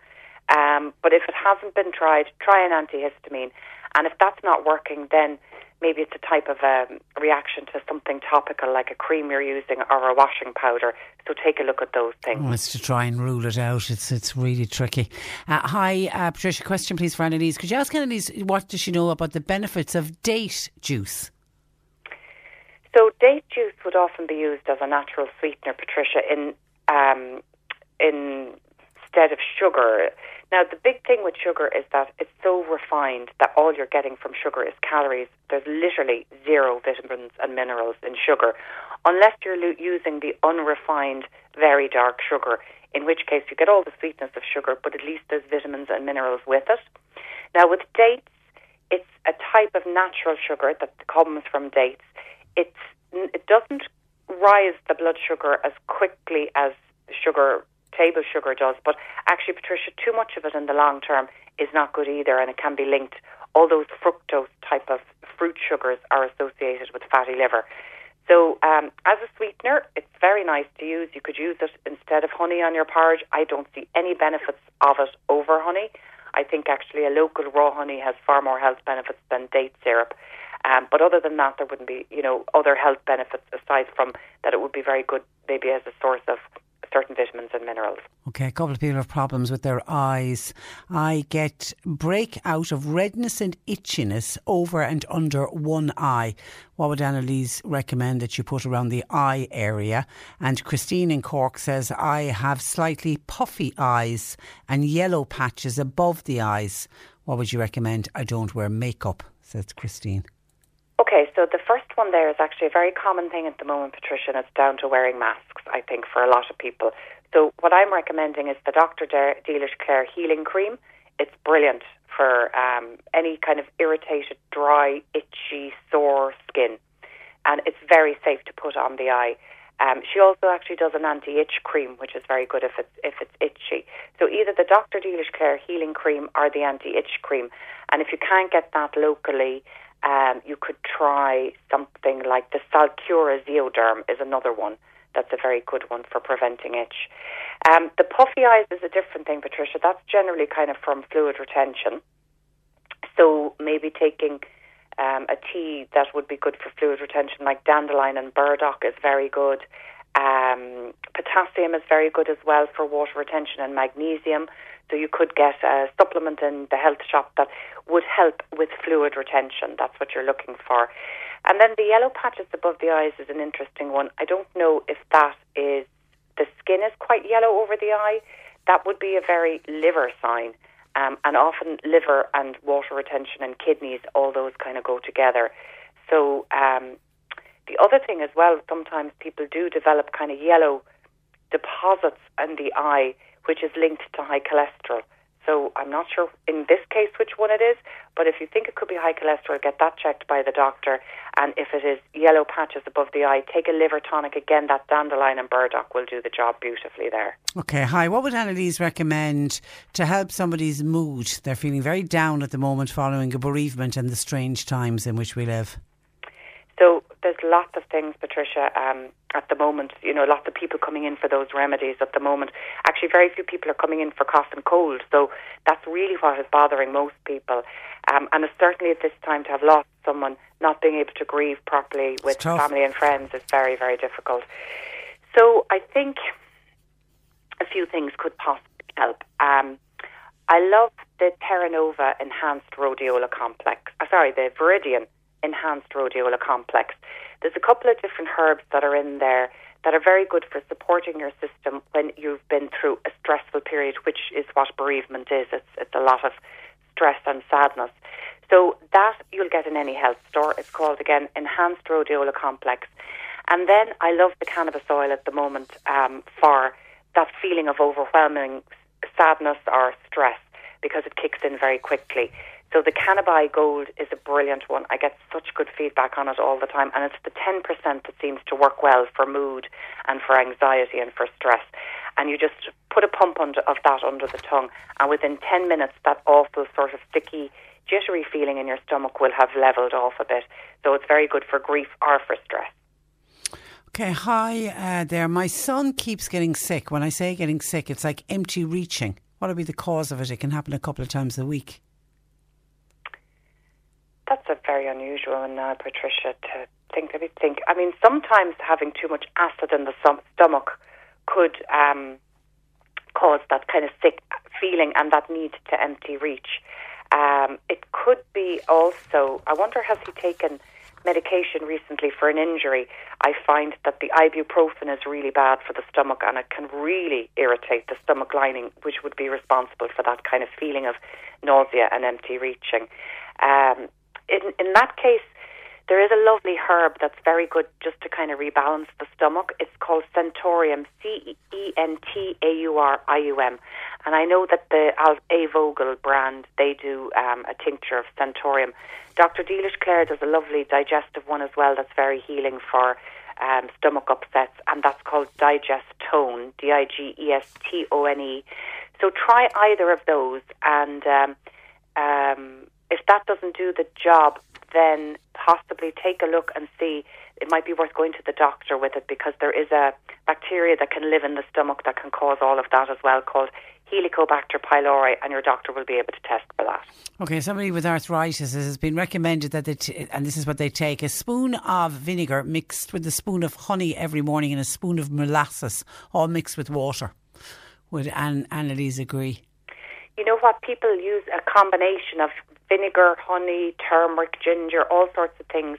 Um, but if it hasn't been tried, try an antihistamine. And if that's not working, then maybe it's a type of um, reaction to something topical like a cream you're using or a washing powder. So take a look at those things. Oh, it's to try and rule it out. It's it's really tricky. Uh, hi, uh, Patricia. Question, please, for Annalise. Could you ask Annalise what does she know about the benefits of date juice? So date juice would often be used as a natural sweetener, Patricia, in um, in instead of sugar. Now, the big thing with sugar is that it's so refined that all you're getting from sugar is calories. There's literally zero vitamins and minerals in sugar, unless you're lo- using the unrefined, very dark sugar, in which case you get all the sweetness of sugar, but at least there's vitamins and minerals with it. Now, with dates, it's a type of natural sugar that comes from dates. It's, it doesn't rise the blood sugar as quickly as sugar table sugar does. But actually, Patricia, too much of it in the long term is not good either, and it can be linked. All those fructose type of fruit sugars are associated with fatty liver. So, um, as a sweetener, it's very nice to use. You could use it instead of honey on your porridge. I don't see any benefits of it over honey. I think actually a local raw honey has far more health benefits than date syrup. Um, but other than that, there wouldn't be, you know, other health benefits aside from that. It would be very good, maybe as a source of certain vitamins and minerals. Okay, a couple of people have problems with their eyes. I get breakout of redness and itchiness over and under one eye. What would Annalise recommend that you put around the eye area? And Christine in Cork says, I have slightly puffy eyes and yellow patches above the eyes. What would you recommend? I don't wear makeup, says Christine. Okay, so the first one there is actually a very common thing at the moment, Patricia, and it's down to wearing masks, I think, for a lot of people. So what I'm recommending is the Dr. De- Dealish Clare Healing Cream. It's brilliant for um, any kind of irritated, dry, itchy, sore skin. And it's very safe to put on the eye. Um, she also actually does an anti-itch cream, which is very good if it's if it's itchy. So either the Dr. Dealish Clare Healing Cream or the anti-itch cream. And if you can't get that locally, um, you could try something like the Salcura Zeoderm is another one that's a very good one for preventing itch. Um, the puffy eyes is a different thing, Patricia. That's generally kind of from fluid retention. So maybe taking um, a tea that would be good for fluid retention, like dandelion and burdock, is very good. Um, potassium is very good as well for water retention and magnesium. So you could get a supplement in the health shop that would help with fluid retention. That's what you're looking for. And then the yellow patches above the eyes is an interesting one. I don't know if that is the skin is quite yellow over the eye. That would be a very liver sign. Um, and often liver and water retention and kidneys, all those kind of go together. So um, the other thing as well, sometimes people do develop kind of yellow deposits in the eye which is linked to high cholesterol. So I'm not sure in this case which one it is, but if you think it could be high cholesterol, get that checked by the doctor. And if it is yellow patches above the eye, take a liver tonic. Again, that dandelion and burdock will do the job beautifully there. Okay, hi. What would Annalise recommend to help somebody's mood? They're feeling very down at the moment following a bereavement and the strange times in which we live. There's lots of things, Patricia, um, at the moment. You know, lots of people coming in for those remedies at the moment. Actually, very few people are coming in for cough and cold. So that's really what is bothering most people. Um, and it's certainly at this time to have lost someone, not being able to grieve properly with family and friends is very, very difficult. So I think a few things could possibly help. Um, I love the Terra Nova Enhanced Rhodiola Complex. Uh, sorry, the Viridian enhanced rhodiola complex. There's a couple of different herbs that are in there that are very good for supporting your system when you've been through a stressful period, which is what bereavement is. It's, it's a lot of stress and sadness. So that you'll get in any health store. It's called again Enhanced Rhodiola Complex. And then I love the cannabis oil at the moment um, for that feeling of overwhelming sadness or stress because it kicks in very quickly. So the Cannabi Gold is a brilliant one. I get such good feedback on it all the time, and it's the 10% that seems to work well for mood and for anxiety and for stress. And you just put a pump under, of that under the tongue, and within 10 minutes, that awful sort of sticky, jittery feeling in your stomach will have levelled off a bit. So it's very good for grief or for stress. Okay, hi uh, there. My son keeps getting sick. When I say getting sick, it's like empty reaching. What would be the cause of it? It can happen a couple of times a week. That's a very unusual one now, Patricia, to think. Let me think. I mean, sometimes having too much acid in the stomach could um, cause that kind of sick feeling and that need to empty reach. Um, it could be also, I wonder, has he taken medication recently for an injury? I find that the ibuprofen is really bad for the stomach and it can really irritate the stomach lining, which would be responsible for that kind of feeling of nausea and empty reaching. Um, in, in that case, there is a lovely herb that's very good just to kind of rebalance the stomach. It's called Centaurium, C E N T A U R I U M. And I know that the A. Vogel brand, they do um, a tincture of Centaurium. Dr. Dealish Clare does a lovely digestive one as well that's very healing for um, stomach upsets, and that's called Digest Tone, D I G E S T O N E. So try either of those, and um, um, if that doesn't do the job, then possibly take a look and see. It might be worth going to the doctor with it because there is a bacteria that can live in the stomach that can cause all of that as well, called Helicobacter pylori, and your doctor will be able to test for that. Okay, somebody with arthritis has been recommended that they, t- and this is what they take a spoon of vinegar mixed with a spoon of honey every morning and a spoon of molasses, all mixed with water. Would Anne Annalise agree? You know what? People use a combination of vinegar, honey, turmeric, ginger, all sorts of things,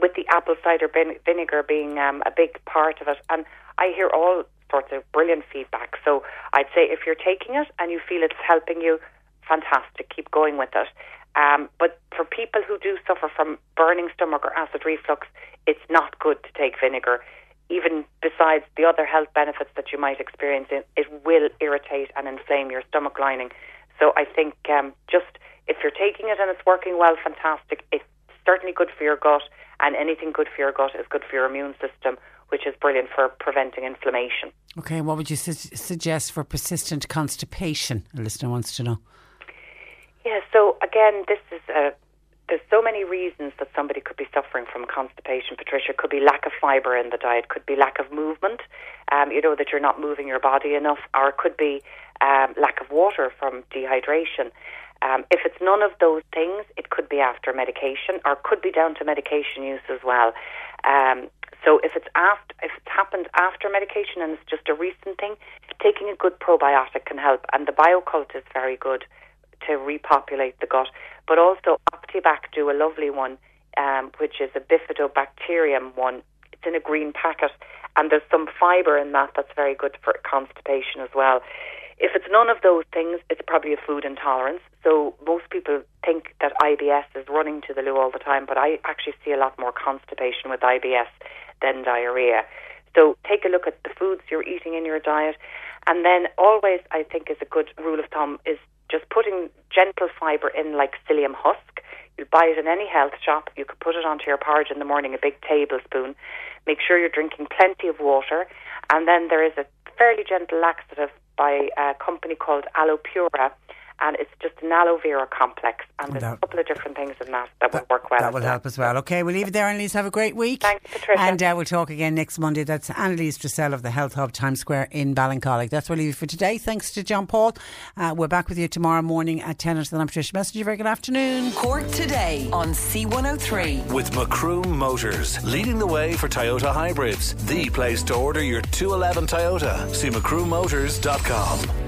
with the apple cider vinegar being um, a big part of it. And I hear all sorts of brilliant feedback. So I'd say if you're taking it and you feel it's helping you, fantastic, keep going with it. Um, but for people who do suffer from burning stomach or acid reflux, it's not good to take vinegar. Even besides the other health benefits that you might experience, it will irritate and inflame your stomach lining. So I think um, just if you're taking it and it's working well, fantastic. It's certainly good for your gut, and anything good for your gut is good for your immune system, which is brilliant for preventing inflammation. Okay, what would you su- suggest for persistent constipation? A listener wants to know. Yeah, so again, this is a there's so many reasons that somebody could be suffering from constipation, Patricia. It could be lack of fibre in the diet, could be lack of movement, um, you know, that you're not moving your body enough, or it could be um, lack of water from dehydration. Um, if it's none of those things, it could be after medication or could be down to medication use as well. Um, so if it's after, if it's happened after medication and it's just a recent thing, taking a good probiotic can help. And the Bio-Kult is very good to repopulate the gut. But also Optibac do a lovely one, um, which is a bifidobacterium one. It's in a green packet, and there's some fibre in that that's very good for constipation as well. If it's none of those things, it's probably a food intolerance. So most people think that IBS is running to the loo all the time, but I actually see a lot more constipation with IBS than diarrhea. So take a look at the foods you're eating in your diet. And then always, I think, is a good rule of thumb is just putting gentle fibre in like psyllium husk. You buy it in any health shop. You could put it onto your porridge in the morning, a big tablespoon. Make sure you're drinking plenty of water. And then there is a fairly gentle laxative by a company called Aloe Pura and it's just an aloe vera complex. And there's that, a couple of different things in that that, that will work well. That will help as well. Okay, we'll leave it there, Annalise. Have a great week. Thanks, Patricia. And uh, we'll talk again next Monday. That's Annalise Dressel of the Health Hub Times Square in Ballincollig. That's what we'll leave for today. Thanks to John Paul. Uh, we're back with you tomorrow morning at 10 until I'm Patricia Messenger. Very good afternoon. Cork today on C103. With Macroom Motors, leading the way for Toyota hybrids. The place to order your 211 Toyota. See macroommotors.com.